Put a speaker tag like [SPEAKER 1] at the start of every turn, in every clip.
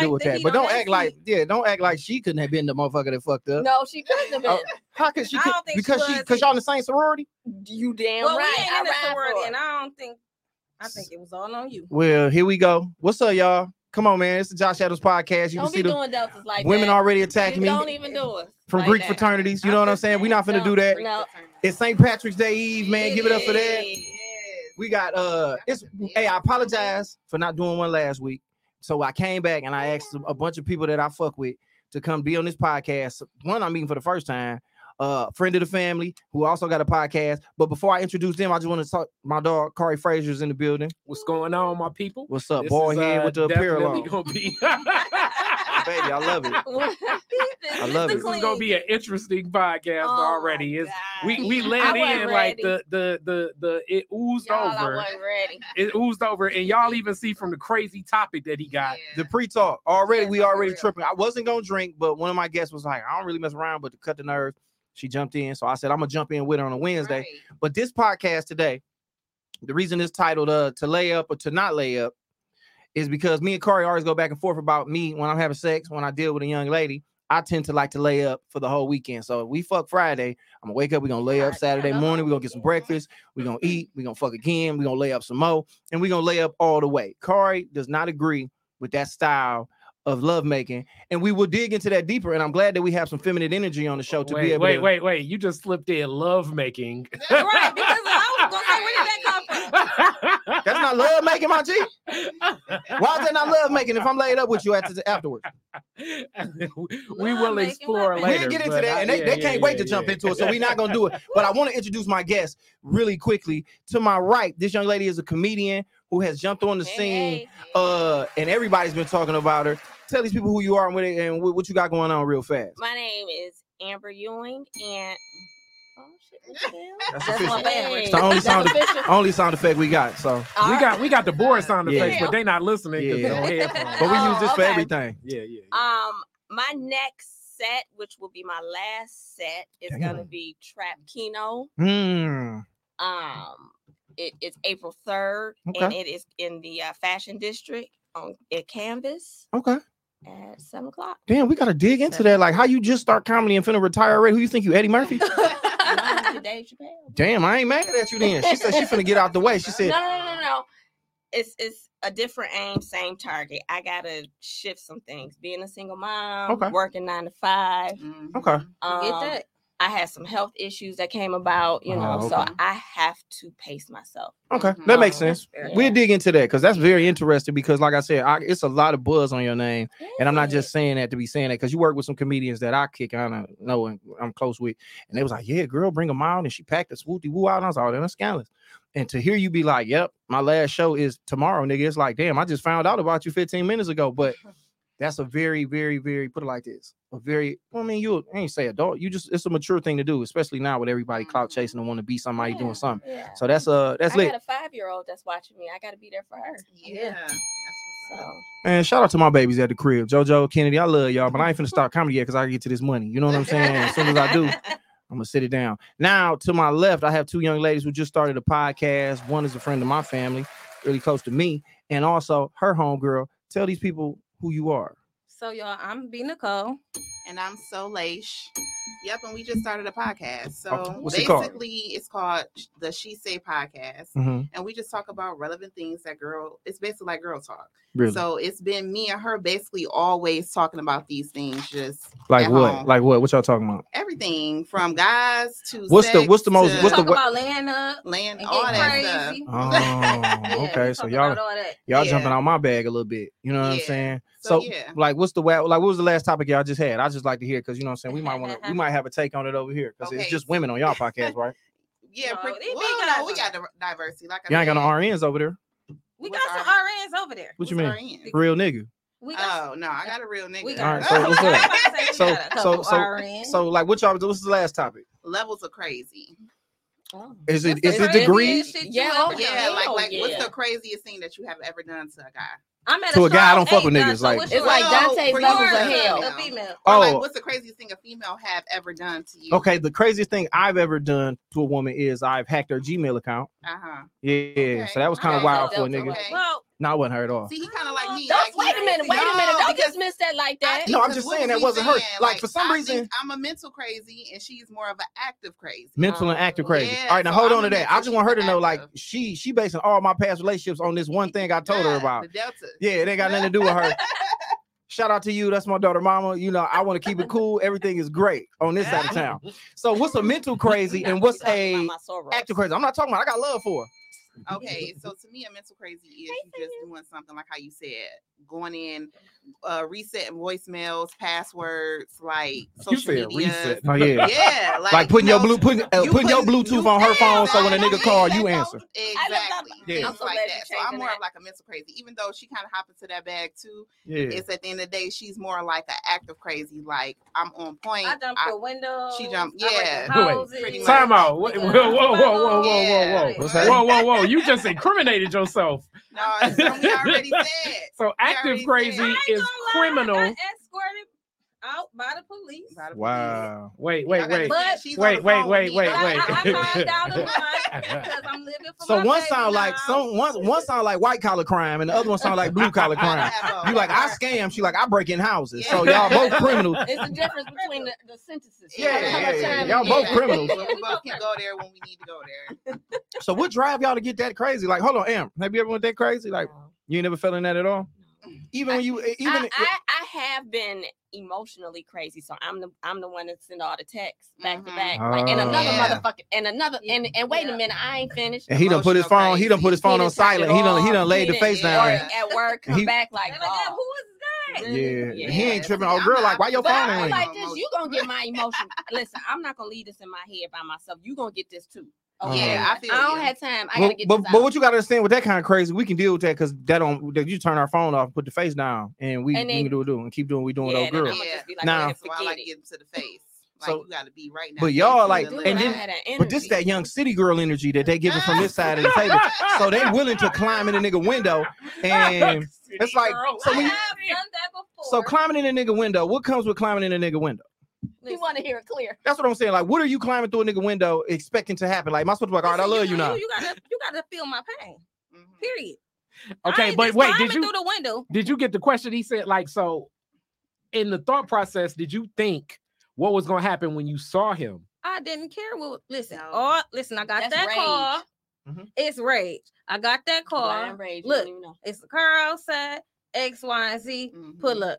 [SPEAKER 1] to do with that. But don't
[SPEAKER 2] that
[SPEAKER 1] act like yeah, don't act like she couldn't have been the motherfucker that fucked up.
[SPEAKER 3] No, she couldn't have been.
[SPEAKER 1] Oh, How could she?
[SPEAKER 2] I
[SPEAKER 1] Could,
[SPEAKER 2] don't think
[SPEAKER 1] because she because y'all in the same sorority.
[SPEAKER 3] you damn
[SPEAKER 2] well,
[SPEAKER 3] right.
[SPEAKER 2] we ain't
[SPEAKER 3] I
[SPEAKER 2] in the sorority, and I don't think. I think it was all on you.
[SPEAKER 1] Well, here we go. What's up, y'all? Come on, man. It's the Josh Adams podcast. You
[SPEAKER 3] Don't
[SPEAKER 1] can
[SPEAKER 3] be
[SPEAKER 1] see the
[SPEAKER 3] deltas like
[SPEAKER 1] women
[SPEAKER 3] that.
[SPEAKER 1] already
[SPEAKER 3] You
[SPEAKER 1] attacking me
[SPEAKER 3] Don't even do it
[SPEAKER 1] from
[SPEAKER 3] like
[SPEAKER 1] Greek
[SPEAKER 3] that.
[SPEAKER 1] fraternities. You know what I'm saying? We're not finna do
[SPEAKER 3] Don't.
[SPEAKER 1] that.
[SPEAKER 3] No.
[SPEAKER 1] It's St. Patrick's Day Eve, man. Give it up for that. We got uh it's hey, I apologize for not doing one last week. So I came back and I asked a bunch of people that I fuck with to come be on this podcast. One I'm meeting for the first time, uh friend of the family who also got a podcast. But before I introduce them, I just want to talk my dog Corey Frazier's in the building.
[SPEAKER 4] What's going on, my people?
[SPEAKER 1] What's up,
[SPEAKER 4] This
[SPEAKER 1] boy
[SPEAKER 4] is, uh,
[SPEAKER 1] with the apparel on?
[SPEAKER 4] Gonna be,
[SPEAKER 1] Baby, I love it. I love it.
[SPEAKER 4] this is gonna be an interesting podcast
[SPEAKER 3] Oh,
[SPEAKER 4] already. It's, we we
[SPEAKER 3] I
[SPEAKER 4] let
[SPEAKER 3] wasn't
[SPEAKER 4] in like the the the the it oozed
[SPEAKER 3] Y'all, I
[SPEAKER 4] over.
[SPEAKER 3] wasn't ready.
[SPEAKER 4] It oozed over, and y'all even see from the crazy topic that he got.
[SPEAKER 1] The pre-talk already,
[SPEAKER 3] Yes,
[SPEAKER 1] we already
[SPEAKER 3] real.
[SPEAKER 1] tripping. I wasn't gonna drink, but one of my guests was like, I don't really mess around, but to cut the nerve, she jumped in. So I said, I'm gonna jump in with her on a Wednesday. But this podcast today, the reason it's titled uh to lay up or to not lay up is because me and Corey always go back and forth about me when I'm having sex, when I deal with a young lady. I tend to like to lay up for the whole weekend. So if we fuck Friday, I'm gonna wake up, we're gonna lay up Saturday morning, we're gonna get some breakfast, we're gonna eat, we're gonna fuck again, we're gonna lay up some more, and we're gonna lay up all the way. Corey does not agree with that style of lovemaking, and we will dig into that deeper. And I'm glad that we have some feminine energy on the show to be
[SPEAKER 4] Wait,
[SPEAKER 1] able
[SPEAKER 4] wait,
[SPEAKER 1] to
[SPEAKER 4] wait, wait! You just slipped in love making.
[SPEAKER 2] right, because I was gonna say, where did that come from?
[SPEAKER 1] That's not love making, my G. Why is that not love making if I'm laid up with you after afterwards?
[SPEAKER 4] we will explore
[SPEAKER 2] love-making.
[SPEAKER 4] later.
[SPEAKER 1] We'll get into that,
[SPEAKER 4] I-
[SPEAKER 1] and they,
[SPEAKER 4] yeah,
[SPEAKER 1] they
[SPEAKER 4] yeah,
[SPEAKER 1] can't wait
[SPEAKER 4] yeah,
[SPEAKER 1] to jump
[SPEAKER 4] yeah.
[SPEAKER 1] into it, so we're not gonna do it. But I want to introduce my guest really quickly. To my right, this young lady is a comedian who has jumped on the
[SPEAKER 3] Hey,
[SPEAKER 1] scene,
[SPEAKER 3] hey.
[SPEAKER 1] uh, and everybody's been talking about her. Tell these people who you are and what, and what what you got going on real fast.
[SPEAKER 3] My name is Amber Ewing, and oh shit, what the hell?
[SPEAKER 1] That's
[SPEAKER 2] That's
[SPEAKER 1] official.
[SPEAKER 2] my
[SPEAKER 1] It's the only sound-
[SPEAKER 3] official.
[SPEAKER 1] Only sound effect we got. So,
[SPEAKER 3] All
[SPEAKER 4] We got we got the board sound
[SPEAKER 1] Yeah.
[SPEAKER 4] effects, but they not listening because
[SPEAKER 1] Yeah.
[SPEAKER 4] they don't headphones.
[SPEAKER 1] but we
[SPEAKER 3] Oh,
[SPEAKER 1] use this for everything.
[SPEAKER 4] Yeah, yeah. yeah.
[SPEAKER 3] Um, my next set, which will be my last set, is gonna
[SPEAKER 1] Damn.
[SPEAKER 3] be Trap Kino.
[SPEAKER 1] Hmm.
[SPEAKER 3] Um, it, it's April third, and it is in the uh, Fashion District on at Canvas
[SPEAKER 1] Okay.
[SPEAKER 3] At seven o'clock.
[SPEAKER 1] Damn, we gotta dig into that. Like, how you just start comedy and finna retire already? Who you think you, Eddie Murphy?
[SPEAKER 3] Dave Chappelle.
[SPEAKER 1] Damn, I ain't mad at you then. She said she finna get out the way. She
[SPEAKER 3] No,
[SPEAKER 1] said,
[SPEAKER 3] no, no, no, no. It's it's a different aim, same target. I gotta shift some things. Being a single mom,
[SPEAKER 1] Okay.
[SPEAKER 3] working nine to five.
[SPEAKER 1] okay.
[SPEAKER 3] Um,
[SPEAKER 2] Get that.
[SPEAKER 3] I had some health issues that came about, you know,
[SPEAKER 1] Oh,
[SPEAKER 3] so. I have to pace myself.
[SPEAKER 1] Okay, that makes
[SPEAKER 3] Um,
[SPEAKER 1] sense.
[SPEAKER 3] yeah.
[SPEAKER 1] We'll dig into that because that's very interesting. Because, like I said, I, it's a lot of buzz on your name, and I'm not just saying that to be saying that because you work with some comedians that I kick on, know and I'm close with, and they was like, "Yeah, girl, bring them out," and she packed a swooty woo out. And I was all that's scandalous. And to hear you be like, "Yep, my last show is tomorrow, nigga," it's like, damn, I just found out about you 15 minutes ago. But that's a very, very, very put it like this, a very. Well, I mean, you I ain't say adult. You just it's a mature thing to do, especially now with everybody clout mm-hmm. chasing and want to be somebody doing something.
[SPEAKER 3] Yeah.
[SPEAKER 1] So that's a that's
[SPEAKER 3] I
[SPEAKER 1] lit.
[SPEAKER 3] got a five year old that's watching me. I got to be there for her.
[SPEAKER 2] Yeah.
[SPEAKER 3] So
[SPEAKER 1] Man, shout out to my babies at the crib. JoJo, Kennedy, I love y'all, but I ain't finna start comedy yet because I get to this money. You know what I'm saying? As soon as I do, I'm gonna sit it down. Now, to my left, I have two young ladies who just started a podcast. One is a friend of my family, really close to me, and also her homegirl. Tell these people who you are.
[SPEAKER 2] So y'all, I'm B Nicole.
[SPEAKER 5] And I'm so Leish. Yep, and we just started a podcast. So
[SPEAKER 1] Okay, what's it called?
[SPEAKER 5] basically, it's called the She Say Podcast,
[SPEAKER 1] Mhm,
[SPEAKER 5] and we just talk about relevant things that girl. It's basically like girl talk.
[SPEAKER 1] Really?
[SPEAKER 5] So it's been me and her basically always talking about these things, just
[SPEAKER 1] like
[SPEAKER 5] at
[SPEAKER 1] what?
[SPEAKER 5] home.
[SPEAKER 1] Like what? What y'all talking about?
[SPEAKER 5] everything from guys to
[SPEAKER 1] What's the-
[SPEAKER 5] sex
[SPEAKER 1] what's the most- what's the
[SPEAKER 2] Talk
[SPEAKER 1] what-
[SPEAKER 2] about laying up
[SPEAKER 5] land
[SPEAKER 2] and
[SPEAKER 5] all
[SPEAKER 2] getting
[SPEAKER 5] that
[SPEAKER 2] crazy.
[SPEAKER 5] stuff.
[SPEAKER 1] Oh,
[SPEAKER 2] Yeah,
[SPEAKER 1] okay. So y'all
[SPEAKER 2] about all that.
[SPEAKER 1] y'all
[SPEAKER 5] Yeah.
[SPEAKER 1] jumping on my bag a little bit. You know what I'm saying?
[SPEAKER 5] So,
[SPEAKER 1] So,
[SPEAKER 5] yeah.
[SPEAKER 1] like, what's the wa- like? What was the last topic y'all just had? I just like to hear because you know what I'm saying. We might want to. we might have a take on it over here because it's just women on y'all podcast, right?
[SPEAKER 5] Yeah,
[SPEAKER 2] No,
[SPEAKER 5] pretty, well, no, we got the diversity. Like I
[SPEAKER 1] Y'all ain't got no. RNs over there.
[SPEAKER 2] We
[SPEAKER 5] What's
[SPEAKER 2] got some
[SPEAKER 5] our-
[SPEAKER 2] RNs over there.
[SPEAKER 1] What you mean?
[SPEAKER 5] RN?
[SPEAKER 1] Real nigga.
[SPEAKER 2] We got.
[SPEAKER 5] Oh no, I got a real nigga.
[SPEAKER 2] we got.
[SPEAKER 1] right, so what's up?
[SPEAKER 2] about to say we
[SPEAKER 1] So- so- so-
[SPEAKER 2] RNs.
[SPEAKER 1] So, like, what y'all? Do, what's the last topic?
[SPEAKER 5] Levels of crazy.
[SPEAKER 3] oh.
[SPEAKER 1] Is it
[SPEAKER 2] What's
[SPEAKER 1] is
[SPEAKER 2] the
[SPEAKER 1] it
[SPEAKER 2] craziest
[SPEAKER 1] degrees
[SPEAKER 3] Yeah,
[SPEAKER 2] ever
[SPEAKER 3] oh,
[SPEAKER 2] done?
[SPEAKER 5] Yeah, like
[SPEAKER 3] Hell
[SPEAKER 5] like what's
[SPEAKER 3] yeah.
[SPEAKER 5] the craziest thing that you have ever done to a guy?
[SPEAKER 2] I'm at
[SPEAKER 1] To a guy, I don't fuck with niggas,
[SPEAKER 2] so
[SPEAKER 1] like-
[SPEAKER 3] It's
[SPEAKER 2] yours?
[SPEAKER 3] like
[SPEAKER 5] No,
[SPEAKER 3] Dante's levels of
[SPEAKER 5] a
[SPEAKER 3] hell.
[SPEAKER 2] A female.
[SPEAKER 5] Or
[SPEAKER 1] Oh.
[SPEAKER 5] like, what's the craziest thing a female have ever done to you?
[SPEAKER 1] Okay, the craziest thing I've ever done to a woman is I've hacked her Gmail account.
[SPEAKER 5] Uh huh.
[SPEAKER 1] Yeah, so that was kind of
[SPEAKER 5] Okay,
[SPEAKER 1] wild for a nigga.
[SPEAKER 5] okay.
[SPEAKER 2] Well,
[SPEAKER 1] No, I wasn't her at all.
[SPEAKER 5] See, he kind of like me.
[SPEAKER 3] Don't-
[SPEAKER 5] like,
[SPEAKER 3] wait a minute, wait a minute, don't
[SPEAKER 2] dismiss that like that.
[SPEAKER 1] No, I'm just saying that wasn't her.
[SPEAKER 5] saying?
[SPEAKER 1] Like, for some
[SPEAKER 5] I
[SPEAKER 1] reason-
[SPEAKER 5] I'm a mental crazy, and she's more of an active crazy.
[SPEAKER 1] mental and active crazy.
[SPEAKER 5] Yeah,
[SPEAKER 1] All right, now
[SPEAKER 5] so
[SPEAKER 1] hold
[SPEAKER 5] I'm
[SPEAKER 1] on to that. I just want her to
[SPEAKER 5] she's
[SPEAKER 1] know, like,
[SPEAKER 5] active.
[SPEAKER 1] she she basing all my past relationships on this one thing I told her about.
[SPEAKER 5] the Delta.
[SPEAKER 1] Yeah, it ain't got nothing to do with her. Shout out to you. That's my daughter, mama. You know, I want to keep it cool. Everything is great on this side of town. So, what's a mental crazy and what's a active crazy? I'm not talking about. I got love for. her.
[SPEAKER 5] Okay, so to me, a mental crazy is you just doing something like how you said, going in, uh, resetting voicemails, passwords, like
[SPEAKER 4] You
[SPEAKER 5] social
[SPEAKER 4] said
[SPEAKER 5] media.
[SPEAKER 4] reset.
[SPEAKER 1] Oh yeah.
[SPEAKER 5] Yeah, like,
[SPEAKER 1] Like putting
[SPEAKER 5] you
[SPEAKER 1] your blue putting uh,
[SPEAKER 5] you
[SPEAKER 1] putting your Bluetooth
[SPEAKER 5] you-
[SPEAKER 1] on her phone so when a nigga call you answer.
[SPEAKER 5] Exactly.
[SPEAKER 1] Yeah.
[SPEAKER 3] I'm so
[SPEAKER 5] like that. So I'm more
[SPEAKER 3] that.
[SPEAKER 5] of like a mental crazy, even though she kind of hop into that bag too.
[SPEAKER 1] Yeah.
[SPEAKER 5] It's at the end of the day, she's more like an active crazy. Like I'm on point.
[SPEAKER 3] I jump
[SPEAKER 5] I-
[SPEAKER 3] through windows.
[SPEAKER 5] she jumped- yeah.
[SPEAKER 3] in
[SPEAKER 4] Wait,
[SPEAKER 3] houses.
[SPEAKER 5] pretty much.
[SPEAKER 4] Time out. Whoa, whoa, whoa, whoa, whoa, whoa, whoa,
[SPEAKER 5] Yeah.
[SPEAKER 4] whoa. Whoa, whoa, whoa. You just incriminated yourself.
[SPEAKER 5] no, it's something we already said.
[SPEAKER 4] So active crazy
[SPEAKER 5] said.
[SPEAKER 3] I ain't
[SPEAKER 4] is criminal.
[SPEAKER 3] I got escorted out by the police.
[SPEAKER 5] By the police.
[SPEAKER 1] Wow.
[SPEAKER 4] Wait, wait, wait.
[SPEAKER 3] But-
[SPEAKER 5] she's
[SPEAKER 4] Wait, wait, wait, wait, wait.
[SPEAKER 3] I, I find out a because I'm living for
[SPEAKER 1] So one
[SPEAKER 3] baby
[SPEAKER 1] sound like
[SPEAKER 3] now.
[SPEAKER 1] some one one sound like white collar crime and the other one sound like blue collar crime. You like I scam. She like I break in houses. So y'all both criminals.
[SPEAKER 2] It's the difference between the, the sentences.
[SPEAKER 1] Yeah,
[SPEAKER 2] How
[SPEAKER 1] yeah, yeah. Y'all both
[SPEAKER 2] get.
[SPEAKER 1] criminals.
[SPEAKER 5] But we both can go there when we need to go there.
[SPEAKER 1] So what drive y'all to get that crazy? Like, hold on, Am, have you ever went that crazy? Like, you ain't never felt in that at all? Even when you, even
[SPEAKER 3] I, I, I have been emotionally crazy, so I'm the I'm the one that send all the texts back to
[SPEAKER 5] Mhm.
[SPEAKER 3] back, like and
[SPEAKER 1] Oh.
[SPEAKER 3] another
[SPEAKER 5] Yeah.
[SPEAKER 3] motherfucker, and another, and and wait
[SPEAKER 5] Yeah.
[SPEAKER 3] a minute, I ain't finished.
[SPEAKER 1] and he done put his
[SPEAKER 5] Emotional
[SPEAKER 1] phone, he done put his phone
[SPEAKER 3] He
[SPEAKER 1] on silent.
[SPEAKER 3] it
[SPEAKER 1] He done he
[SPEAKER 3] off.
[SPEAKER 1] done laid the face down.
[SPEAKER 3] Or at work, come
[SPEAKER 1] He-
[SPEAKER 3] back like,
[SPEAKER 2] And like, who is that?
[SPEAKER 1] Yeah,
[SPEAKER 5] Yeah.
[SPEAKER 1] he ain't tripping.
[SPEAKER 5] See,
[SPEAKER 1] Oh,
[SPEAKER 5] I'm
[SPEAKER 1] girl, like why your phone
[SPEAKER 3] I
[SPEAKER 1] ain't
[SPEAKER 3] like this, you gonna get my emotion. Listen, I'm not gonna leave this in my head by myself. You gonna get this too.
[SPEAKER 1] Uh-huh.
[SPEAKER 5] Yeah, I feel
[SPEAKER 3] I don't
[SPEAKER 5] you.
[SPEAKER 3] have time. I
[SPEAKER 1] But,
[SPEAKER 3] gotta get
[SPEAKER 1] but,
[SPEAKER 3] this
[SPEAKER 1] but what you gotta understand with that kind of crazy, we can deal with that because that don't that you turn our phone off, put the face down, and we,
[SPEAKER 3] And
[SPEAKER 1] we
[SPEAKER 3] then-
[SPEAKER 1] can do it, do and keep doing what we doing
[SPEAKER 3] yeah,
[SPEAKER 1] with
[SPEAKER 3] then
[SPEAKER 1] old
[SPEAKER 3] I'ma
[SPEAKER 1] girls.
[SPEAKER 5] Yeah.
[SPEAKER 3] just like,
[SPEAKER 1] Now-
[SPEAKER 3] "Go
[SPEAKER 5] why I like
[SPEAKER 3] it."
[SPEAKER 5] getting to the face. Like
[SPEAKER 1] So-
[SPEAKER 5] you gotta be right now.
[SPEAKER 1] but y'all,
[SPEAKER 5] to
[SPEAKER 1] like-
[SPEAKER 3] Dude,
[SPEAKER 1] and then- But this that young city girl energy that they giving from this side of the table. So they willing to climb in a nigga window and it's like so
[SPEAKER 2] I
[SPEAKER 1] when you,
[SPEAKER 2] have done that before.
[SPEAKER 1] so climbing in a nigga window, what comes with climbing in a nigga window?
[SPEAKER 2] You want to hear it clear.
[SPEAKER 1] That's what I'm saying. Like, what are you climbing through a nigga window expecting to happen? Like, am I supposed to be like, all right, I love you now?
[SPEAKER 2] You gotta, you gotta feel my pain.
[SPEAKER 5] Mhm.
[SPEAKER 2] Period.
[SPEAKER 4] Okay, but wait, did you
[SPEAKER 2] through the window?
[SPEAKER 4] did you get the question he said like so in the thought process did you think what was going to happen when you saw him
[SPEAKER 2] I didn't care. Well, listen.
[SPEAKER 5] No.
[SPEAKER 2] Oh, listen. I got
[SPEAKER 3] That's
[SPEAKER 2] that
[SPEAKER 3] rage.
[SPEAKER 2] call.
[SPEAKER 1] Mhm.
[SPEAKER 2] It's rage. I got that call.
[SPEAKER 3] Rage,
[SPEAKER 2] Look,
[SPEAKER 3] don't know.
[SPEAKER 2] It's the car outside. X, Y, and Z.
[SPEAKER 5] Mhm.
[SPEAKER 2] Pull up.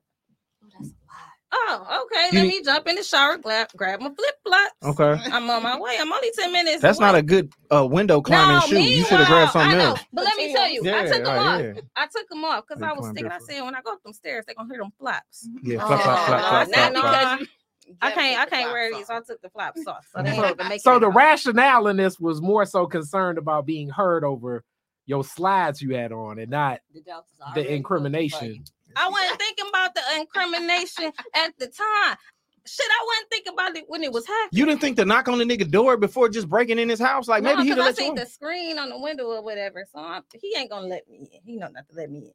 [SPEAKER 3] Oh, that's a lie.
[SPEAKER 2] Oh, okay.
[SPEAKER 1] You
[SPEAKER 2] Let
[SPEAKER 1] need-
[SPEAKER 2] me jump in the shower. Grab, grab my flip flops.
[SPEAKER 1] Okay.
[SPEAKER 2] I'm on my way. I'm only ten minutes.
[SPEAKER 1] That's not a good uh, window climbing
[SPEAKER 2] no,
[SPEAKER 1] shoe. You should have grabbed something
[SPEAKER 2] I know,
[SPEAKER 1] else.
[SPEAKER 2] But let me tell you, I took them
[SPEAKER 1] like,
[SPEAKER 2] off.
[SPEAKER 1] yeah.
[SPEAKER 2] I took them off because I was thinking. I said when I go up them stairs, they're gonna hear them flops.
[SPEAKER 1] Yeah,
[SPEAKER 5] Oh,
[SPEAKER 1] flap, flap, flap,
[SPEAKER 5] no,
[SPEAKER 1] flap,
[SPEAKER 5] it's
[SPEAKER 1] flap,
[SPEAKER 5] not
[SPEAKER 2] because I can't. I can't wear these.
[SPEAKER 5] off.
[SPEAKER 2] I took the flops off. So, they
[SPEAKER 4] So-
[SPEAKER 2] ain't make
[SPEAKER 4] so
[SPEAKER 2] it
[SPEAKER 4] the
[SPEAKER 2] anymore.
[SPEAKER 4] rationale in this was more so concerned about being heard over your slides you had on and not
[SPEAKER 3] The
[SPEAKER 4] the
[SPEAKER 3] already
[SPEAKER 4] incrimination
[SPEAKER 2] I wasn't thinking about the incrimination at the time. Shit, I wasn't thinking about it when it was happening.
[SPEAKER 1] You didn't think to knock on the nigga door before just breaking in his house? Like, maybe he'd
[SPEAKER 2] because I
[SPEAKER 1] let you
[SPEAKER 2] see the screen on the window or whatever, so I'm, he ain't gonna let me in. He know not to let me in.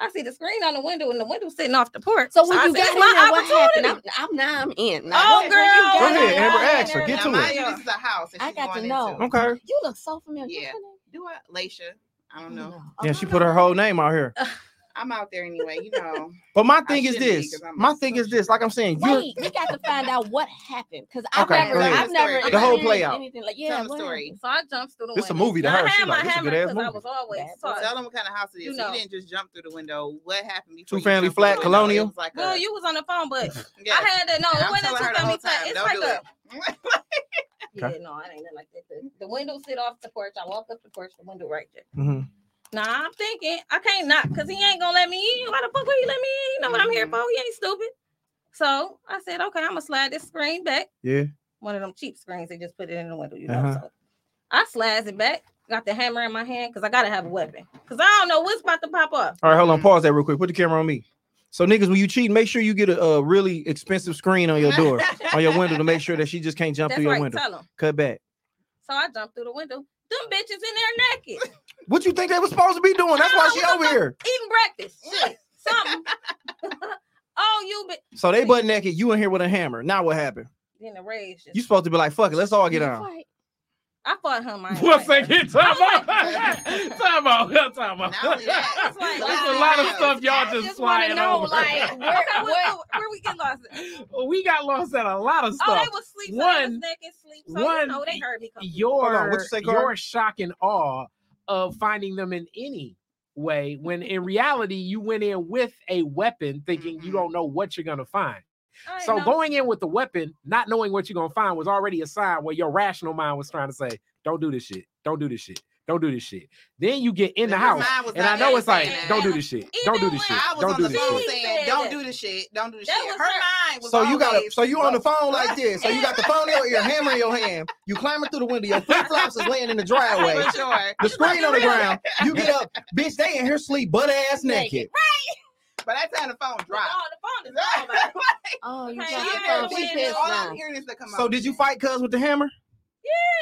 [SPEAKER 2] I see the screen on the window and the window sitting off the porch.
[SPEAKER 3] So when
[SPEAKER 2] I
[SPEAKER 3] you
[SPEAKER 2] said,
[SPEAKER 3] got in
[SPEAKER 2] my
[SPEAKER 3] there, what happened?
[SPEAKER 2] opportunity."
[SPEAKER 3] I'm, I'm now I'm in.
[SPEAKER 2] Oh,
[SPEAKER 3] Now, when- when you
[SPEAKER 2] girl.
[SPEAKER 1] Go ahead, Amber,
[SPEAKER 3] I
[SPEAKER 1] ask her. Get to
[SPEAKER 5] mind
[SPEAKER 1] it.
[SPEAKER 5] you, this is a house. And
[SPEAKER 3] I
[SPEAKER 5] she's
[SPEAKER 3] got to know.
[SPEAKER 5] into.
[SPEAKER 1] Okay.
[SPEAKER 3] You look so familiar.
[SPEAKER 5] Yeah.
[SPEAKER 3] What's your name?
[SPEAKER 5] Do what, Laisha? I don't know.
[SPEAKER 1] Yeah, she put her whole name out here.
[SPEAKER 5] I'm out there anyway. You know.
[SPEAKER 1] But my thing is
[SPEAKER 5] shouldn't be,
[SPEAKER 1] this.
[SPEAKER 5] 'cause I'm
[SPEAKER 1] My
[SPEAKER 5] a
[SPEAKER 1] thing is this. Like I'm saying, you're
[SPEAKER 3] Wait, we got to find out what happened because I've
[SPEAKER 1] Okay,
[SPEAKER 3] never. I've never
[SPEAKER 5] The
[SPEAKER 1] The whole play out.
[SPEAKER 3] anything like yeah.
[SPEAKER 5] Tell the
[SPEAKER 3] what
[SPEAKER 5] story.
[SPEAKER 2] So I jumped through the
[SPEAKER 1] This a
[SPEAKER 2] window.
[SPEAKER 1] movie to
[SPEAKER 2] And I
[SPEAKER 1] her. She like, this a
[SPEAKER 2] hammer
[SPEAKER 1] good-ass
[SPEAKER 2] 'cause I
[SPEAKER 1] movie.
[SPEAKER 2] was always
[SPEAKER 3] Bad
[SPEAKER 2] taught.
[SPEAKER 5] Tell them what kind of house it is.
[SPEAKER 2] You
[SPEAKER 5] so
[SPEAKER 2] know.
[SPEAKER 5] you didn't just jump through the window. What happened before?
[SPEAKER 1] Two-family
[SPEAKER 5] jumped through the
[SPEAKER 1] flat, colonial?
[SPEAKER 5] It like
[SPEAKER 2] Well,
[SPEAKER 5] a,
[SPEAKER 2] you was on the phone, but
[SPEAKER 5] yeah.
[SPEAKER 2] I had to know.
[SPEAKER 5] And
[SPEAKER 2] It wasn't
[SPEAKER 5] telling her
[SPEAKER 2] two
[SPEAKER 5] the whole
[SPEAKER 2] family flat.
[SPEAKER 5] time.
[SPEAKER 2] It's
[SPEAKER 5] Don't
[SPEAKER 2] like a yeah, no, it ain't nothing like that. The, the window sit off the porch. I walk up the porch, the window right there.
[SPEAKER 1] Mm-hmm.
[SPEAKER 2] Nah, I'm thinking I can't knock because he ain't gonna let me in. Why the fuck would he let me in? He know what I'm here
[SPEAKER 5] Mhm.
[SPEAKER 2] for. He ain't stupid. So I said, okay, I'm gonna slide this screen back.
[SPEAKER 1] yeah.
[SPEAKER 2] One of them cheap screens, they just put it in the window, you know.
[SPEAKER 1] Uh-huh.
[SPEAKER 2] So I slides it back, got the hammer in my hand because I gotta have a weapon. Cause I don't know what's about to pop up.
[SPEAKER 1] All right, hold on.
[SPEAKER 5] Mhm.
[SPEAKER 1] Pause that real quick. Put the camera on me. So niggas, when you cheat, make sure you get a, a really expensive screen on your door, on your window, to make sure that she just can't jump
[SPEAKER 2] That's
[SPEAKER 1] through your
[SPEAKER 2] right,
[SPEAKER 1] window.
[SPEAKER 2] tell them.
[SPEAKER 1] Cut back.
[SPEAKER 2] So I jumped through the window. Them bitches in there naked,
[SPEAKER 1] What you think they was supposed to be doing? That's why she over here.
[SPEAKER 2] eating breakfast. Shit, something. oh, you be
[SPEAKER 1] So they butt naked. You in here with a hammer. Now what happened?
[SPEAKER 2] then the rage. Just,
[SPEAKER 1] You supposed to be like, fuck it, let's all get on.
[SPEAKER 3] fight.
[SPEAKER 2] I fought him. I ain't
[SPEAKER 4] One
[SPEAKER 2] fight
[SPEAKER 4] time out, time out, time out.
[SPEAKER 5] Not
[SPEAKER 2] It's like-
[SPEAKER 4] There's a lot of stuff y'all
[SPEAKER 3] I
[SPEAKER 4] just
[SPEAKER 3] just wanna
[SPEAKER 4] flying
[SPEAKER 3] know,
[SPEAKER 4] over.
[SPEAKER 3] like, where-
[SPEAKER 2] Okay, where, where we get lost? at?
[SPEAKER 4] we got lost at a lot of
[SPEAKER 2] Oh, they
[SPEAKER 4] stuff.
[SPEAKER 2] was sleep. so they was
[SPEAKER 4] One-
[SPEAKER 2] naked sleep. So
[SPEAKER 4] one-
[SPEAKER 2] you know they heard me. Come through.
[SPEAKER 1] Hold on,
[SPEAKER 4] your
[SPEAKER 1] what you say,
[SPEAKER 4] your shock and awe of finding them in any way when in reality you went in with a weapon thinking you
[SPEAKER 5] Mhm.
[SPEAKER 4] don't know what you're gonna find.
[SPEAKER 2] I
[SPEAKER 4] So
[SPEAKER 2] know.
[SPEAKER 4] going in with the weapon, not knowing what you're gonna find, was already a sign where your rational mind was trying to say, "Don't do this shit. Don't do this shit. Don't do this shit." Then you get in the house, and I know it's like, "Don't do this shit. Don't do this shit.
[SPEAKER 5] I was
[SPEAKER 4] Don't
[SPEAKER 5] on
[SPEAKER 4] do
[SPEAKER 5] the
[SPEAKER 4] this
[SPEAKER 5] phone
[SPEAKER 4] shit."
[SPEAKER 5] Saying, "Don't do the shit. Don't do the
[SPEAKER 2] That
[SPEAKER 5] shit." Her
[SPEAKER 2] her-
[SPEAKER 5] mind was
[SPEAKER 1] So you got
[SPEAKER 5] always,
[SPEAKER 1] so you on the phone like this. So you got the phone in your ear, hammer in your hand. You climbing through the window. Your flip flops is laying in the driveway. The screen on the ground. You get up, bitch. They in here sleep butt ass naked.
[SPEAKER 5] By that time, the phone dropped.
[SPEAKER 2] Oh, the phone is gone, like,
[SPEAKER 3] Oh, you
[SPEAKER 2] Okay,
[SPEAKER 3] got the phone. Pissed
[SPEAKER 5] All
[SPEAKER 3] now.
[SPEAKER 5] I'm hearing is to come
[SPEAKER 1] So did you fight cuz with the hammer?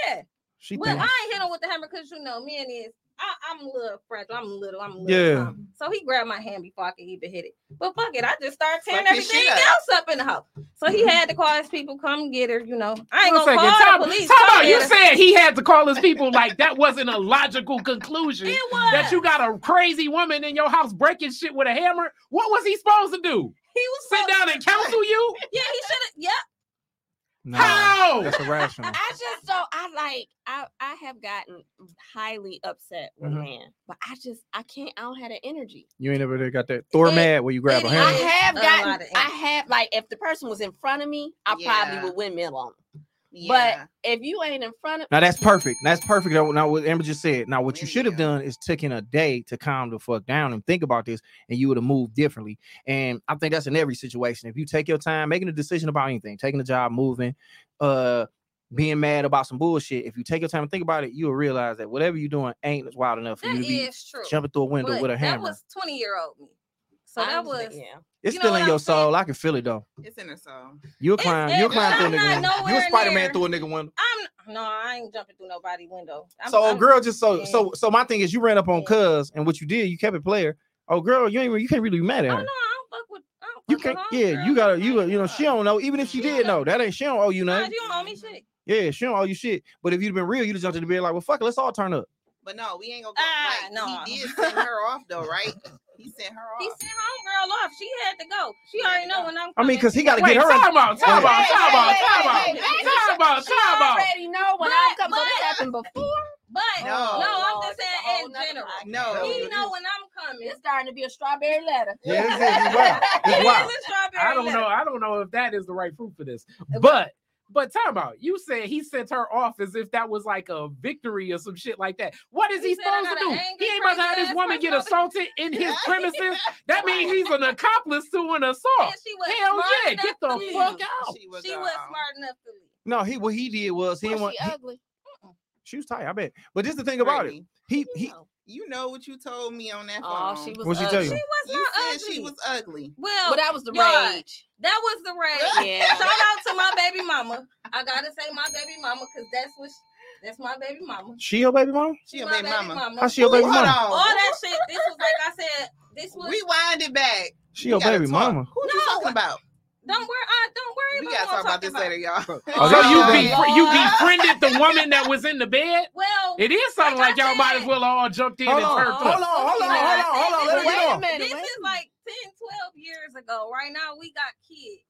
[SPEAKER 2] Yeah.
[SPEAKER 1] She
[SPEAKER 2] Well,
[SPEAKER 1] think-
[SPEAKER 2] I ain't hit him with the hammer because you know, men is I, I'm a little fragile. I'm a little. I'm a little.
[SPEAKER 1] Yeah.
[SPEAKER 2] something. So he grabbed my hand before I could even hit it. But fuck it, I just started tearing
[SPEAKER 5] Fuck
[SPEAKER 2] everything
[SPEAKER 5] shit up.
[SPEAKER 2] else up in the house. So he mm-hmm. had to call his people come get her. You know, I ain't
[SPEAKER 4] One
[SPEAKER 2] gonna
[SPEAKER 4] second,
[SPEAKER 2] call
[SPEAKER 4] time,
[SPEAKER 2] the police.
[SPEAKER 4] time
[SPEAKER 2] come
[SPEAKER 4] out. You
[SPEAKER 2] her.
[SPEAKER 4] said he had to call his people like that wasn't a logical conclusion.
[SPEAKER 2] it was
[SPEAKER 4] That you got a crazy woman in your house breaking shit with a hammer. What was he supposed to do?
[SPEAKER 2] He was
[SPEAKER 4] Sit
[SPEAKER 2] supposed-
[SPEAKER 4] down and counsel you?
[SPEAKER 2] Yeah, he should have. Yep.
[SPEAKER 1] No,
[SPEAKER 4] How?
[SPEAKER 1] That's irrational.
[SPEAKER 3] I just don't. I like. I I have gotten highly upset with
[SPEAKER 1] Mhm.
[SPEAKER 3] man, but I just I can't. I don't have the energy.
[SPEAKER 1] You ain't ever got that Thor
[SPEAKER 2] It-
[SPEAKER 1] mad where you grab a
[SPEAKER 2] it
[SPEAKER 1] hammer.
[SPEAKER 3] I have
[SPEAKER 2] a
[SPEAKER 3] gotten. I have like if the person was in front of me, I
[SPEAKER 5] Yeah.
[SPEAKER 3] probably would windmill on. them.
[SPEAKER 5] Yeah.
[SPEAKER 3] If you ain't in front of,
[SPEAKER 1] Now that's perfect. That's perfect. Now now what Amber just said. Now what you should have done is taken a day to calm the fuck down and think about this, and you would have moved differently. And I think that's in every situation. If you take your time making a decision about anything, taking a job, moving, uh, being mad about some bullshit. If you take your time and think about it, you will realize that whatever you're doing ain't wild enough for
[SPEAKER 2] That
[SPEAKER 1] you to be
[SPEAKER 2] true.
[SPEAKER 1] jumping through a window
[SPEAKER 2] But
[SPEAKER 1] with a hammer.
[SPEAKER 2] That was 20 year old me. So
[SPEAKER 3] I
[SPEAKER 2] that was.
[SPEAKER 3] yeah.
[SPEAKER 1] it's
[SPEAKER 2] you know
[SPEAKER 1] still in your
[SPEAKER 2] saying?
[SPEAKER 1] soul. I can feel it though.
[SPEAKER 5] It's in her soul.
[SPEAKER 1] You'll
[SPEAKER 2] It's-
[SPEAKER 1] climb. You'll climb through a
[SPEAKER 2] I'm
[SPEAKER 1] nigga window. You a
[SPEAKER 2] nowhere
[SPEAKER 1] Spider Man through a nigga window.
[SPEAKER 2] I'm no, I ain't jumping through nobody window. I'm,
[SPEAKER 1] so,
[SPEAKER 2] I'm,
[SPEAKER 1] girl, just so
[SPEAKER 2] yeah.
[SPEAKER 1] so so my thing is, you ran up on
[SPEAKER 2] Yeah.
[SPEAKER 1] Cuz, and what you did, you kept it player. Oh, girl, you ain't re- you can't really be mad
[SPEAKER 2] Oh
[SPEAKER 1] at
[SPEAKER 2] no,
[SPEAKER 1] her.
[SPEAKER 2] I don't fuck with. Don't
[SPEAKER 1] You can't. Yeah,
[SPEAKER 2] homegirls.
[SPEAKER 1] you gotta. You you know
[SPEAKER 2] uh,
[SPEAKER 1] she don't know. Even if she
[SPEAKER 2] She
[SPEAKER 1] did know,
[SPEAKER 2] know.
[SPEAKER 1] that ain't she don't owe you
[SPEAKER 2] nah,
[SPEAKER 1] nothing.
[SPEAKER 2] You don't owe me shit.
[SPEAKER 1] Yeah, she don't owe you shit. But if you'd been real, you'd have jumped in the bed like, well, fuck it, let's all turn up.
[SPEAKER 5] But no, we ain't gonna go.
[SPEAKER 2] Ah,
[SPEAKER 5] like,
[SPEAKER 2] no.
[SPEAKER 5] He did send her off though, right? He sent her off.
[SPEAKER 2] He
[SPEAKER 5] off.
[SPEAKER 2] sent homegirl off. She had to go. She
[SPEAKER 5] had
[SPEAKER 2] already know when I'm. Coming.
[SPEAKER 1] I mean, because he got to get her.
[SPEAKER 4] time out, time
[SPEAKER 1] Wait,
[SPEAKER 4] out,
[SPEAKER 1] wait,
[SPEAKER 4] time out,
[SPEAKER 3] wait,
[SPEAKER 4] time
[SPEAKER 3] wait,
[SPEAKER 4] out,
[SPEAKER 3] wait, wait.
[SPEAKER 4] time out,
[SPEAKER 3] She
[SPEAKER 4] time out.
[SPEAKER 3] already know when I'm coming. So this happened before.
[SPEAKER 2] But
[SPEAKER 5] No.
[SPEAKER 2] no, I'm just saying in general.
[SPEAKER 5] No.
[SPEAKER 2] He know when I'm coming.
[SPEAKER 3] It's starting to be a strawberry letter.
[SPEAKER 1] Yeah, it's, it's wild. It's
[SPEAKER 2] It
[SPEAKER 1] wild.
[SPEAKER 2] is a strawberry
[SPEAKER 4] I don't know. I don't know if that is the right fruit for this. But but time out. You said he sent her off as if that was like a victory or some shit like that. What is he,
[SPEAKER 2] He
[SPEAKER 4] supposed to do? He ain't about to have
[SPEAKER 2] crazy
[SPEAKER 4] this woman get assaulted in his premises. That means he's an accomplice to an assault.
[SPEAKER 2] She was
[SPEAKER 4] Hell
[SPEAKER 2] smart
[SPEAKER 4] yeah, get the fuck out.
[SPEAKER 5] She was,
[SPEAKER 2] She
[SPEAKER 5] uh,
[SPEAKER 2] was smart enough to leave.
[SPEAKER 1] No, he what he did was he
[SPEAKER 3] Was
[SPEAKER 1] didn't want.
[SPEAKER 3] she
[SPEAKER 1] he-
[SPEAKER 3] ugly?
[SPEAKER 1] she was tight, I bet. But this is the thing about it.
[SPEAKER 5] Brittany,
[SPEAKER 1] He
[SPEAKER 3] You
[SPEAKER 1] he.
[SPEAKER 3] Know.
[SPEAKER 5] You know what you told me on that
[SPEAKER 3] Oh,
[SPEAKER 5] phone.
[SPEAKER 3] she was.
[SPEAKER 1] What'd she tell
[SPEAKER 3] ugly.
[SPEAKER 1] you?
[SPEAKER 2] She was
[SPEAKER 5] You
[SPEAKER 2] not
[SPEAKER 5] said
[SPEAKER 2] ugly.
[SPEAKER 5] she was ugly.
[SPEAKER 2] well,
[SPEAKER 3] But that was the
[SPEAKER 2] Yeah.
[SPEAKER 3] rage.
[SPEAKER 2] that was the rage.
[SPEAKER 3] Yeah.
[SPEAKER 2] Shout out to my baby mama. I gotta say my baby mama because that's what she- that's my baby mama.
[SPEAKER 1] She your baby mama?
[SPEAKER 5] She a
[SPEAKER 2] my
[SPEAKER 5] baby mama.
[SPEAKER 1] How she your baby
[SPEAKER 5] Hold
[SPEAKER 1] mama?
[SPEAKER 5] on.
[SPEAKER 2] All that shit. This was like I said. This was.
[SPEAKER 5] Rewind it back.
[SPEAKER 1] She
[SPEAKER 5] We
[SPEAKER 1] your baby
[SPEAKER 5] talk.
[SPEAKER 1] mama.
[SPEAKER 5] Who you talking about?
[SPEAKER 2] Don't worry. I uh, don't worry
[SPEAKER 5] We gotta talk about
[SPEAKER 2] talking
[SPEAKER 5] this later, y'all.
[SPEAKER 1] Oh,
[SPEAKER 4] So you be you befriended the woman that was in the bed?
[SPEAKER 2] Well,
[SPEAKER 4] It is something
[SPEAKER 2] Like
[SPEAKER 4] like y'all might as well all jumped in
[SPEAKER 1] Hold
[SPEAKER 4] and
[SPEAKER 1] on,
[SPEAKER 4] turned
[SPEAKER 1] hold on, hold on, hold on, hold on. Let her
[SPEAKER 3] Wait
[SPEAKER 1] get
[SPEAKER 3] a minute.
[SPEAKER 2] this
[SPEAKER 3] wait
[SPEAKER 2] is like 10, 12 years ago. Right now, we got kids.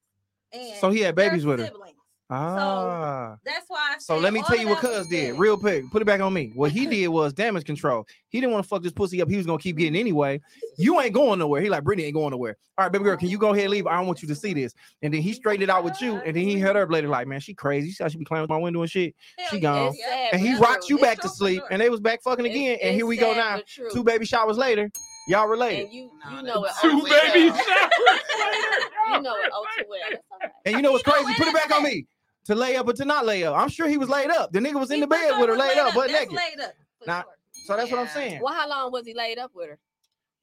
[SPEAKER 2] And
[SPEAKER 1] So he had babies with her.
[SPEAKER 2] siblings.
[SPEAKER 1] Ah.
[SPEAKER 2] That's why I
[SPEAKER 1] So let me tell you what Cuz did, real quick. Put it back on me. What he did was damage control. He didn't want to fuck this pussy up. He was gonna keep getting anyway. You ain't going nowhere. He like Brittany ain't going nowhere. All right, baby girl, can you go ahead and leave? I don't want you to see this. And then he straightened it out with you. And then he had her later like, man, she crazy. She thought she be climbing my window and shit.
[SPEAKER 2] Hell
[SPEAKER 1] she gone.
[SPEAKER 3] Sad,
[SPEAKER 1] And he
[SPEAKER 3] but
[SPEAKER 1] rocked
[SPEAKER 3] true.
[SPEAKER 1] you back
[SPEAKER 2] It's
[SPEAKER 1] to sleep. And they was back fucking
[SPEAKER 3] It's-
[SPEAKER 1] again. And
[SPEAKER 3] it's
[SPEAKER 1] here we go now. Two baby showers later. Y'all related.
[SPEAKER 3] And you, you know it.
[SPEAKER 4] Two
[SPEAKER 3] all
[SPEAKER 5] Two
[SPEAKER 3] too
[SPEAKER 4] baby showers later.
[SPEAKER 3] You know it all too well. It's all right.
[SPEAKER 1] And you know what's crazy? Put it back on me. To lay up or to not lay up. I'm sure he was laid up. The nigga was in
[SPEAKER 2] He
[SPEAKER 1] the bed with her
[SPEAKER 2] was
[SPEAKER 1] laid up, but
[SPEAKER 2] That's
[SPEAKER 1] naked.
[SPEAKER 2] laid up. for
[SPEAKER 1] Now-
[SPEAKER 2] sure.
[SPEAKER 1] So that's what I'm saying.
[SPEAKER 3] Well, how long was he laid up with her?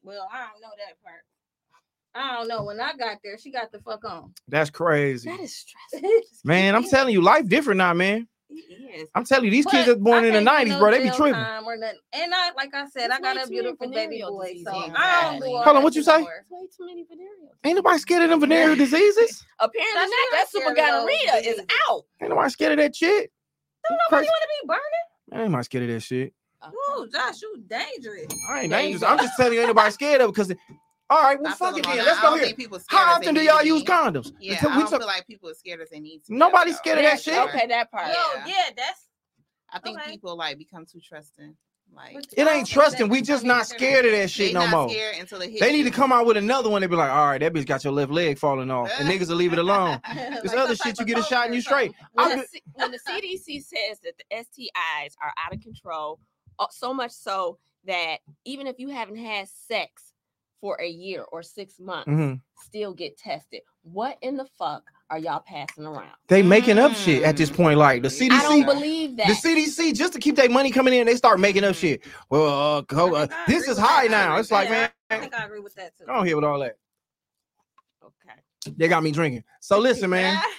[SPEAKER 2] Well, I don't know that part. I don't know. When I got there, she got the fuck on.
[SPEAKER 1] That's crazy.
[SPEAKER 3] That is stressful.
[SPEAKER 1] Man, I'm telling you, life different now, man.
[SPEAKER 3] Yes.
[SPEAKER 1] I'm telling you, these kids
[SPEAKER 2] But
[SPEAKER 1] that's born
[SPEAKER 2] I
[SPEAKER 1] in the 90s,
[SPEAKER 2] no
[SPEAKER 1] bro, they be tripping.
[SPEAKER 2] time Or nothing. And I, like I said, I got a beautiful baby boy,
[SPEAKER 3] diseases
[SPEAKER 2] so
[SPEAKER 5] in
[SPEAKER 2] I don't
[SPEAKER 5] Cali.
[SPEAKER 2] do
[SPEAKER 1] Hold on, what you
[SPEAKER 2] shit no
[SPEAKER 1] say?
[SPEAKER 3] Way too many venereal.
[SPEAKER 1] Ain't nobody scared of them venereal diseases.
[SPEAKER 3] Apparently
[SPEAKER 2] That's
[SPEAKER 3] not. That
[SPEAKER 2] not
[SPEAKER 3] super
[SPEAKER 2] scared of
[SPEAKER 3] gonorrhea is
[SPEAKER 2] diseases.
[SPEAKER 3] out.
[SPEAKER 1] Ain't nobody scared of that shit.
[SPEAKER 2] Don't
[SPEAKER 1] Crazy.
[SPEAKER 2] nobody want to be burning.
[SPEAKER 1] I ain't my scared of that shit.
[SPEAKER 2] Ooh, Josh, you dangerous.
[SPEAKER 1] I ain't
[SPEAKER 3] There
[SPEAKER 1] dangerous. I'm just telling you, ain't nobody scared of it because. All right, well,
[SPEAKER 5] I feel
[SPEAKER 1] fuck it then. Let's go here.
[SPEAKER 5] people
[SPEAKER 1] How often do y'all
[SPEAKER 5] to
[SPEAKER 1] use condoms?
[SPEAKER 5] Yeah,
[SPEAKER 1] Until
[SPEAKER 5] I
[SPEAKER 1] we
[SPEAKER 5] don't
[SPEAKER 1] talk-
[SPEAKER 5] feel like people are scared as they need to.
[SPEAKER 1] Nobody's scared of that shit.
[SPEAKER 3] Okay, that part.
[SPEAKER 2] Yo,
[SPEAKER 5] Yeah.
[SPEAKER 2] yeah, that's.
[SPEAKER 5] I think
[SPEAKER 2] Okay.
[SPEAKER 5] people like become too trusting. Like
[SPEAKER 1] It ain't trusting. We just not scared of that shit no more.
[SPEAKER 5] scared until it hits
[SPEAKER 1] They need
[SPEAKER 5] you.
[SPEAKER 1] to come out with another one. They be like, all right, that bitch got your left leg falling off, and niggas will leave it alone. This
[SPEAKER 2] Like
[SPEAKER 1] other shit, you get a shot and you straight.
[SPEAKER 3] when, the, C- when the CDC says that the STIs are out of control, uh, so much so that even if you haven't had sex for a year or six months,
[SPEAKER 1] Mhm.
[SPEAKER 3] still get tested. What in the fuck are y'all passing around?
[SPEAKER 1] They making up shit at this
[SPEAKER 5] Mm.
[SPEAKER 1] point. Like the CDC,
[SPEAKER 3] I don't believe that.
[SPEAKER 1] the CDC, just to keep their money coming in, they start making up shit. Well, uh, co- uh, this is high
[SPEAKER 2] that.
[SPEAKER 1] now. It's like,
[SPEAKER 2] Yeah, I
[SPEAKER 1] man,
[SPEAKER 2] think I agree with that too.
[SPEAKER 1] go on here with all that.
[SPEAKER 3] okay.
[SPEAKER 1] They got me drinking. So listen, man.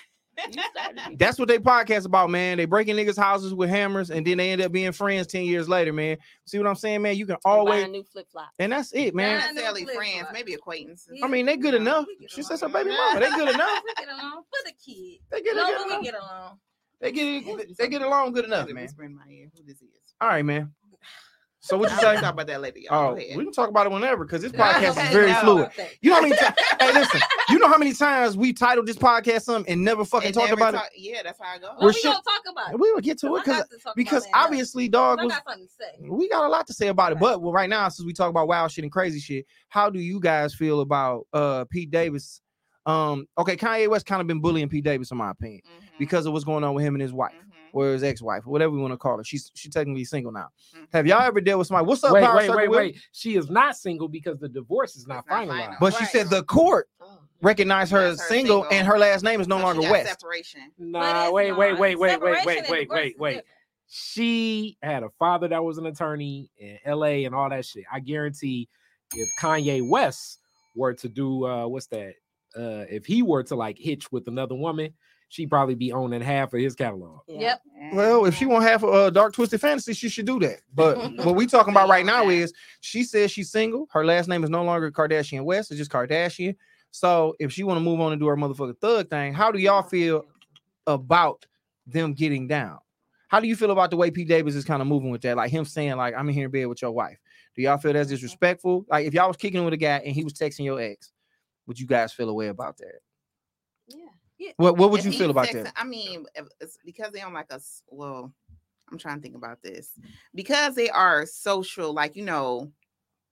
[SPEAKER 3] You started me.
[SPEAKER 1] That's what they podcast about, man. They breaking niggas' houses with hammers, and then they end up being friends ten years later, man. See what I'm saying, man? You can
[SPEAKER 3] And buy
[SPEAKER 1] always,
[SPEAKER 3] a new flip flop.
[SPEAKER 1] and that's it, man.
[SPEAKER 2] Yeah.
[SPEAKER 5] necessarily friends, maybe acquaintances.
[SPEAKER 1] I mean, they good
[SPEAKER 2] Yeah,
[SPEAKER 1] enough.
[SPEAKER 2] we get
[SPEAKER 1] She says her baby mama. They good enough.
[SPEAKER 2] We get along for the kid.
[SPEAKER 1] They get,
[SPEAKER 2] No,
[SPEAKER 1] they
[SPEAKER 2] but
[SPEAKER 1] get
[SPEAKER 2] we
[SPEAKER 1] along.
[SPEAKER 2] get along.
[SPEAKER 1] They get they get along good enough, man.
[SPEAKER 5] Whisper in my ear who this is.
[SPEAKER 1] All right, man. So what you
[SPEAKER 5] I'll
[SPEAKER 1] say?
[SPEAKER 5] talk about that later. Y'all.
[SPEAKER 1] Oh,
[SPEAKER 5] Go ahead.
[SPEAKER 1] we can talk about it whenever because this podcast is very
[SPEAKER 5] no.
[SPEAKER 1] fluid. You know how many times? hey, listen. You know how many times we titled this podcast something and never fucking
[SPEAKER 5] And
[SPEAKER 1] talked
[SPEAKER 5] never
[SPEAKER 1] about
[SPEAKER 5] talk- Yeah, that's how I go.
[SPEAKER 2] Well,
[SPEAKER 1] We're
[SPEAKER 2] we
[SPEAKER 1] shit-
[SPEAKER 2] gonna talk about
[SPEAKER 1] it.
[SPEAKER 2] it.
[SPEAKER 1] We will get to it because
[SPEAKER 2] to
[SPEAKER 1] because
[SPEAKER 2] about that
[SPEAKER 1] obviously, dog
[SPEAKER 2] I
[SPEAKER 1] was.
[SPEAKER 2] something to say.
[SPEAKER 1] We got a lot to say about it, but well, right now, since we talk about wild shit and crazy shit, how do you guys feel about uh Pete Davis? Um, okay, Kanye West kind of been bullying Pete Davis, in my opinion,
[SPEAKER 5] Mhm,
[SPEAKER 1] because of what's going on with him and his wife,
[SPEAKER 5] mhm.
[SPEAKER 1] Or his ex-wife, or whatever we want to call her. She's she's technically single now.
[SPEAKER 5] Mhm.
[SPEAKER 1] Have y'all ever dealt with somebody? What's up,
[SPEAKER 4] Wait,
[SPEAKER 1] Power
[SPEAKER 4] wait, wait,
[SPEAKER 1] Will?
[SPEAKER 4] wait. She is not single because the divorce is not
[SPEAKER 5] not
[SPEAKER 4] finalized.
[SPEAKER 5] final.
[SPEAKER 1] But she said the court
[SPEAKER 3] Oh,
[SPEAKER 1] recognized her as
[SPEAKER 5] her
[SPEAKER 1] single,
[SPEAKER 5] single.
[SPEAKER 1] and her last name is no
[SPEAKER 5] So
[SPEAKER 1] longer West.
[SPEAKER 5] Separation.
[SPEAKER 4] Nah, wait, wait,
[SPEAKER 2] not.
[SPEAKER 4] wait, wait, wait,
[SPEAKER 2] Separation
[SPEAKER 4] wait,
[SPEAKER 2] and
[SPEAKER 4] wait, wait, wait. She had a father that was an attorney in LA and all that shit. I guarantee if Kanye West were to do uh what's that? Uh if he were to like hitch with another woman, she'd probably be owning half of his catalog.
[SPEAKER 3] yeah.
[SPEAKER 2] Yep.
[SPEAKER 1] Well, if she want half of uh, dark twisted fantasy, she should do that. But what we talking about right now is she says she's single. Her last name is no longer Kardashian West; it's just Kardashian. So if she want to move on and do her motherfucking thug thing, how do y'all feel about them getting down? How do you feel about the way Pete Davis is kind of moving with that? Like him saying, like, I'm in here in bed with your wife. Do y'all feel that's disrespectful? Like if y'all was kicking with a guy and he was texting your ex, would you guys feel a way about that?
[SPEAKER 3] Yeah.
[SPEAKER 1] What what would
[SPEAKER 5] If
[SPEAKER 1] you feel about
[SPEAKER 5] texting-
[SPEAKER 1] that?
[SPEAKER 5] I mean, if it's because they on like a s- well, I'm trying to think about this because they are social, like you know,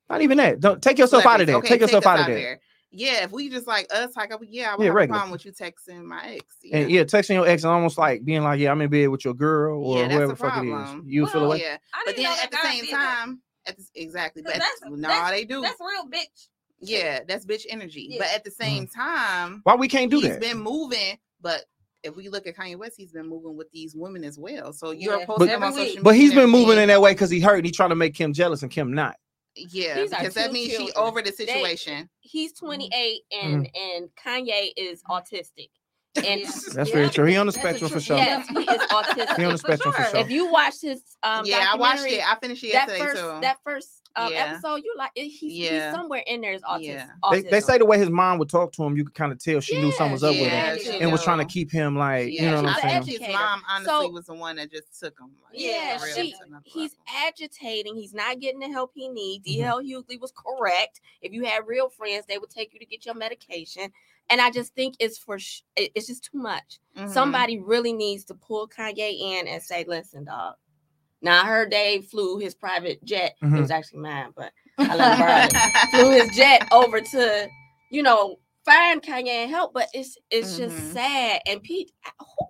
[SPEAKER 1] Not even that. Don't take yourself out of
[SPEAKER 5] celebrities.
[SPEAKER 1] there.
[SPEAKER 5] Okay,
[SPEAKER 1] take yourself
[SPEAKER 5] us
[SPEAKER 1] out of there.
[SPEAKER 5] Yeah, if we just like us, like yeah, I would
[SPEAKER 1] Yeah,
[SPEAKER 5] have
[SPEAKER 1] regular.
[SPEAKER 5] a problem with you texting my ex.
[SPEAKER 1] And yeah, texting your ex and almost like being like, "Yeah, I'm in bed with your girl" or
[SPEAKER 5] Yeah,
[SPEAKER 1] whoever the fuck it is.
[SPEAKER 5] problem.
[SPEAKER 1] You feel
[SPEAKER 2] Well,
[SPEAKER 1] away?
[SPEAKER 5] yeah.
[SPEAKER 2] I
[SPEAKER 5] But
[SPEAKER 2] didn't
[SPEAKER 5] then
[SPEAKER 2] know
[SPEAKER 5] at the same time, at the, exactly,
[SPEAKER 2] 'Cause
[SPEAKER 5] but
[SPEAKER 2] that's-
[SPEAKER 5] no,
[SPEAKER 2] that's-
[SPEAKER 5] they do.
[SPEAKER 2] That's real bitch.
[SPEAKER 5] Yeah, that's bitch energy. But at the same mm. time,
[SPEAKER 1] Why we can't do
[SPEAKER 5] he's
[SPEAKER 1] that?
[SPEAKER 5] He's been moving. But if we look at Kanye West, he's been moving with these women as well. So you're
[SPEAKER 2] Yeah.
[SPEAKER 5] posting
[SPEAKER 1] But-
[SPEAKER 5] them on social
[SPEAKER 2] week.
[SPEAKER 1] but
[SPEAKER 5] media
[SPEAKER 1] he's
[SPEAKER 5] and
[SPEAKER 1] been moving in that way because he hurt and he trying to make Kim jealous and Kim not.
[SPEAKER 5] Yeah,
[SPEAKER 3] These
[SPEAKER 5] because that means she over the situation.
[SPEAKER 3] He's 28 mm-hmm. and and Kanye is mm-hmm. autistic. And
[SPEAKER 1] That's
[SPEAKER 3] yeah,
[SPEAKER 1] very true. He on the
[SPEAKER 2] That's
[SPEAKER 1] spectrum for sure.
[SPEAKER 3] Yes, he is autistic.
[SPEAKER 1] He on the
[SPEAKER 2] For
[SPEAKER 1] spectrum for
[SPEAKER 2] sure.
[SPEAKER 1] sure.
[SPEAKER 3] If you watch his um
[SPEAKER 5] yeah, I watched it. I finished it
[SPEAKER 3] that
[SPEAKER 5] yesterday
[SPEAKER 3] first
[SPEAKER 5] too.
[SPEAKER 3] that first um,
[SPEAKER 5] Yeah.
[SPEAKER 3] episode, you like he's,
[SPEAKER 5] Yeah.
[SPEAKER 3] he's somewhere in there is autism.
[SPEAKER 5] Yeah.
[SPEAKER 1] They, they say the way his mom would talk to him, you could kind of tell she knew something was up with him
[SPEAKER 5] she
[SPEAKER 1] and was trying to keep him like, you
[SPEAKER 5] Yeah,
[SPEAKER 1] know what I'm saying?
[SPEAKER 3] an
[SPEAKER 5] His mom honestly
[SPEAKER 3] So-
[SPEAKER 5] was the one that just took him. Like,
[SPEAKER 3] Yeah,
[SPEAKER 5] really
[SPEAKER 3] she- he's agitating. He's not getting the help he needs. D.L. Hughley was correct. If you had real friends, they would take you to get your medication. And I just think it's for sh- it's just too much.
[SPEAKER 5] Mhm.
[SPEAKER 3] Somebody really needs to pull Kanye in and say, "Listen, dog." Now I heard Dave flew his private jet. It
[SPEAKER 1] Mhm.
[SPEAKER 3] was actually mine, but I let him it. flew his jet over to, you know, find Kanye and help. But it's it's
[SPEAKER 5] Mhm.
[SPEAKER 3] just sad. And Pete,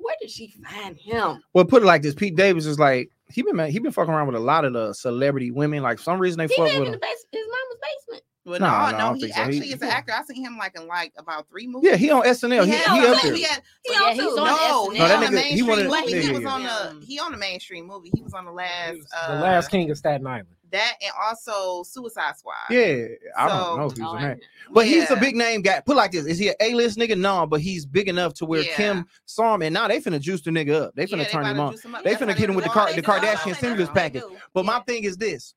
[SPEAKER 3] where did she find him?
[SPEAKER 1] Well, put it like this: Pete Davis is like he been he been fucking around with a lot of the celebrity women. Like for some reason they
[SPEAKER 3] He
[SPEAKER 1] fuck with
[SPEAKER 3] in
[SPEAKER 1] him.
[SPEAKER 3] the base, his mama's basement.
[SPEAKER 5] Well,
[SPEAKER 1] No,
[SPEAKER 5] no,
[SPEAKER 1] no, I
[SPEAKER 5] no,
[SPEAKER 1] don't
[SPEAKER 5] he
[SPEAKER 1] think so. He-
[SPEAKER 5] actually is an
[SPEAKER 1] yeah.
[SPEAKER 5] actor. I seen him like in like about three movies.
[SPEAKER 1] Yeah, he on SNL. He,
[SPEAKER 5] He
[SPEAKER 1] he,
[SPEAKER 5] had-
[SPEAKER 1] up there.
[SPEAKER 5] he had-
[SPEAKER 2] He
[SPEAKER 3] Yeah,
[SPEAKER 2] on
[SPEAKER 3] he's on
[SPEAKER 5] no,
[SPEAKER 3] SNL.
[SPEAKER 5] he
[SPEAKER 1] No, that
[SPEAKER 5] on a
[SPEAKER 1] nigga- he
[SPEAKER 5] mainstream
[SPEAKER 1] wanted-
[SPEAKER 5] movie.
[SPEAKER 1] yeah,
[SPEAKER 5] He
[SPEAKER 1] yeah,
[SPEAKER 5] was on
[SPEAKER 3] Yeah.
[SPEAKER 5] the he on a mainstream movie. He was on the last uh,
[SPEAKER 4] the last king of Staten Island.
[SPEAKER 5] that and also Suicide Squad.
[SPEAKER 1] Yeah, I
[SPEAKER 5] So-
[SPEAKER 1] don't know if he's
[SPEAKER 3] Oh,
[SPEAKER 1] in
[SPEAKER 3] I-
[SPEAKER 1] that. But he's a big name guy. Put it like this: Is he an A-list nigga? No, but he's big enough to where
[SPEAKER 5] Yeah.
[SPEAKER 1] Kim saw him, and now they finna juice the nigga up. They finna
[SPEAKER 5] Yeah,
[SPEAKER 1] turn him
[SPEAKER 5] about
[SPEAKER 1] on.
[SPEAKER 5] to juice up.
[SPEAKER 1] They
[SPEAKER 5] That's
[SPEAKER 1] finna
[SPEAKER 5] how
[SPEAKER 1] hit him with the
[SPEAKER 5] do
[SPEAKER 1] the
[SPEAKER 5] They do it.
[SPEAKER 1] Kardashian
[SPEAKER 5] They
[SPEAKER 1] stimulus package. But my thing is this.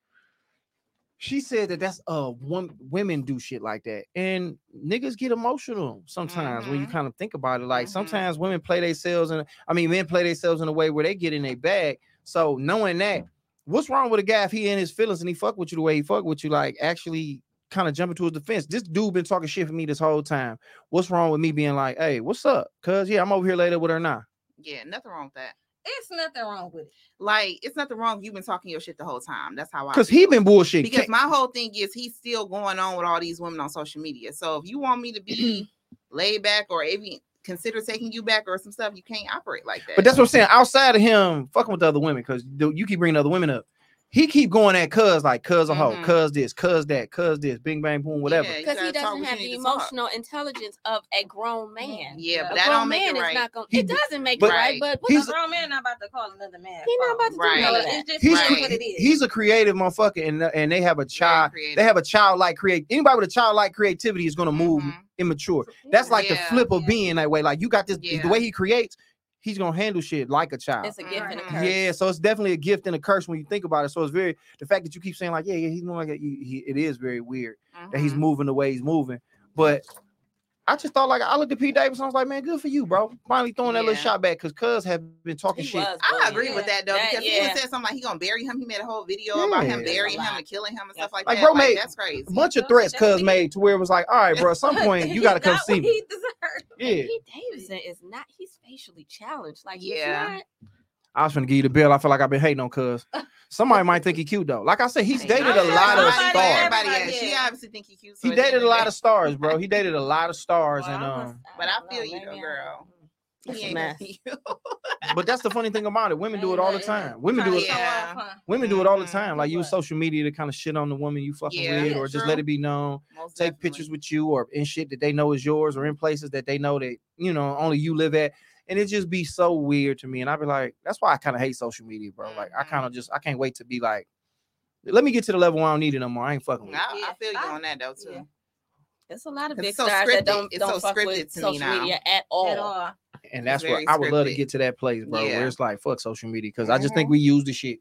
[SPEAKER 1] She said that that's uh one women do shit like that, and niggas get emotional sometimes when you
[SPEAKER 5] Mhm.
[SPEAKER 1] kind of think about it. Like
[SPEAKER 5] Mhm.
[SPEAKER 1] sometimes women play themselves, and I mean men play themselves in a way where they get in their bag. So knowing that, what's wrong with a guy if he in his feelings and he fuck with you the way he fuck with you, like actually kind of jumping to his defense. This dude been talking shit for me this whole time. What's wrong with me being like, hey, what's up? Cause yeah, I'm over here later with her now.
[SPEAKER 5] Yeah, nothing wrong with that.
[SPEAKER 2] It's nothing wrong with it.
[SPEAKER 5] Like, it's nothing wrong. You've been talking your shit the whole time. That's how I.
[SPEAKER 1] Cause he
[SPEAKER 5] feel.
[SPEAKER 1] been bullshit.
[SPEAKER 5] because my whole thing is he's still going on with all these women on social media. So if you want me to be laid back or even consider taking you back or some stuff, you can't operate like that.
[SPEAKER 1] But that's what I'm saying. Outside of him fucking with the other women, because you keep bringing other women up. He keep going at cuz like cuz a hoe,
[SPEAKER 5] Mhm.
[SPEAKER 1] cuz this, cuz that, cuz this, bing bang boom, whatever.
[SPEAKER 5] Yeah,
[SPEAKER 3] because he doesn't
[SPEAKER 5] what
[SPEAKER 3] have the
[SPEAKER 5] need to talk.
[SPEAKER 3] emotional intelligence of a grown man.
[SPEAKER 5] Yeah,
[SPEAKER 2] A
[SPEAKER 5] but
[SPEAKER 3] A
[SPEAKER 5] that
[SPEAKER 3] grown
[SPEAKER 5] don't make
[SPEAKER 3] man
[SPEAKER 5] it
[SPEAKER 3] is
[SPEAKER 5] right.
[SPEAKER 3] not going.
[SPEAKER 1] He
[SPEAKER 3] It doesn't make
[SPEAKER 1] but-
[SPEAKER 3] it right,
[SPEAKER 5] Right.
[SPEAKER 3] but
[SPEAKER 2] He's
[SPEAKER 1] He's-
[SPEAKER 2] a grown man not about to call another man.
[SPEAKER 3] He's not about to do
[SPEAKER 5] Right.
[SPEAKER 3] none
[SPEAKER 2] It's just
[SPEAKER 1] He's
[SPEAKER 2] it
[SPEAKER 1] cre-
[SPEAKER 2] is what it is.
[SPEAKER 1] he's a creative motherfucker, and and they have a child. They have a childlike create. Anybody with a childlike creativity is gonna move
[SPEAKER 5] Mhm.
[SPEAKER 1] immature. That's like the flip of
[SPEAKER 2] Yeah.
[SPEAKER 1] being that way. Like you got this the way he creates, he's gonna handle shit like a child.
[SPEAKER 3] It's a gift and a
[SPEAKER 5] Mhm.
[SPEAKER 3] curse.
[SPEAKER 1] Yeah, so it's definitely a gift and a curse when you think about it. So it's very the fact that you keep saying like, yeah, yeah, he's more like a, he, he- it is very weird that he's
[SPEAKER 5] Mhm.
[SPEAKER 1] moving the way he's moving. But I just thought like I looked at Pete Davidson, I was like, man, good for you, bro. Finally throwing that little shot back because Cuz have been talking
[SPEAKER 3] He
[SPEAKER 1] shit.
[SPEAKER 3] was
[SPEAKER 5] I
[SPEAKER 3] bullying.
[SPEAKER 5] agree with that though
[SPEAKER 3] That-
[SPEAKER 5] because he
[SPEAKER 3] yeah.
[SPEAKER 5] even said something like he gonna bury him. He made a whole video about him burying him and killing him and stuff
[SPEAKER 3] That's
[SPEAKER 5] like
[SPEAKER 1] Like,
[SPEAKER 5] that.
[SPEAKER 1] bro
[SPEAKER 5] like,
[SPEAKER 1] made
[SPEAKER 5] that's crazy.
[SPEAKER 1] A bunch of threats Cuz made to where it was like, all right, bro, at some point you gotta come see me.
[SPEAKER 2] He deserved.
[SPEAKER 1] Yeah.
[SPEAKER 3] Pete Davidson is not. He's facially challenged. Like
[SPEAKER 5] Yeah.
[SPEAKER 3] he's not.
[SPEAKER 1] I was gonna give you the bill. I feel like I've been hating on Cuz. Somebody might think he cute though. Like I said, he's dated a lot of stars.
[SPEAKER 5] Everybody,
[SPEAKER 2] Everybody
[SPEAKER 5] has. She obviously think he cute. so
[SPEAKER 1] He dated a lot of stars, bro. He dated a lot of stars,
[SPEAKER 3] Well,
[SPEAKER 1] and um,
[SPEAKER 5] But I feel you though, girl.
[SPEAKER 3] It's
[SPEAKER 5] He ain't
[SPEAKER 3] mess.
[SPEAKER 1] but that's the funny thing about it. Women do it all the time. Women do it.
[SPEAKER 5] Yeah.
[SPEAKER 1] Women do it all the
[SPEAKER 5] Mhm.
[SPEAKER 1] time. Like use social media to kind of shit on the woman you fucking
[SPEAKER 5] Yeah,
[SPEAKER 1] with, or just
[SPEAKER 5] true.
[SPEAKER 1] let it be known.
[SPEAKER 5] Most
[SPEAKER 1] Take
[SPEAKER 5] definitely.
[SPEAKER 1] pictures with you or in shit that they know is yours, or in places that they know that you know only you live at. And it just be so weird to me. And I'd be like, that's why I kind of hate social media, bro. Like I
[SPEAKER 5] Mhm.
[SPEAKER 1] kind of just I can't wait to be like, let me get to the level where I don't need it no more. I ain't fucking with it.
[SPEAKER 5] I, I feel you
[SPEAKER 2] I-
[SPEAKER 5] on that though too.
[SPEAKER 2] Yeah.
[SPEAKER 3] There's a lot of big
[SPEAKER 5] so
[SPEAKER 3] stars
[SPEAKER 5] scripted.
[SPEAKER 3] that don't
[SPEAKER 5] It's
[SPEAKER 3] don't
[SPEAKER 5] so
[SPEAKER 3] fuck
[SPEAKER 5] scripted
[SPEAKER 3] with
[SPEAKER 5] to me
[SPEAKER 3] social
[SPEAKER 5] now.
[SPEAKER 3] media at all.
[SPEAKER 2] At all.
[SPEAKER 1] And that's
[SPEAKER 5] very
[SPEAKER 1] where I would love to get to that place, bro.
[SPEAKER 5] Yeah.
[SPEAKER 1] Where it's like fuck social media because I just think we use the shit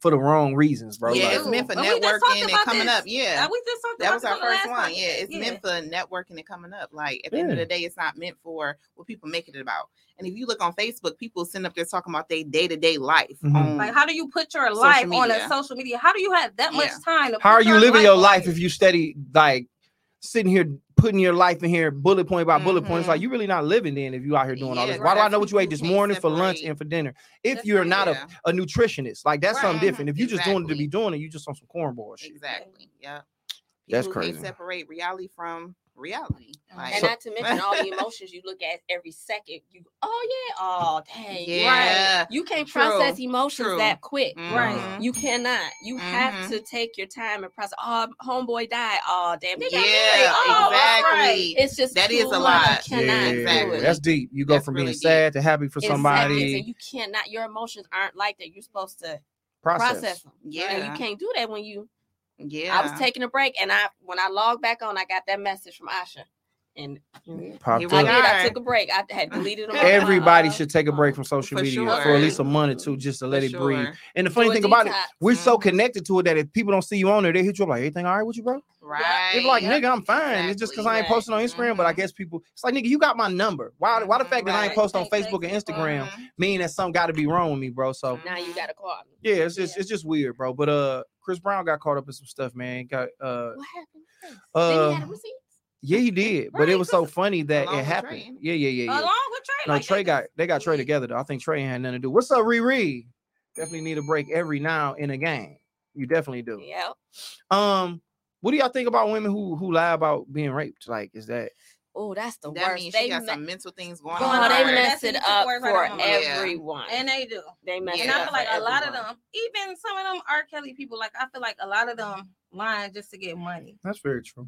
[SPEAKER 1] for the wrong reasons, bro.
[SPEAKER 5] yeah,
[SPEAKER 1] Like,
[SPEAKER 5] it's meant for
[SPEAKER 2] But we just talked
[SPEAKER 5] networking and coming
[SPEAKER 2] this.
[SPEAKER 5] up. Yeah.
[SPEAKER 2] Uh, we just talked
[SPEAKER 5] That
[SPEAKER 2] about
[SPEAKER 5] was
[SPEAKER 2] this
[SPEAKER 5] our
[SPEAKER 2] the
[SPEAKER 5] first
[SPEAKER 2] last
[SPEAKER 5] one. Yeah,
[SPEAKER 2] podcast.
[SPEAKER 5] it's meant for networking and coming up. Like at the end of the day, it's not meant for what people make it about. And if you look on Facebook, people sitting up there talking about their day to day life.
[SPEAKER 1] Mhm.
[SPEAKER 2] Like, how do you put your
[SPEAKER 5] Social
[SPEAKER 2] life on a social media? How do you have that much time? To
[SPEAKER 1] how are you living your
[SPEAKER 2] on
[SPEAKER 1] life if you study like sitting here putting your life in here bullet point by bullet point? It's like mm-hmm. you're really not living then if you out here doing all
[SPEAKER 5] Yeah,
[SPEAKER 1] this. Why do I know what you ate this
[SPEAKER 5] can't
[SPEAKER 1] morning for lunch and for dinner? If
[SPEAKER 2] That's
[SPEAKER 1] you're not
[SPEAKER 5] Yeah.
[SPEAKER 1] a, a nutritionist, like that's something different. If you're just doing it to be doing it, you just on some cornball shit.
[SPEAKER 5] Exactly. Yeah.
[SPEAKER 1] That's
[SPEAKER 5] People can't
[SPEAKER 1] crazy.
[SPEAKER 5] separate reality from reality. Like,
[SPEAKER 3] And
[SPEAKER 1] So-
[SPEAKER 3] not to mention all the emotions you look at every second. You oh yeah, oh dang,
[SPEAKER 5] Yeah.
[SPEAKER 3] right. You can't
[SPEAKER 5] True,
[SPEAKER 3] process emotions
[SPEAKER 5] true.
[SPEAKER 3] that quick.
[SPEAKER 2] Right.
[SPEAKER 5] Mhm.
[SPEAKER 3] You cannot. You have
[SPEAKER 5] Mhm.
[SPEAKER 3] to take your time and process. Oh, homeboy died. Oh, damn. They.
[SPEAKER 5] Yeah,
[SPEAKER 3] Oh,
[SPEAKER 5] exactly.
[SPEAKER 3] right. It's just
[SPEAKER 5] That
[SPEAKER 3] too
[SPEAKER 5] is a
[SPEAKER 3] much.
[SPEAKER 5] lot.
[SPEAKER 3] You cannot do
[SPEAKER 5] exactly.
[SPEAKER 3] it.
[SPEAKER 1] That's deep. You go
[SPEAKER 5] That's
[SPEAKER 1] from
[SPEAKER 5] really
[SPEAKER 1] being
[SPEAKER 5] deep.
[SPEAKER 1] sad to happy for
[SPEAKER 3] Exactly.
[SPEAKER 1] somebody.
[SPEAKER 3] And you cannot. Your emotions aren't like that. You're supposed to
[SPEAKER 1] Process.
[SPEAKER 3] process them.
[SPEAKER 5] Yeah.
[SPEAKER 3] And you can't do that when you.
[SPEAKER 5] Yeah.
[SPEAKER 3] I was taking a break, and I when I logged back on, I got that message from Asha, and
[SPEAKER 1] Popped
[SPEAKER 5] Here
[SPEAKER 1] up.
[SPEAKER 3] I did. I took a break. I had deleted them.
[SPEAKER 1] Everybody should take a break from social
[SPEAKER 5] For
[SPEAKER 1] media for at least a month or two just to let
[SPEAKER 5] For
[SPEAKER 1] it breathe. And the funny
[SPEAKER 3] a
[SPEAKER 1] thing about it, we're so connected to it that if people don't see you on there, they hit you up like, everything all right with you, bro?
[SPEAKER 5] Right.
[SPEAKER 1] They be like, nigga, I'm fine. It's just because I ain't
[SPEAKER 3] Exactly.
[SPEAKER 1] posting on Instagram, but I
[SPEAKER 5] Mhm.
[SPEAKER 1] guess people, it's like, nigga, you got my number. Why, why the fact that I ain't
[SPEAKER 5] Right.
[SPEAKER 1] post on Facebook and
[SPEAKER 2] text people.
[SPEAKER 1] Instagram
[SPEAKER 5] Mhm.
[SPEAKER 1] mean that something got to be wrong with me, bro? So
[SPEAKER 3] Now you gotta call me.
[SPEAKER 1] yeah, it's just
[SPEAKER 3] Yeah.
[SPEAKER 1] it's just weird, bro. But uh, Chris Brown got caught up in some stuff, man. Got uh,
[SPEAKER 3] What happened? Did
[SPEAKER 1] uh,
[SPEAKER 3] he have a receipt?
[SPEAKER 1] yeah, he did, but it was so funny that it happened.
[SPEAKER 5] Trey.
[SPEAKER 1] Yeah, yeah, yeah, yeah.
[SPEAKER 2] Along with Trey.
[SPEAKER 1] No,
[SPEAKER 2] like
[SPEAKER 1] Trey got they got Trey together though. I think Trey had nothing to do. What's up, Riri? Definitely need a break every now in a game. You definitely do.
[SPEAKER 3] Yeah.
[SPEAKER 1] Um, what do y'all think about women who who lie about being raped? Like, is that
[SPEAKER 3] Oh, that's the
[SPEAKER 5] That
[SPEAKER 3] worst.
[SPEAKER 5] means
[SPEAKER 3] They
[SPEAKER 5] she got
[SPEAKER 3] me-
[SPEAKER 5] some mental things going
[SPEAKER 2] Going
[SPEAKER 3] Oh,
[SPEAKER 5] on.
[SPEAKER 3] they mess it up
[SPEAKER 2] words right
[SPEAKER 3] for
[SPEAKER 2] on.
[SPEAKER 5] Yeah.
[SPEAKER 3] everyone.
[SPEAKER 2] And they do.
[SPEAKER 3] they mess
[SPEAKER 5] Yeah.
[SPEAKER 2] And I feel like
[SPEAKER 3] for
[SPEAKER 2] a lot of them, even some of them R. Kelly people, like I feel like a lot of them lying just to get money.
[SPEAKER 1] that's very true?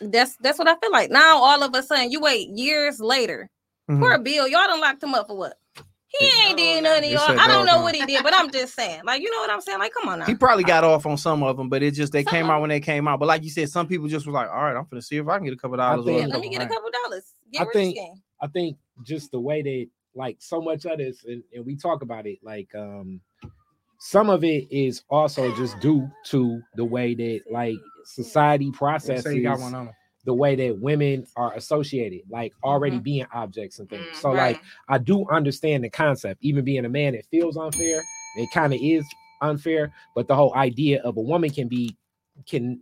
[SPEAKER 2] That's that's what I feel like. Now all of a sudden, you wait years later.
[SPEAKER 1] Mhm.
[SPEAKER 2] Poor Bill, y'all done locked him up for what? He
[SPEAKER 1] They-
[SPEAKER 2] ain't did none of y'all. I don't know
[SPEAKER 1] on.
[SPEAKER 2] what he did, but I'm just saying. Like, you know what I'm saying? Like, come on now.
[SPEAKER 1] He probably got off on some of them, but it just they
[SPEAKER 3] Some
[SPEAKER 1] came out when they came out. But like you said, some people just was like, all right, I'm gonna see if I can get a couple dollars.
[SPEAKER 4] think-
[SPEAKER 2] Yeah, let me get a
[SPEAKER 1] couple
[SPEAKER 2] couple dollars. Get
[SPEAKER 4] I
[SPEAKER 2] rich
[SPEAKER 4] think-
[SPEAKER 2] game.
[SPEAKER 4] I think just the way they like so much of this, and, and we talk about it, like um some of it is also just due to the way that like society processes
[SPEAKER 1] got one on.
[SPEAKER 4] the way that women are associated, like already mm-hmm. being objects and things. Mm, so like I do understand the concept, even being a man, it feels unfair. It kind of is unfair, but the whole idea of a woman can be can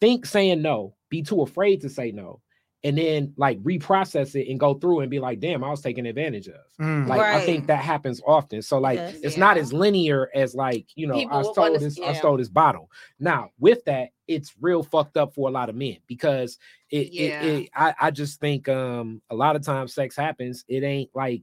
[SPEAKER 4] think saying no, be too afraid to say no, and then like reprocess it and go through and be like, damn, I was taken advantage of.
[SPEAKER 1] Mm.
[SPEAKER 4] Like I think that happens often. So like
[SPEAKER 2] Yes.
[SPEAKER 4] it's not as linear as like you know
[SPEAKER 3] People
[SPEAKER 4] I stole
[SPEAKER 3] wanna-
[SPEAKER 4] this I stole this bottle. Now with that, it's real fucked up for a lot of men because it,
[SPEAKER 5] Yeah.
[SPEAKER 4] it, it I, I just think um a lot of times sex happens. It ain't like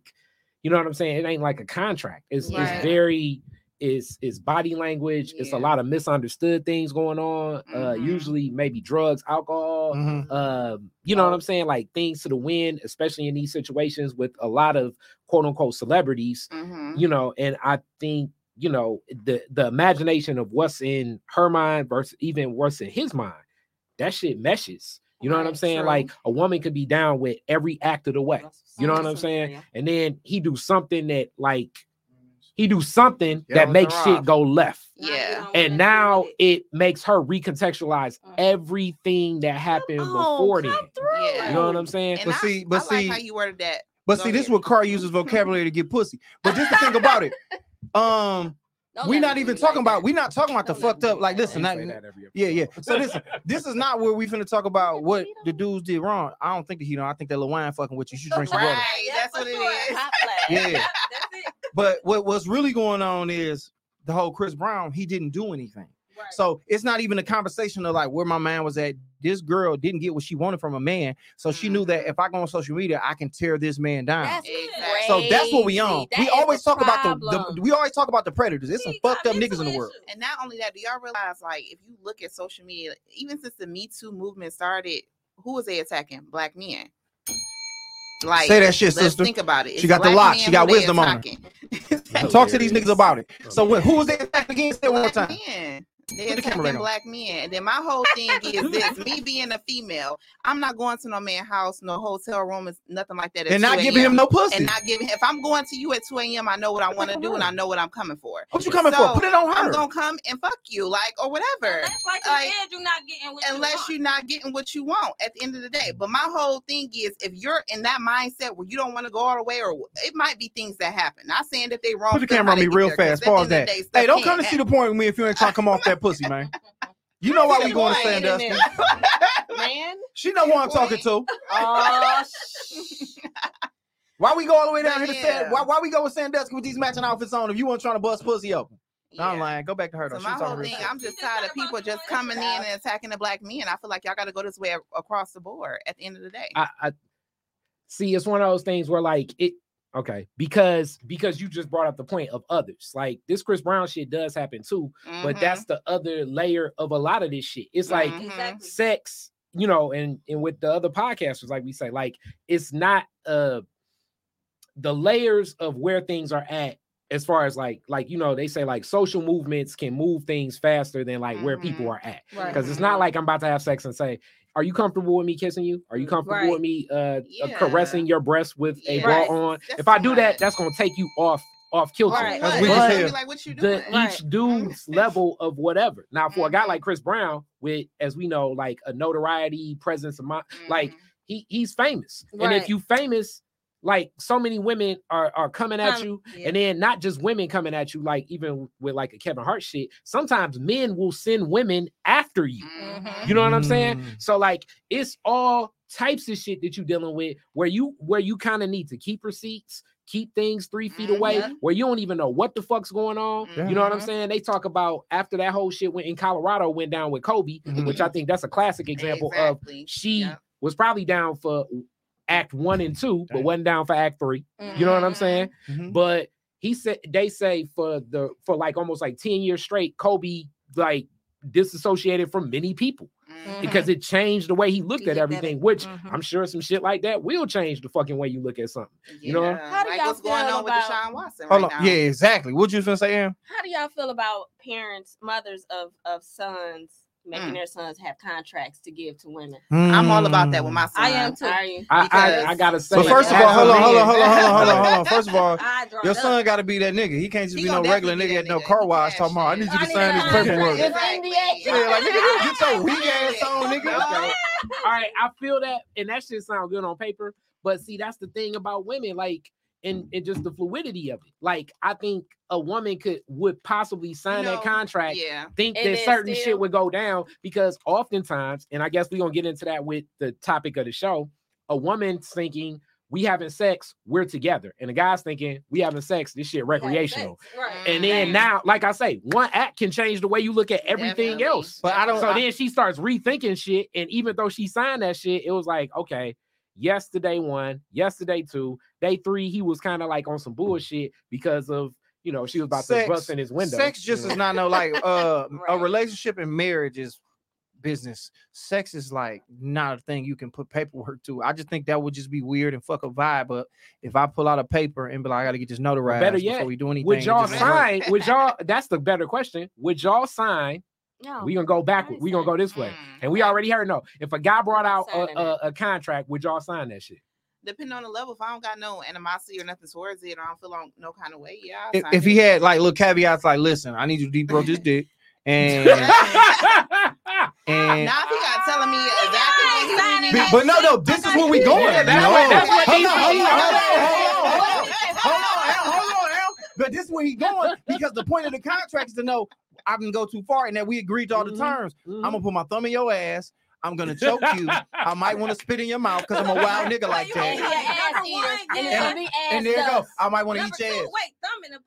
[SPEAKER 4] you know what I'm saying. It ain't like a contract. It's
[SPEAKER 5] Right.
[SPEAKER 4] it's very is is body language. It's a lot of misunderstood things going on. Uh,
[SPEAKER 5] Mhm.
[SPEAKER 4] usually maybe drugs, alcohol,
[SPEAKER 1] Mhm.
[SPEAKER 4] um, you know what I'm saying? Like things to the wind, especially in these situations with a lot of quote unquote celebrities,
[SPEAKER 5] Mhm.
[SPEAKER 4] you know, and I think, you know, the the imagination of what's in her mind versus even what's in his mind, that shit meshes. You know what I'm saying?
[SPEAKER 3] true.
[SPEAKER 4] Like a woman could be down with every act of the way, you know what I'm saying? and then he do something that like he do something
[SPEAKER 1] Yeah,
[SPEAKER 4] that makes shit
[SPEAKER 1] rock.
[SPEAKER 4] go left.
[SPEAKER 5] Yeah.
[SPEAKER 4] And now it makes her recontextualize
[SPEAKER 3] Mhm.
[SPEAKER 4] everything that happened before then.
[SPEAKER 5] Yeah.
[SPEAKER 4] You know what I'm saying?
[SPEAKER 5] And
[SPEAKER 1] But
[SPEAKER 5] I,
[SPEAKER 1] see- but
[SPEAKER 5] I like
[SPEAKER 1] see-
[SPEAKER 5] how you worded that.
[SPEAKER 1] But
[SPEAKER 5] Go
[SPEAKER 1] see, this is what Car uses vocabulary to get pussy. But just the thing about it, um,
[SPEAKER 3] Don't we're
[SPEAKER 1] not even talking
[SPEAKER 3] like
[SPEAKER 1] about
[SPEAKER 3] that.
[SPEAKER 1] we not talking about the
[SPEAKER 3] Don't let
[SPEAKER 1] fucked up. Like,
[SPEAKER 3] that.
[SPEAKER 1] listen,
[SPEAKER 4] You
[SPEAKER 1] not,
[SPEAKER 4] that
[SPEAKER 1] yeah, yeah. So listen, this is not where we finna talk about what the dudes did wrong. I don't think the heat on. I think that Lil Wayne fucking with you. You should drink some water.
[SPEAKER 5] Right, that's what it is.
[SPEAKER 3] Hot.
[SPEAKER 1] Yeah.
[SPEAKER 3] That's it.
[SPEAKER 1] But what what's really going on is the whole Chris Brown. He didn't do anything.
[SPEAKER 3] Right.
[SPEAKER 1] So it's not even a conversation of like where my man was at. This girl didn't get what she wanted from a man, so she knew that mm-hmm. if I go on social media, I can tear this man down.
[SPEAKER 3] That's
[SPEAKER 5] Exactly.
[SPEAKER 1] so that's what we on.
[SPEAKER 3] That
[SPEAKER 1] we always talk about the, the we always talk about the predators. There's some fucked up niggas in the world.
[SPEAKER 5] And not only that, do y'all realize like if you look at social media, even since the Me Too movement started, who was they attacking? Black men. Like
[SPEAKER 1] Say that shit, sister.
[SPEAKER 5] think about it.
[SPEAKER 1] She got the lock. She got wisdom on her. Talk to these niggas about it. So who was they attacking against at one time?
[SPEAKER 5] men. They
[SPEAKER 1] Put the camera
[SPEAKER 5] attacking
[SPEAKER 1] back on.
[SPEAKER 5] black men. And then my whole thing is this me being a female, I'm not going to no man house, no hotel room, is nothing like that. at
[SPEAKER 1] And not giving him no pussy.
[SPEAKER 5] and not giving Him, if I'm going to you at 2 a.m., I know what I want to do and I know what I'm coming for.
[SPEAKER 1] What you coming
[SPEAKER 5] So,
[SPEAKER 1] for? Put it on her.
[SPEAKER 5] I'm gonna come and fuck you, like or whatever.
[SPEAKER 2] That's like you
[SPEAKER 5] Like,
[SPEAKER 2] said, you're not getting what you
[SPEAKER 5] Unless
[SPEAKER 2] want.
[SPEAKER 5] you're not getting what you want at the end of the day. But my whole thing is if you're in that mindset where you don't want to go all the way, or it might be things that happen. Not saying that they wrong.
[SPEAKER 1] Put the camera on me real fast. Pause
[SPEAKER 5] end of the
[SPEAKER 1] that.
[SPEAKER 5] day,
[SPEAKER 1] Hey, don't come to see the point with me if you ain't trying to come off that pussy, man. You know why we going to
[SPEAKER 3] Boy, in
[SPEAKER 1] Sandusky.
[SPEAKER 3] Man.
[SPEAKER 1] She know who I'm talking to.
[SPEAKER 3] Oh,
[SPEAKER 1] Why we go all the way down
[SPEAKER 5] But
[SPEAKER 1] here to Sand? Why, why we go with Sandusky with these matching outfits on if you weren't trying to bust pussy open? I'm lying. Go back to her though.
[SPEAKER 5] So
[SPEAKER 1] She's
[SPEAKER 5] my whole thing. I'm just tired of people just coming in and attacking the black men. I feel like y'all got to go this way across the board at the end of the day.
[SPEAKER 4] I, I see it's one of those things where like it okay because because you just brought up the point of others like this chris brown shit does happen too but
[SPEAKER 5] Mhm.
[SPEAKER 4] that's the other layer of a lot of this shit it's like
[SPEAKER 5] Mhm.
[SPEAKER 3] exactly.
[SPEAKER 4] sex you know and and with the other podcasters like we say like it's not uh the layers of where things are at as far as like like you know they say like social movements can move things faster than like where people
[SPEAKER 5] Mhm.
[SPEAKER 4] are at
[SPEAKER 2] Right.
[SPEAKER 4] because it's not
[SPEAKER 5] Mhm.
[SPEAKER 4] like i'm about to have sex and say are you comfortable with me kissing you are you comfortable
[SPEAKER 2] Right.
[SPEAKER 4] with me uh, uh,
[SPEAKER 5] Yeah.
[SPEAKER 4] caressing your breast with a
[SPEAKER 5] Yeah.
[SPEAKER 4] bra
[SPEAKER 2] Right.
[SPEAKER 4] on
[SPEAKER 5] That's
[SPEAKER 4] if i do that that's gonna take you off off kilter
[SPEAKER 2] Right.
[SPEAKER 1] That's
[SPEAKER 5] What?
[SPEAKER 1] weak
[SPEAKER 5] It's
[SPEAKER 1] as
[SPEAKER 5] gonna
[SPEAKER 1] hell.
[SPEAKER 5] be Like what you
[SPEAKER 4] the?
[SPEAKER 2] Right.
[SPEAKER 4] each dude's level of whatever. Now, for a guy
[SPEAKER 5] Mhm.
[SPEAKER 4] like Chris Brown, with as we know, like a notoriety, presence of mind, like
[SPEAKER 5] Mhm.
[SPEAKER 4] he he's famous. And if you famous, like so many women are are coming at
[SPEAKER 2] Um,
[SPEAKER 4] you,
[SPEAKER 2] yeah.
[SPEAKER 4] and then not just women coming at you, like even with like a Kevin Hart shit. Sometimes men will send women after you.
[SPEAKER 5] Mhm.
[SPEAKER 4] You know what I'm saying?
[SPEAKER 1] Mm.
[SPEAKER 4] So like it's all types of shit that you're dealing with where you where you kind of need to keep receipts, keep things three feet
[SPEAKER 5] Mhm.
[SPEAKER 4] away,
[SPEAKER 2] Yeah.
[SPEAKER 4] where you don't even know what the fuck's going on.
[SPEAKER 1] Yeah.
[SPEAKER 4] You know what I'm saying? They talk about after that whole shit went in Colorado went down with Kobe,
[SPEAKER 1] Mhm.
[SPEAKER 4] which I think that's a classic example of she
[SPEAKER 5] Yep.
[SPEAKER 4] was probably down for act one and two, but
[SPEAKER 1] Damn.
[SPEAKER 4] wasn't down for act three. You know what I'm saying?
[SPEAKER 1] Mhm.
[SPEAKER 4] But he said they say for the for like almost like 10 years straight, Kobe like disassociated from many people
[SPEAKER 5] Mhm.
[SPEAKER 4] because it changed the way he looked
[SPEAKER 2] He
[SPEAKER 4] at everything,
[SPEAKER 2] it.
[SPEAKER 4] which
[SPEAKER 2] Mhm.
[SPEAKER 4] I'm sure some shit like that will change the fucking way you look at something. you know?
[SPEAKER 3] How do
[SPEAKER 5] like
[SPEAKER 3] y'all
[SPEAKER 5] what's going
[SPEAKER 3] feel
[SPEAKER 5] on with
[SPEAKER 3] about-
[SPEAKER 5] Deshaun Watson
[SPEAKER 1] Hold
[SPEAKER 5] right
[SPEAKER 1] on.
[SPEAKER 5] now?
[SPEAKER 1] Yeah, exactly. What you finna say, Aaron?
[SPEAKER 3] How do y'all feel about parents, mothers of of sons making
[SPEAKER 5] Mm.
[SPEAKER 3] their sons have contracts to give to women?
[SPEAKER 5] I'm all about that with my son.
[SPEAKER 2] I am too.
[SPEAKER 3] Are you?
[SPEAKER 4] I, I, I gotta say,
[SPEAKER 1] So first of all, hold on, hold on, hold on, hold on, hold on, hold on. First of all, your
[SPEAKER 2] it up.
[SPEAKER 1] son got to be that nigga. He can't just
[SPEAKER 5] He
[SPEAKER 1] be no regular
[SPEAKER 5] definitely
[SPEAKER 1] nigga at no car wash
[SPEAKER 5] He
[SPEAKER 1] talking about. I need you to sign this paperwork.
[SPEAKER 2] It's NDA.
[SPEAKER 1] Yeah, like nigga, get your weak ass on, nigga.
[SPEAKER 4] Okay. All right, I feel that, and that shit sound good on paper. But see, that's the thing about women. Like, and, and just the fluidity of it. Like I think a woman could would possibly sign
[SPEAKER 5] know,
[SPEAKER 4] that contract,
[SPEAKER 5] Yeah.
[SPEAKER 4] think
[SPEAKER 3] And
[SPEAKER 4] that certain
[SPEAKER 3] still-
[SPEAKER 4] shit would go down because oftentimes, and I guess we're gonna get into that with the topic of the show, a woman's thinking we having sex, we're together, and the guy's thinking we having sex, this shit recreational.
[SPEAKER 2] Right.
[SPEAKER 4] And then
[SPEAKER 5] Mhm.
[SPEAKER 4] now, like I say, one act can change the way you look at everything
[SPEAKER 5] Definitely.
[SPEAKER 4] else.
[SPEAKER 1] But I don't.
[SPEAKER 4] So
[SPEAKER 1] I-
[SPEAKER 4] then she starts rethinking shit. And even though she signed that shit, it was like, okay, yesterday one, yesterday two, day three, he was kind of like on some bullshit because of you know, she was about
[SPEAKER 1] Sex-
[SPEAKER 4] to bust in his window.
[SPEAKER 1] Sex just
[SPEAKER 4] you
[SPEAKER 1] is
[SPEAKER 4] know?
[SPEAKER 1] not no like uh a relationship and marriage is business. Sex is like not a thing you can put paperwork to. I just think that would just be weird and fuck a vibe. But if I pull out a paper and be like, I gotta get this notarized
[SPEAKER 4] better
[SPEAKER 1] before
[SPEAKER 4] yet,
[SPEAKER 1] we do anything,
[SPEAKER 4] Would y'all
[SPEAKER 1] just won't work.
[SPEAKER 4] sign? Would y'all? That's the better question. Would y'all sign?
[SPEAKER 3] No.
[SPEAKER 4] We gonna go backward. We gonna go this way.
[SPEAKER 5] Mm.
[SPEAKER 4] And we already heard no. If a guy brought out a, a, a contract, would y'all sign that shit?
[SPEAKER 5] Depending on the level, if I don't got no animosity or nothing towards it, or I don't feel on no kind of way, yeah.
[SPEAKER 1] If, if he had like little caveats, like, listen, I need you to deep throat this dick, and and
[SPEAKER 5] now if he got telling me exactly what he need me
[SPEAKER 1] Be-
[SPEAKER 5] to
[SPEAKER 1] but no, no, this is where we going.
[SPEAKER 4] Yeah, that's
[SPEAKER 1] no.
[SPEAKER 4] what- that's what
[SPEAKER 1] hold
[SPEAKER 4] he
[SPEAKER 1] on, hold
[SPEAKER 4] said.
[SPEAKER 1] on, hold on, hold on, hold on, hold on, hold on, But this is where he going because the point of the contract is to know I can go too far and that we agreed to all the
[SPEAKER 4] Mhm.
[SPEAKER 1] terms.
[SPEAKER 4] Mhm.
[SPEAKER 1] I'm gonna put my thumb in your ass. I'm gonna choke you. I might want to spit in your mouth because I'm a wild nigga like that.
[SPEAKER 3] ass eater,
[SPEAKER 2] one,
[SPEAKER 3] and it's
[SPEAKER 2] yeah.
[SPEAKER 3] gonna be ass
[SPEAKER 1] And there you go. I might want to eat your ass.
[SPEAKER 2] wait, thumb in the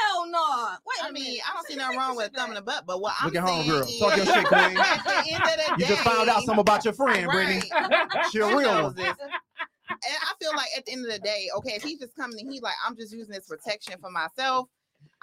[SPEAKER 2] hell no. Wait,
[SPEAKER 5] I
[SPEAKER 2] a
[SPEAKER 5] mean,
[SPEAKER 2] minute.
[SPEAKER 5] I don't see nothing wrong with thumb in the butt, but what I'm
[SPEAKER 1] Look at home, girl.
[SPEAKER 5] is,
[SPEAKER 1] Talk your shit, queen.
[SPEAKER 5] At the end of the
[SPEAKER 1] You just found out
[SPEAKER 5] day-
[SPEAKER 1] something about your friend, Brittany.
[SPEAKER 5] Right.
[SPEAKER 1] She a real one.
[SPEAKER 5] And I feel like at the end of the day, okay, if he's just coming and he like, I'm just using this protection for myself.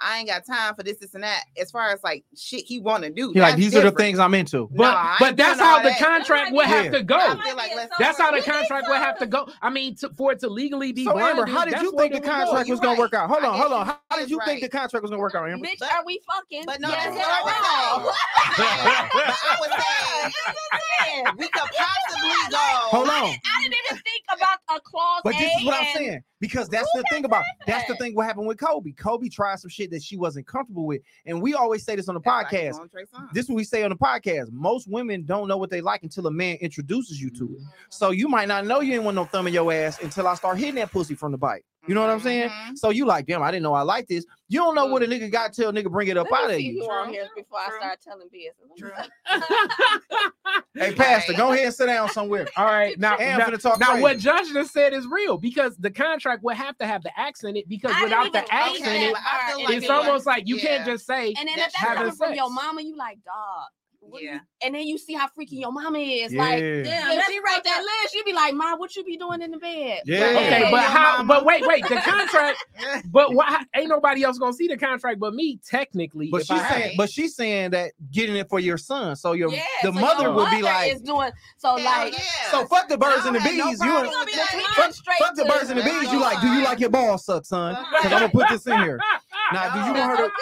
[SPEAKER 5] I ain't got time for this, this, and that. As far as like shit he want to do,
[SPEAKER 1] He like
[SPEAKER 5] that's
[SPEAKER 1] these are the things I'm into.
[SPEAKER 4] But
[SPEAKER 5] Nah, I
[SPEAKER 4] but that's how the
[SPEAKER 5] that.
[SPEAKER 4] contract would have to go.
[SPEAKER 5] Like
[SPEAKER 4] That's how the contract would have to go. I mean, to, for it to legally be
[SPEAKER 1] So Amber, how did you think the
[SPEAKER 4] it go.
[SPEAKER 1] contract
[SPEAKER 5] You're
[SPEAKER 1] was gonna
[SPEAKER 5] right.
[SPEAKER 1] work out? Hold
[SPEAKER 5] I
[SPEAKER 1] on,
[SPEAKER 5] guess
[SPEAKER 1] hold on. How did you think the contract was gonna work out, Amber?
[SPEAKER 3] Bitch,
[SPEAKER 5] But-
[SPEAKER 3] are we fucking?
[SPEAKER 5] But no,
[SPEAKER 3] yes,
[SPEAKER 5] that's
[SPEAKER 3] or
[SPEAKER 5] what I
[SPEAKER 3] was
[SPEAKER 5] saying. but I would say we could possibly go.
[SPEAKER 1] Hold on.
[SPEAKER 3] I didn't even think about a clause
[SPEAKER 1] But this is what I'm saying because that's the thing about that's the thing what happened with Kobe. Kobe tried some shit that she wasn't comfortable with, and we always say this on the
[SPEAKER 5] That's
[SPEAKER 1] podcast.
[SPEAKER 5] Songz.
[SPEAKER 1] This is what we say on the podcast. Most women don't know what they like until a man introduces you to it.
[SPEAKER 5] Mm-hmm.
[SPEAKER 1] So you might not know you ain't want no thumb in your ass until I start hitting that pussy from the bite. You know what I'm saying?
[SPEAKER 5] Mhm.
[SPEAKER 1] So you like, damn, I didn't know I like this. You don't know what a nigga got till nigga bring it up
[SPEAKER 3] Let me
[SPEAKER 1] out of
[SPEAKER 3] see
[SPEAKER 1] you.
[SPEAKER 3] who on
[SPEAKER 5] True.
[SPEAKER 3] here before I start telling business. Let me
[SPEAKER 5] True.
[SPEAKER 3] see.
[SPEAKER 1] Hey, Pastor, go ahead and sit down somewhere.
[SPEAKER 4] All right, now,
[SPEAKER 1] And gonna talk
[SPEAKER 4] now
[SPEAKER 1] crazy.
[SPEAKER 4] what Josh just said is real because the contract would have to have the accent in it because
[SPEAKER 3] I
[SPEAKER 4] without
[SPEAKER 3] even
[SPEAKER 4] the accent,
[SPEAKER 5] Okay,
[SPEAKER 4] it,
[SPEAKER 5] but
[SPEAKER 3] It's
[SPEAKER 5] like
[SPEAKER 4] it's
[SPEAKER 5] it-
[SPEAKER 4] almost like you can't just say
[SPEAKER 3] And then if
[SPEAKER 5] That's
[SPEAKER 3] that's coming from your mama, you like, dog. What you-"
[SPEAKER 5] Yeah.
[SPEAKER 3] And then you see how freaky your mama is.
[SPEAKER 1] Yeah.
[SPEAKER 3] Like,
[SPEAKER 2] Damn,
[SPEAKER 3] if she write that
[SPEAKER 2] up.
[SPEAKER 3] list, you be like, Mom, what you be doing in the bed?
[SPEAKER 1] Yeah.
[SPEAKER 4] okay,
[SPEAKER 5] Yeah.
[SPEAKER 4] but how?
[SPEAKER 5] mama.
[SPEAKER 4] But wait, wait, the contract. But why ain't nobody else gonna see the contract but me? Technically,
[SPEAKER 1] But she's saying, but she's saying that getting it for your son. So your
[SPEAKER 3] Yeah,
[SPEAKER 1] the
[SPEAKER 3] so
[SPEAKER 1] mother
[SPEAKER 3] your
[SPEAKER 1] would be like,
[SPEAKER 3] is doing so
[SPEAKER 5] Hell
[SPEAKER 3] like
[SPEAKER 5] yeah.
[SPEAKER 1] so fuck the birds and the
[SPEAKER 5] don't no
[SPEAKER 1] bees. you
[SPEAKER 5] problem
[SPEAKER 1] and,
[SPEAKER 5] with
[SPEAKER 3] Let's
[SPEAKER 5] that.
[SPEAKER 3] go
[SPEAKER 1] fuck,
[SPEAKER 3] straight
[SPEAKER 1] fuck the birds and the bees. You like, do you like your balls sucked, son? Because I'm gonna put this in here. Now, do you want her to?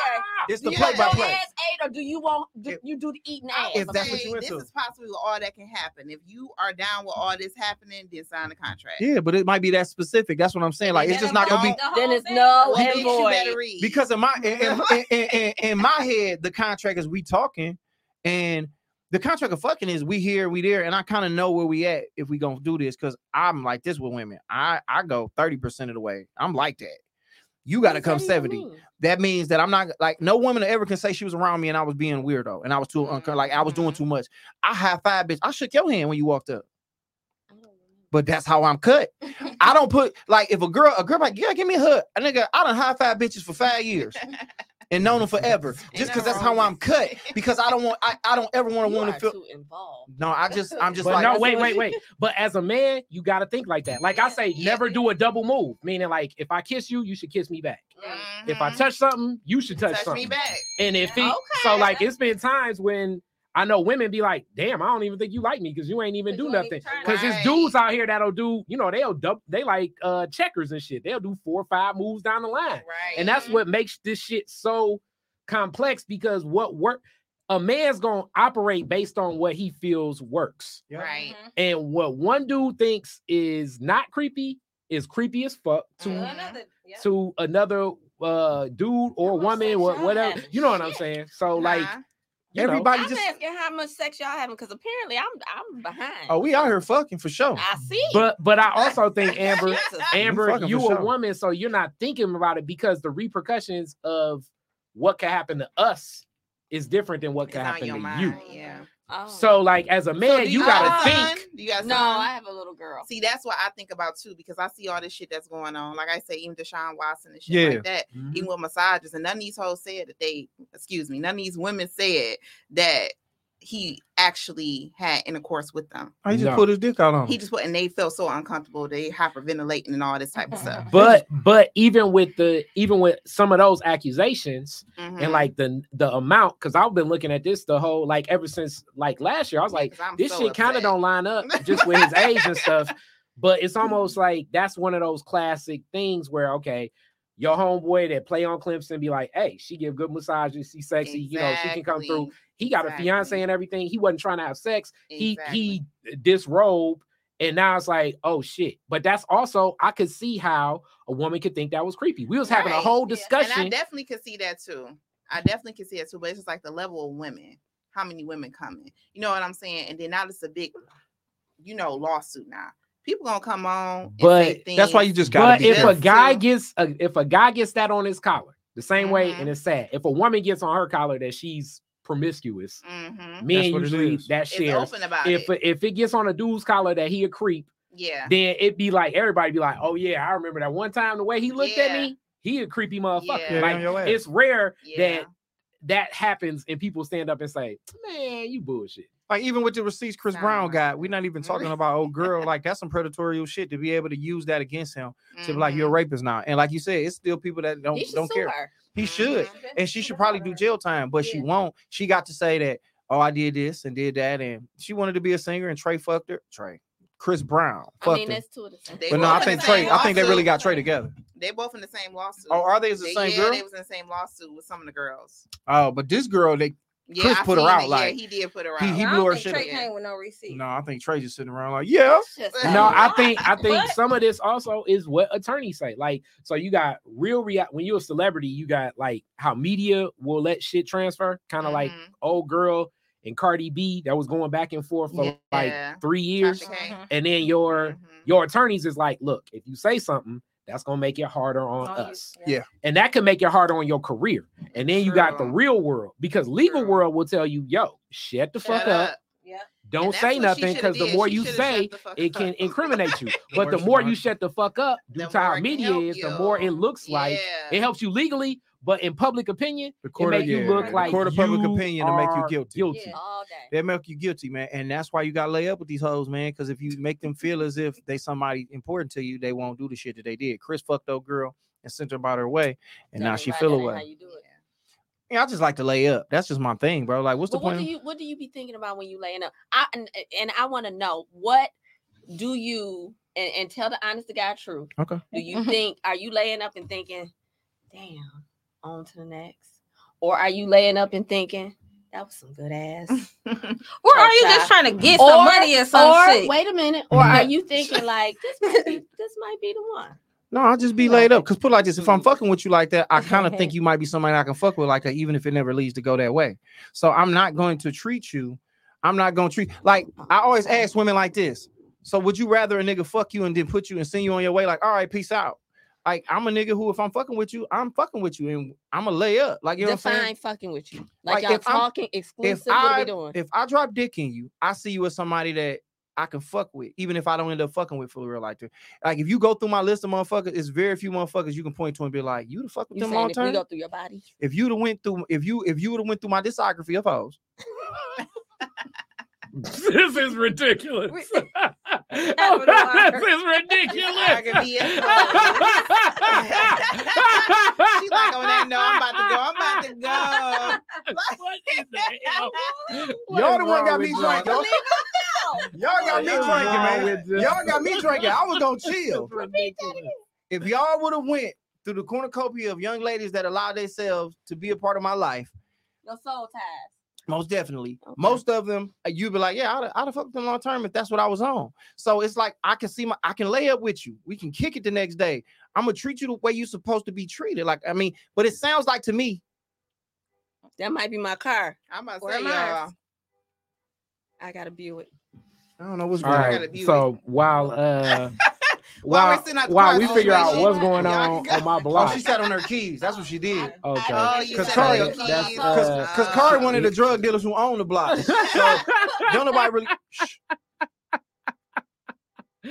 [SPEAKER 3] Okay.
[SPEAKER 1] It's the
[SPEAKER 5] Yeah.
[SPEAKER 1] play
[SPEAKER 3] Want
[SPEAKER 1] by
[SPEAKER 3] your
[SPEAKER 1] play.
[SPEAKER 3] ass ate, or do you want do,
[SPEAKER 1] If-
[SPEAKER 3] you do the eating
[SPEAKER 5] I
[SPEAKER 3] ass?
[SPEAKER 1] If that's what
[SPEAKER 5] say
[SPEAKER 1] you
[SPEAKER 5] this
[SPEAKER 1] into.
[SPEAKER 5] is possibly all that can happen. If you are down with all this happening, then sign the contract.
[SPEAKER 1] Yeah, but it might be that specific. That's what I'm saying. Like, it's just not gonna be
[SPEAKER 3] Then it's no
[SPEAKER 5] What
[SPEAKER 3] and void.
[SPEAKER 1] because in my in, in, in, in, in my head, the contract is we talking, and the contract of fucking is we here, we there, and I kind of know where we at if we gonna do this because I'm like this with women. I I go thirty percent of the way. I'm like that. You got to come
[SPEAKER 3] does that even
[SPEAKER 1] seventy.
[SPEAKER 3] mean?
[SPEAKER 1] That means that I'm not like no woman ever can say she was around me and I was being weirdo and I was too uncomfortable, like I was doing
[SPEAKER 5] Mhm.
[SPEAKER 1] too much. I high five, bitch. I shook your hand when you walked up,
[SPEAKER 3] I don't remember.
[SPEAKER 1] but that's how I'm cut. I don't put like if a girl, a girl like, yeah, give me a hug. A nigga, I done high five bitches for five years and known them forever. Just because that's how I'm cut. Because I don't want I, I don't ever want a
[SPEAKER 3] You
[SPEAKER 1] woman to feel
[SPEAKER 3] too involved.
[SPEAKER 1] no, I just I'm just
[SPEAKER 4] But
[SPEAKER 1] like
[SPEAKER 4] no, wait, wait, wait. But as a man, you got to think like that. Like I say,
[SPEAKER 5] Yeah.
[SPEAKER 4] never do a double move. Meaning, like if I kiss you, you should kiss me back. If I
[SPEAKER 5] Mhm.
[SPEAKER 4] touch something, you should touch,
[SPEAKER 5] touch
[SPEAKER 4] something.
[SPEAKER 5] me back.
[SPEAKER 4] And if it,
[SPEAKER 3] Okay.
[SPEAKER 4] so like it's been times when I know women be like, "Damn, I don't even think you like me because you ain't even
[SPEAKER 2] 'Cause
[SPEAKER 4] do
[SPEAKER 2] you ain't even
[SPEAKER 4] nothing."
[SPEAKER 2] trying.
[SPEAKER 4] Because there's dudes out here that'll do, you know, they'll dub, they like uh checkers and shit. They'll do four or five moves down the line,
[SPEAKER 5] Right.
[SPEAKER 4] and that's what makes this shit so complex. Because what work, a man's gonna operate based on what he feels works,
[SPEAKER 1] Yeah.
[SPEAKER 5] right.
[SPEAKER 4] and what one dude thinks is not creepy is creepy as fuck to
[SPEAKER 5] Mhm.
[SPEAKER 2] Another, yeah.
[SPEAKER 4] to another uh dude or woman or whatever. You know what I'm saying? So like
[SPEAKER 5] Nah.
[SPEAKER 4] you know.
[SPEAKER 1] Everybody
[SPEAKER 3] I'm
[SPEAKER 1] just
[SPEAKER 3] asking how much sex y'all having because apparently I'm I'm behind.
[SPEAKER 1] oh, we out here fucking for sure.
[SPEAKER 3] I see.
[SPEAKER 4] but but I also think Amber, Amber,
[SPEAKER 1] fucking
[SPEAKER 4] you a
[SPEAKER 1] sure.
[SPEAKER 4] woman, so you're not thinking about it because the repercussions of what can happen to us is different than what
[SPEAKER 5] It's
[SPEAKER 4] can happen to
[SPEAKER 5] mind.
[SPEAKER 4] you.
[SPEAKER 5] Yeah.
[SPEAKER 3] Oh.
[SPEAKER 4] So, like, as a man,
[SPEAKER 5] do
[SPEAKER 4] you
[SPEAKER 5] have
[SPEAKER 4] gotta
[SPEAKER 5] son?
[SPEAKER 4] think.
[SPEAKER 5] You got
[SPEAKER 3] no,
[SPEAKER 5] son?
[SPEAKER 3] I have a little girl.
[SPEAKER 5] See, that's what I think about too, because I see all this shit that's going on. Like I say, even Deshaun Watson and shit
[SPEAKER 1] Yeah.
[SPEAKER 5] like that,
[SPEAKER 4] Mhm.
[SPEAKER 5] even with massages, and none of these hoes said that they, excuse me, none of these women said that he actually had intercourse with them.
[SPEAKER 1] Oh, he just
[SPEAKER 4] No.
[SPEAKER 1] put his dick out on.
[SPEAKER 5] He just put, and they felt so uncomfortable, they hyperventilating and all this type of stuff.
[SPEAKER 4] But but even with the even with some of those accusations
[SPEAKER 5] Mhm.
[SPEAKER 4] and like the the amount, because I've been looking at this the whole like ever since like last year, I was
[SPEAKER 5] Yeah,
[SPEAKER 4] like,
[SPEAKER 5] 'cause I'm
[SPEAKER 4] this
[SPEAKER 5] so
[SPEAKER 4] shit kind of don't line up just with his age and stuff. But it's almost like that's one of those classic things where okay, your homeboy that play on Clemson be like, hey, she give good massages, she sexy, you know, she can come through.
[SPEAKER 5] Exactly.
[SPEAKER 4] He got a fiance and everything. He wasn't trying to have sex. He
[SPEAKER 5] Exactly.
[SPEAKER 4] he disrobe, and now it's like, oh shit. But that's also I could see how a woman could think that was creepy. We was having a
[SPEAKER 5] Right,
[SPEAKER 4] whole
[SPEAKER 3] yeah. And I
[SPEAKER 4] discussion.
[SPEAKER 5] I definitely could see that too. I definitely could see that too. But it's just like the level of women. How many women coming? You know what I'm saying? And then now it's a big, you know, lawsuit now. People gonna come on. and say
[SPEAKER 4] But
[SPEAKER 1] That's why you just gotta
[SPEAKER 4] But
[SPEAKER 1] be
[SPEAKER 4] if a guy
[SPEAKER 5] too.
[SPEAKER 4] gets a, if a guy gets that on his collar, the same way,
[SPEAKER 5] Mhm.
[SPEAKER 4] and it's sad. If a woman gets on her collar that she's promiscuous,
[SPEAKER 5] Mhm.
[SPEAKER 4] men
[SPEAKER 1] That's
[SPEAKER 4] usually that
[SPEAKER 5] It's
[SPEAKER 4] shares.
[SPEAKER 5] open about
[SPEAKER 4] If
[SPEAKER 5] it.
[SPEAKER 4] if it gets on a dude's collar that he a creep,
[SPEAKER 5] Yeah.
[SPEAKER 4] then it'd be like everybody be like, oh yeah, I remember that one time the way he looked at me, he a creepy motherfucker.
[SPEAKER 5] Yeah.
[SPEAKER 1] Yeah, on your
[SPEAKER 4] like it's rare
[SPEAKER 5] Yeah.
[SPEAKER 4] that that happens and people stand up and say, man, you bullshit.
[SPEAKER 1] Like even with the receipts Chris
[SPEAKER 5] Sound
[SPEAKER 1] Brown got, we're not even talking about old girl. Like that's some predatory shit to be able to use that against him to be like you're a
[SPEAKER 5] Mhm.
[SPEAKER 1] rapist now. And like you said, it's still people that don't don't care.
[SPEAKER 3] her.
[SPEAKER 1] He should,
[SPEAKER 5] Mhm.
[SPEAKER 1] and she should probably do jail time, but she won't. She got to say that, oh, I did this and did that, and she wanted to be a singer, and Trey fucked her. Trey, Chris Brown,
[SPEAKER 3] I
[SPEAKER 1] fucked
[SPEAKER 3] mean,
[SPEAKER 1] her.
[SPEAKER 3] that's two of the same.
[SPEAKER 5] They
[SPEAKER 1] But no, I think Trey.
[SPEAKER 5] same
[SPEAKER 1] I think they really got Trey together.
[SPEAKER 5] They both in the same lawsuit.
[SPEAKER 1] Oh, are they the
[SPEAKER 5] They-
[SPEAKER 1] same
[SPEAKER 5] yeah,
[SPEAKER 1] girl?
[SPEAKER 5] they was in the same lawsuit with some of the girls.
[SPEAKER 1] Oh, but this girl, they
[SPEAKER 5] Yeah,
[SPEAKER 1] Chris
[SPEAKER 5] I
[SPEAKER 1] put her out,
[SPEAKER 5] it.
[SPEAKER 1] like,
[SPEAKER 5] yeah, he did put her
[SPEAKER 1] he-
[SPEAKER 5] out.
[SPEAKER 1] he
[SPEAKER 2] I
[SPEAKER 1] blew
[SPEAKER 2] don't
[SPEAKER 1] her
[SPEAKER 2] think
[SPEAKER 1] shit
[SPEAKER 2] Trey
[SPEAKER 5] up.
[SPEAKER 2] came with no receipt.
[SPEAKER 1] no, I think Trey just sitting around like, yeah,
[SPEAKER 5] No,
[SPEAKER 4] No, I think I think
[SPEAKER 3] What?
[SPEAKER 4] some of this also is what attorneys say. Like, so you got real react when you're a celebrity, you got like how media will let shit transfer, kind of like
[SPEAKER 5] Mhm.
[SPEAKER 4] old girl and Cardi B that was going back and forth for
[SPEAKER 5] Yeah.
[SPEAKER 4] like three years,
[SPEAKER 5] Tasha K.
[SPEAKER 2] Mhm.
[SPEAKER 4] and then your
[SPEAKER 5] Mhm.
[SPEAKER 4] your attorneys is like, look, if you say something, that's gonna make it harder on
[SPEAKER 2] Oh,
[SPEAKER 4] us,
[SPEAKER 1] Yeah.
[SPEAKER 4] and that can make it harder on your career. And then you got the real world because legal
[SPEAKER 5] True.
[SPEAKER 4] world will tell you, yo, shut the fuck up,
[SPEAKER 5] up.
[SPEAKER 2] Yeah.
[SPEAKER 4] don't say nothing because the more
[SPEAKER 5] She
[SPEAKER 4] you say,
[SPEAKER 5] shut
[SPEAKER 4] it can incriminate you. But the more you shut the fuck up, due
[SPEAKER 5] The
[SPEAKER 4] to how
[SPEAKER 5] more it can
[SPEAKER 4] media is, the more it looks like it helps you legally, but in public opinion,
[SPEAKER 1] the
[SPEAKER 4] it
[SPEAKER 1] court of,
[SPEAKER 4] make you
[SPEAKER 1] yeah,
[SPEAKER 4] look
[SPEAKER 1] the
[SPEAKER 4] like
[SPEAKER 1] court of public opinion to make you guilty.
[SPEAKER 4] guilty.
[SPEAKER 2] Yeah.
[SPEAKER 3] all day.
[SPEAKER 1] They make you guilty, man, and that's why you got to lay up with these hoes, man. Because if you make them feel as if they somebody important to you, they won't do the shit that they did. Chris fucked old girl and sent her about her way, and
[SPEAKER 3] Tell
[SPEAKER 1] now she feel away.
[SPEAKER 3] You do it.
[SPEAKER 1] Yeah, I just like to lay up. That's just my thing, bro. Like, what's the
[SPEAKER 3] But what do you what do you be thinking about when you laying up? I and, and I want to know what do you and, and tell the honest to God truth.
[SPEAKER 1] Okay.
[SPEAKER 3] Do you mm-hmm. think are you laying up and thinking, damn, on to the next? Or are you laying up and thinking, that was some good ass?
[SPEAKER 2] Or are you just trying to get some
[SPEAKER 3] Or-
[SPEAKER 2] money or some
[SPEAKER 3] or
[SPEAKER 2] shit?
[SPEAKER 3] wait a minute, or are you thinking like this might be this might be the one?
[SPEAKER 1] No, I'll just be laid up. Cause put it like this: if I'm
[SPEAKER 3] Mm.
[SPEAKER 1] fucking with you like that, I kind of think you might be somebody I can fuck with like that, even if it never leads to go that way. So I'm not going to treat you. I'm not going to treat like I always ask women like this. So would you rather a nigga fuck you and then put you and send you on your way? Like, all right, peace out. Like I'm a nigga who, if I'm fucking with you, I'm fucking with you, and I'm a lay up. Like you know what I'm saying?
[SPEAKER 3] Define fucking with you. Like,
[SPEAKER 1] Like,
[SPEAKER 3] y'all
[SPEAKER 1] if I'm-
[SPEAKER 3] talking exclusive.
[SPEAKER 1] if
[SPEAKER 3] what are we doing?
[SPEAKER 1] if I drop dick in you, I see you as somebody that I can fuck with, even if I don't end up fucking with for real like that. Like if you go through my list of motherfuckers, it's very few motherfuckers you can point to and be like, you the fuck with
[SPEAKER 3] You
[SPEAKER 1] them long
[SPEAKER 3] if
[SPEAKER 1] term.
[SPEAKER 3] go through your body?
[SPEAKER 1] If you'd have went through, if you if you would have went through my discography of hoes,
[SPEAKER 4] this is ridiculous.
[SPEAKER 3] We- oh,
[SPEAKER 4] this
[SPEAKER 2] Happened to her.
[SPEAKER 4] is ridiculous.
[SPEAKER 5] I could be a She's like oh, on that. No, I'm about to go. I'm about to go.
[SPEAKER 4] what is the
[SPEAKER 1] Y'all the one got
[SPEAKER 4] with
[SPEAKER 1] me
[SPEAKER 4] y'all?
[SPEAKER 1] drinking. Y'all got me drinking, man. Y'all got me drinking. I was gonna chill. If y'all would have went through the cornucopia of young ladies that allowed themselves to be a part of my life,
[SPEAKER 3] Your soul ties.
[SPEAKER 1] Most definitely.
[SPEAKER 3] Okay.
[SPEAKER 1] Most of them, uh, you'd be like, yeah, I'd, I'd have fucked them long term if that's what I was on. So it's like I can see my, I can lay up with you. We can kick it the next day. I'm gonna treat you the way you're supposed to be treated. Like I mean, but it sounds like to me,
[SPEAKER 3] That might be my car.
[SPEAKER 5] I'm about to
[SPEAKER 2] Where
[SPEAKER 5] say,
[SPEAKER 2] I?
[SPEAKER 5] y'all.
[SPEAKER 3] I got a Buick.
[SPEAKER 1] I don't know what's
[SPEAKER 4] All
[SPEAKER 1] going on.
[SPEAKER 5] gotta
[SPEAKER 4] right.
[SPEAKER 5] be
[SPEAKER 4] So while uh
[SPEAKER 5] While we're
[SPEAKER 4] while,
[SPEAKER 5] sitting at the
[SPEAKER 4] while we figure out what's going on on my
[SPEAKER 5] go.
[SPEAKER 1] Oh,
[SPEAKER 4] block.
[SPEAKER 1] she sat on her keys. That's what she did.
[SPEAKER 4] Okay.
[SPEAKER 5] Oh, you
[SPEAKER 1] Cause
[SPEAKER 5] said
[SPEAKER 1] Cardi-
[SPEAKER 5] on your
[SPEAKER 4] that's,
[SPEAKER 5] keys.
[SPEAKER 4] uh,
[SPEAKER 1] Cause, cause Kari one of the drug dealers who own the block. So don't nobody really. Shh.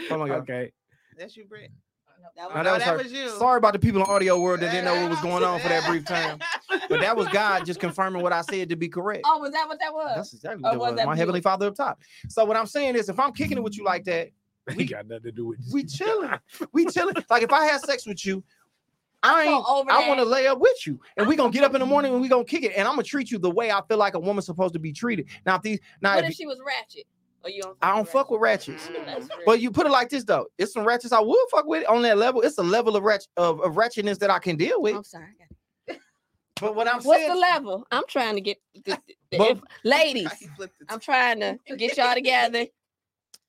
[SPEAKER 1] Oh my god.
[SPEAKER 4] okay.
[SPEAKER 5] That's you, Britt.
[SPEAKER 3] That
[SPEAKER 1] No,
[SPEAKER 3] was,
[SPEAKER 1] that was
[SPEAKER 5] that
[SPEAKER 1] her.
[SPEAKER 5] was you.
[SPEAKER 1] Sorry about the people in audio world that didn't know what was going on for that brief time. But that was God just confirming what I said to be correct.
[SPEAKER 3] oh, was that what that was?
[SPEAKER 1] That's exactly
[SPEAKER 3] Oh,
[SPEAKER 1] what it
[SPEAKER 3] was
[SPEAKER 1] was.
[SPEAKER 3] that
[SPEAKER 1] My
[SPEAKER 3] Buick?
[SPEAKER 1] heavenly Father up top. So what I'm saying is, if I'm kicking it with you like that,
[SPEAKER 4] We got nothing to do with
[SPEAKER 1] we chilling. We chilling. Like if I had sex with you, I ain't.
[SPEAKER 3] over
[SPEAKER 1] I want to lay up with you, and we gonna get up in the morning and we gonna kick it, and I'm gonna treat you the way I feel like a woman's supposed to be treated. Now, if these, now,
[SPEAKER 3] What
[SPEAKER 1] if
[SPEAKER 3] if she was ratchet? Or you don't?
[SPEAKER 1] I don't fuck with ratchets.
[SPEAKER 5] Mm.
[SPEAKER 1] But you put it like this though, it's some ratchets I would fuck with on that level. It's a level of ratchet of, of wretchedness that I can deal with.
[SPEAKER 3] I'm sorry.
[SPEAKER 1] But what I'm
[SPEAKER 3] What's
[SPEAKER 1] saying,
[SPEAKER 3] the level? I'm trying to get the, the-
[SPEAKER 1] But-
[SPEAKER 3] if- ladies.
[SPEAKER 5] He flipped it.
[SPEAKER 3] I'm trying to get y'all together.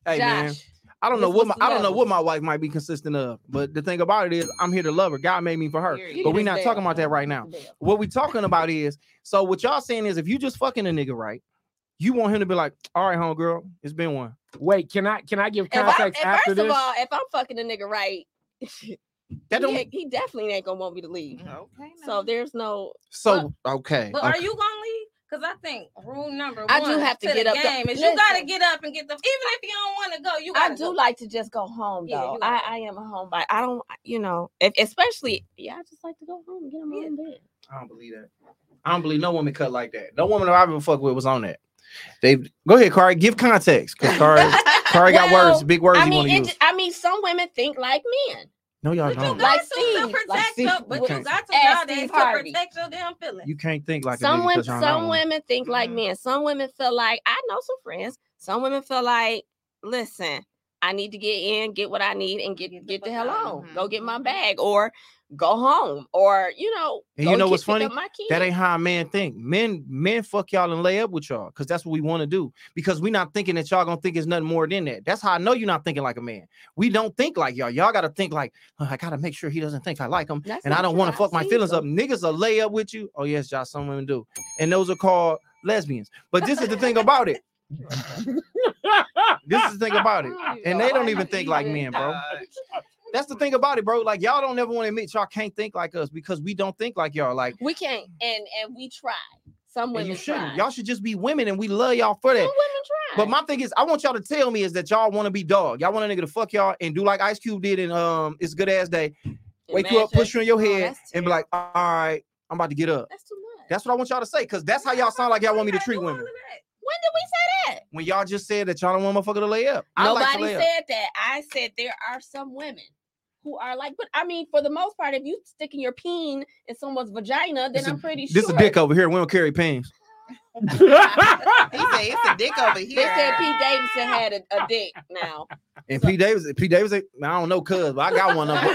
[SPEAKER 1] hey man,
[SPEAKER 3] Josh,
[SPEAKER 1] I don't know what my, I don't know what my wife might be consistent of. But the thing about it is, I'm here to love her. God made me for her.
[SPEAKER 5] Period.
[SPEAKER 1] But
[SPEAKER 3] we're
[SPEAKER 1] not
[SPEAKER 3] there.
[SPEAKER 1] talking about that right now. What we talking about is, so what y'all saying is, if you just fucking a nigga right, you want him to be like, all right, homegirl, it's been one.
[SPEAKER 4] Wait, can I can I give
[SPEAKER 3] If I,
[SPEAKER 4] context
[SPEAKER 3] if,
[SPEAKER 4] after
[SPEAKER 3] first
[SPEAKER 4] this?
[SPEAKER 3] of all, if I'm fucking a nigga right,
[SPEAKER 1] That don't.
[SPEAKER 3] he, he definitely ain't gonna want me to leave.
[SPEAKER 5] Okay.
[SPEAKER 3] So there's no.
[SPEAKER 1] So okay.
[SPEAKER 2] But
[SPEAKER 1] okay.
[SPEAKER 2] are you gonna leave? Because I think rule number
[SPEAKER 3] I
[SPEAKER 2] one
[SPEAKER 3] do have to
[SPEAKER 2] the
[SPEAKER 3] get up.
[SPEAKER 2] game is you gotta get up and get the even if you don't want to go, you
[SPEAKER 3] I do
[SPEAKER 2] go.
[SPEAKER 3] like to just go home
[SPEAKER 2] Yeah,
[SPEAKER 3] though.
[SPEAKER 2] you gotta
[SPEAKER 3] I, I am a homebody. I don't, you know, if, especially yeah, I just like to go home and get in my
[SPEAKER 2] Yeah.
[SPEAKER 3] own bed.
[SPEAKER 1] I don't believe that. I don't believe no woman cut like that. No woman that I ever fucked with was on that. They go ahead, Kari. Give context, because Kari, Kari got words, big words
[SPEAKER 3] I
[SPEAKER 1] you
[SPEAKER 3] mean,
[SPEAKER 1] want to
[SPEAKER 3] it,
[SPEAKER 1] use.
[SPEAKER 3] j- I mean, some women think like men.
[SPEAKER 1] No, y'all
[SPEAKER 2] But you
[SPEAKER 1] don't.
[SPEAKER 2] got
[SPEAKER 3] Like
[SPEAKER 2] to,
[SPEAKER 3] Steve,
[SPEAKER 2] to
[SPEAKER 3] like
[SPEAKER 2] protect
[SPEAKER 3] Steve.
[SPEAKER 2] your, but
[SPEAKER 1] Okay.
[SPEAKER 2] you got to nowadays to protect your damn feelings.
[SPEAKER 1] You can't think like a
[SPEAKER 3] some
[SPEAKER 1] nigga
[SPEAKER 3] women,
[SPEAKER 1] 'cause y'all not
[SPEAKER 3] some
[SPEAKER 1] one.
[SPEAKER 3] women think like
[SPEAKER 5] Mhm.
[SPEAKER 3] men. Some women feel like I know some friends. Some women feel like, listen, I need to get in, get what I need, and get
[SPEAKER 2] Get
[SPEAKER 3] get,
[SPEAKER 2] the
[SPEAKER 3] the hell
[SPEAKER 2] out.
[SPEAKER 3] on.
[SPEAKER 5] Mhm,
[SPEAKER 3] Go get my
[SPEAKER 5] mhm.
[SPEAKER 3] bag, or go home, or you know.
[SPEAKER 1] And you know what's funny?
[SPEAKER 3] up My kids.
[SPEAKER 1] That ain't how a man think. Men, men fuck y'all and lay up with y'all because that's what we want to do. Because we not thinking that y'all gonna think it's nothing more than that. That's how I know you're not thinking like a man. We don't think like y'all. Y'all gotta think like, "Oh, I gotta make sure he doesn't think I like him,
[SPEAKER 3] That's
[SPEAKER 1] and I don't want to fuck my feelings up. Niggas will lay up with you. Oh yes, y'all some women do, and those are called lesbians. But this is the thing about it. This is the thing about it. And they don't even think like men, bro. That's the thing about it, bro. Like y'all don't ever want to admit y'all can't think like us because we don't think like y'all. Like
[SPEAKER 3] We can't, and and we try. Some women
[SPEAKER 1] you shouldn't.
[SPEAKER 3] try.
[SPEAKER 1] Y'all should just be women, and we love y'all for
[SPEAKER 3] Some
[SPEAKER 1] that.
[SPEAKER 3] women try.
[SPEAKER 1] But my thing is, I want y'all to tell me is that y'all want to be dog. Y'all want a nigga to fuck y'all and do like Ice Cube did in um It's a Good Ass Day. Wake you up, push you in your
[SPEAKER 3] Oh,
[SPEAKER 1] head,
[SPEAKER 3] that's
[SPEAKER 1] and be like, all right, I'm about to get up.
[SPEAKER 3] That's too much.
[SPEAKER 1] That's what I want y'all to say, because that's how y'all sound like y'all want me to treat women.
[SPEAKER 3] when did we say that?
[SPEAKER 1] When y'all just said that y'all don't want motherfucker to lay up. I like to
[SPEAKER 3] Nobody
[SPEAKER 1] lay up.
[SPEAKER 3] said that. I said there are some women who are like, but I mean, for the most part, if you sticking your peen in someone's vagina, then
[SPEAKER 1] This
[SPEAKER 3] I'm
[SPEAKER 1] a-
[SPEAKER 3] pretty sure.
[SPEAKER 1] This is a dick over here. We don't carry pains.
[SPEAKER 5] He said it's a dick over here.
[SPEAKER 3] They said Pete Davidson had a, a dick now.
[SPEAKER 1] And P. Davis, P. Davis, I don't know, cuz, but I got one of them.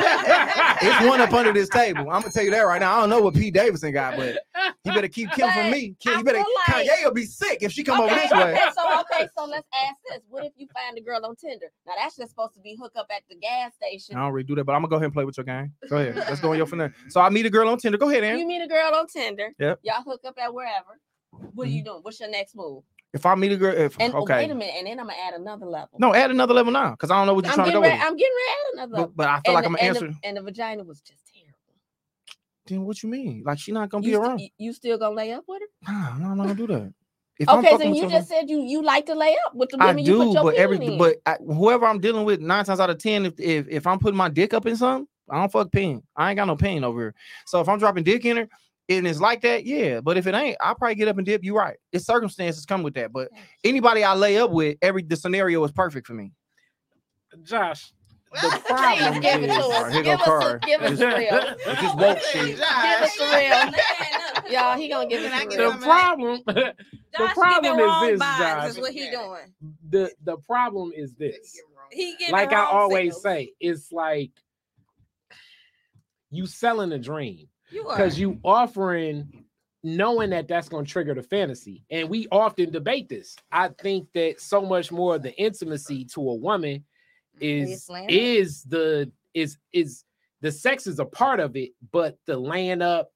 [SPEAKER 1] it's one up under this table. I'm gonna tell you that right now. I don't know what P. Davidson got, but he better keep Kim from me. Kim,
[SPEAKER 3] I
[SPEAKER 1] you better
[SPEAKER 3] feel like-
[SPEAKER 1] Kanye will be sick if she come over this way.
[SPEAKER 3] okay, so okay, so let's ask this: What if you find a girl on Tinder? Now that's just supposed to be hook up at the gas station.
[SPEAKER 1] I don't really do that, but I'm gonna go ahead and play with your game. Go ahead. Let's go on your from there. So I meet a girl on Tinder. Go ahead, Aaron.
[SPEAKER 3] You meet a girl on Tinder.
[SPEAKER 1] Yep.
[SPEAKER 3] Y'all hook up at wherever. What are you mm-hmm. doing? What's your next move?
[SPEAKER 1] If I meet a girl, if
[SPEAKER 3] And oh,
[SPEAKER 1] okay.
[SPEAKER 3] wait a minute, and then I'm gonna add another level.
[SPEAKER 1] No, add another level now, because I don't know what you're
[SPEAKER 3] I'm
[SPEAKER 1] trying to go
[SPEAKER 3] ready.
[SPEAKER 1] with.
[SPEAKER 3] I'm getting ready to add another level.
[SPEAKER 1] But, but I feel
[SPEAKER 3] and
[SPEAKER 1] like
[SPEAKER 3] the,
[SPEAKER 1] I'm answering.
[SPEAKER 3] The, and the vagina was just terrible.
[SPEAKER 1] Then what you mean? Like she not gonna
[SPEAKER 3] You,
[SPEAKER 1] be
[SPEAKER 3] sti-
[SPEAKER 1] around?
[SPEAKER 3] you- still gonna lay up with her?
[SPEAKER 1] Nah, no, I'm not gonna do that. If
[SPEAKER 3] Okay, so you just said you you like to lay up with the
[SPEAKER 1] I
[SPEAKER 3] women you put
[SPEAKER 1] do,
[SPEAKER 3] your
[SPEAKER 1] but every
[SPEAKER 3] in.
[SPEAKER 1] but I, whoever I'm dealing with, nine times out of ten, if if if I'm putting my dick up in something, I don't fuck pain. I ain't got no pain over here. So if I'm dropping dick in her and it's like that, yeah. But if it ain't, I'll probably get up and dip. You right. It's circumstances come with that. But anybody I lay up with, every the scenario is perfect for me.
[SPEAKER 4] Josh, the
[SPEAKER 3] Please
[SPEAKER 4] problem
[SPEAKER 3] give it to us.
[SPEAKER 1] Alright, here
[SPEAKER 3] give, us a, give us the real.
[SPEAKER 1] Just woke shit.
[SPEAKER 3] Give us the real. Y'all, he gonna give
[SPEAKER 5] Can
[SPEAKER 3] us
[SPEAKER 5] I
[SPEAKER 3] the
[SPEAKER 5] get
[SPEAKER 3] real.
[SPEAKER 4] the problem.
[SPEAKER 2] Josh
[SPEAKER 4] the problem is this, Josh.
[SPEAKER 2] is what he doing.
[SPEAKER 4] The the problem is this.
[SPEAKER 2] He
[SPEAKER 4] Like I always
[SPEAKER 2] signals.
[SPEAKER 4] say, it's like you selling a dream
[SPEAKER 2] you are.
[SPEAKER 4] Because you offering knowing that that's going to trigger the fantasy. And we often debate this. I think that so much more of the intimacy to a woman is is the is is the sex is a part of it but the laying up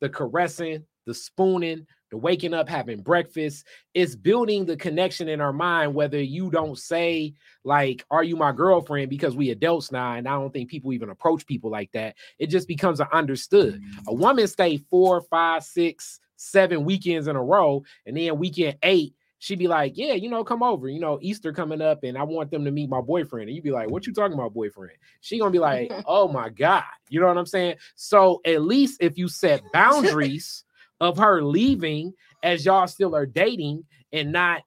[SPEAKER 4] the caressing the spooning the waking up, having breakfast. It's building the connection in our mind, whether you don't say, like, are you my girlfriend? Because we adults now, and I don't think people even approach people like that. It just becomes an understood. Mm. A woman stay four, five, six, seven weekends in a row, and then weekend eight, she'd be like, Yeah, you know, come over, you know, Easter coming up, and I want them to meet my boyfriend. And you'd be like, What you talking about, boyfriend? She gonna be like, Oh my God, you know what I'm saying? So at least if you set boundaries of her leaving as y'all still are dating and not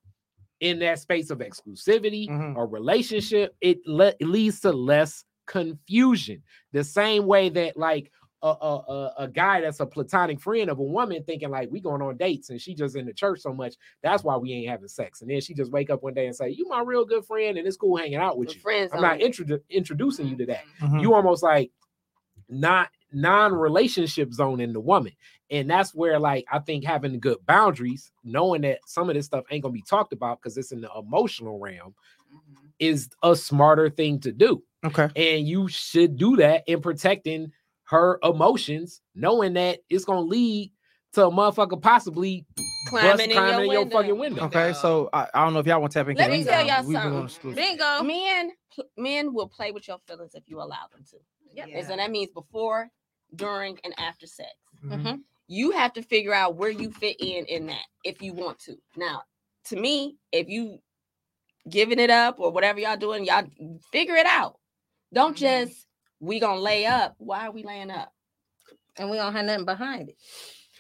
[SPEAKER 4] in that space of exclusivity
[SPEAKER 1] Mhm.
[SPEAKER 4] or relationship, it, le- it leads to less confusion. The same way that like a, a, a, a guy that's a platonic friend of a woman thinking like we going on dates and she just in the church so much that's why we ain't having sex and then she just wake up one day and say you my real good friend and it's cool hanging out with
[SPEAKER 3] The
[SPEAKER 4] you
[SPEAKER 3] friends
[SPEAKER 4] i'm not
[SPEAKER 3] only.
[SPEAKER 4] introdu- introducing you to that
[SPEAKER 1] Mhm.
[SPEAKER 4] you almost like not non-relationship zone in the woman and that's where like i think having good boundaries knowing that some of this stuff ain't gonna be talked about because it's in the emotional realm
[SPEAKER 5] Mhm.
[SPEAKER 4] is a smarter thing to do
[SPEAKER 1] okay.
[SPEAKER 4] and you should do that in protecting her emotions, knowing that it's gonna lead to a motherfucker possibly
[SPEAKER 3] Climbing
[SPEAKER 4] bust-
[SPEAKER 3] in
[SPEAKER 4] climbing
[SPEAKER 3] your
[SPEAKER 4] in your
[SPEAKER 3] window.
[SPEAKER 4] fucking window.
[SPEAKER 1] Okay, so I, I don't know if y'all want to tap in.
[SPEAKER 3] Let
[SPEAKER 1] 'cause
[SPEAKER 3] me
[SPEAKER 1] we-
[SPEAKER 3] tell y'all
[SPEAKER 1] we been on
[SPEAKER 3] something.
[SPEAKER 2] Bingo.
[SPEAKER 3] Men, men will play with your feelings if you allow them to.
[SPEAKER 2] Yep.
[SPEAKER 3] And so that means before, during, and after sex.
[SPEAKER 1] Mhm.
[SPEAKER 2] Mhm.
[SPEAKER 3] You have to figure out where you fit in in that if you want to. Now, to me, if you giving it up or whatever y'all doing, y'all figure it out. Don't
[SPEAKER 5] Mhm.
[SPEAKER 3] just we gonna lay up. Why are we laying up?
[SPEAKER 2] And we don't have nothing behind it.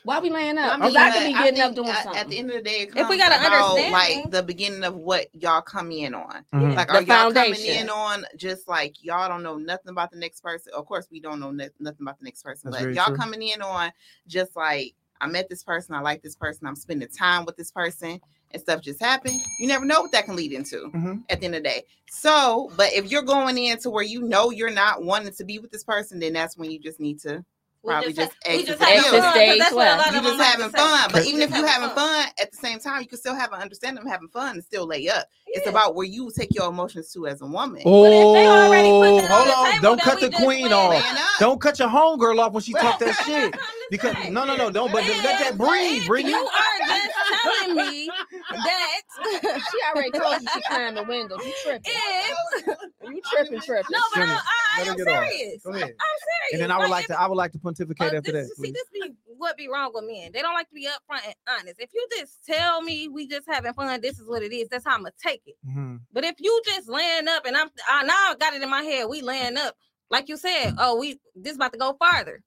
[SPEAKER 3] Why we laying up?
[SPEAKER 5] mean,
[SPEAKER 3] Because I,
[SPEAKER 5] but
[SPEAKER 3] could be getting up doing something.
[SPEAKER 5] At the end of the day, it
[SPEAKER 2] If we
[SPEAKER 5] gotta
[SPEAKER 2] understand,
[SPEAKER 5] like the beginning of what y'all come in on.
[SPEAKER 1] Mhm.
[SPEAKER 5] Like,
[SPEAKER 3] The
[SPEAKER 5] are y'all coming in on just like y'all don't know nothing about the next person? Of course, we don't know nothing about the next person,
[SPEAKER 1] That's
[SPEAKER 5] but y'all
[SPEAKER 1] true.
[SPEAKER 5] coming in on just like I met this person, I like this person, I'm spending time with this person, and stuff just happen. You never know what that can lead into
[SPEAKER 1] Mhm.
[SPEAKER 5] at the end of the day. So, but if you're going in to where you know you're not wanting to be with this person, then that's when you just need to
[SPEAKER 2] We
[SPEAKER 5] Probably
[SPEAKER 2] just,
[SPEAKER 5] just
[SPEAKER 2] ha- just having
[SPEAKER 3] building. Exit
[SPEAKER 2] that's what a
[SPEAKER 3] stage
[SPEAKER 2] lot
[SPEAKER 5] you
[SPEAKER 2] of
[SPEAKER 5] just having fun. But even if you're
[SPEAKER 2] having
[SPEAKER 5] fun, at the same time, you can still have an understanding of having fun and still lay up. It's about where you take your emotions to as a woman.
[SPEAKER 2] Oh, but if they already put
[SPEAKER 1] Oh,
[SPEAKER 2] that on
[SPEAKER 1] hold on! Don't cut the queen
[SPEAKER 2] playing
[SPEAKER 1] off. Don't cut your homegirl off when she talk that shit. Because no, no, no, don't. But let that breathe, Brittany.
[SPEAKER 2] You are just telling me that
[SPEAKER 3] she already told you she climbed the window. You tripping.
[SPEAKER 2] if
[SPEAKER 3] You tripping, tripping.
[SPEAKER 2] no, but I,
[SPEAKER 1] Finish.
[SPEAKER 2] I,
[SPEAKER 1] Let her
[SPEAKER 2] am serious.
[SPEAKER 1] Go ahead.
[SPEAKER 2] I'm serious.
[SPEAKER 1] And then I would like
[SPEAKER 2] if-
[SPEAKER 1] to, I would like to pontificate
[SPEAKER 2] uh,
[SPEAKER 1] after
[SPEAKER 2] this,
[SPEAKER 1] that.
[SPEAKER 2] see, this be what be wrong with men. They don't like to be upfront and honest. If you just tell me we just having fun, this is what it is. That's how I'm gonna take it.
[SPEAKER 1] Mhm.
[SPEAKER 2] But if you just laying up and I'm I now I got it in my head, we laying up, like you said, oh, we this about to go farther.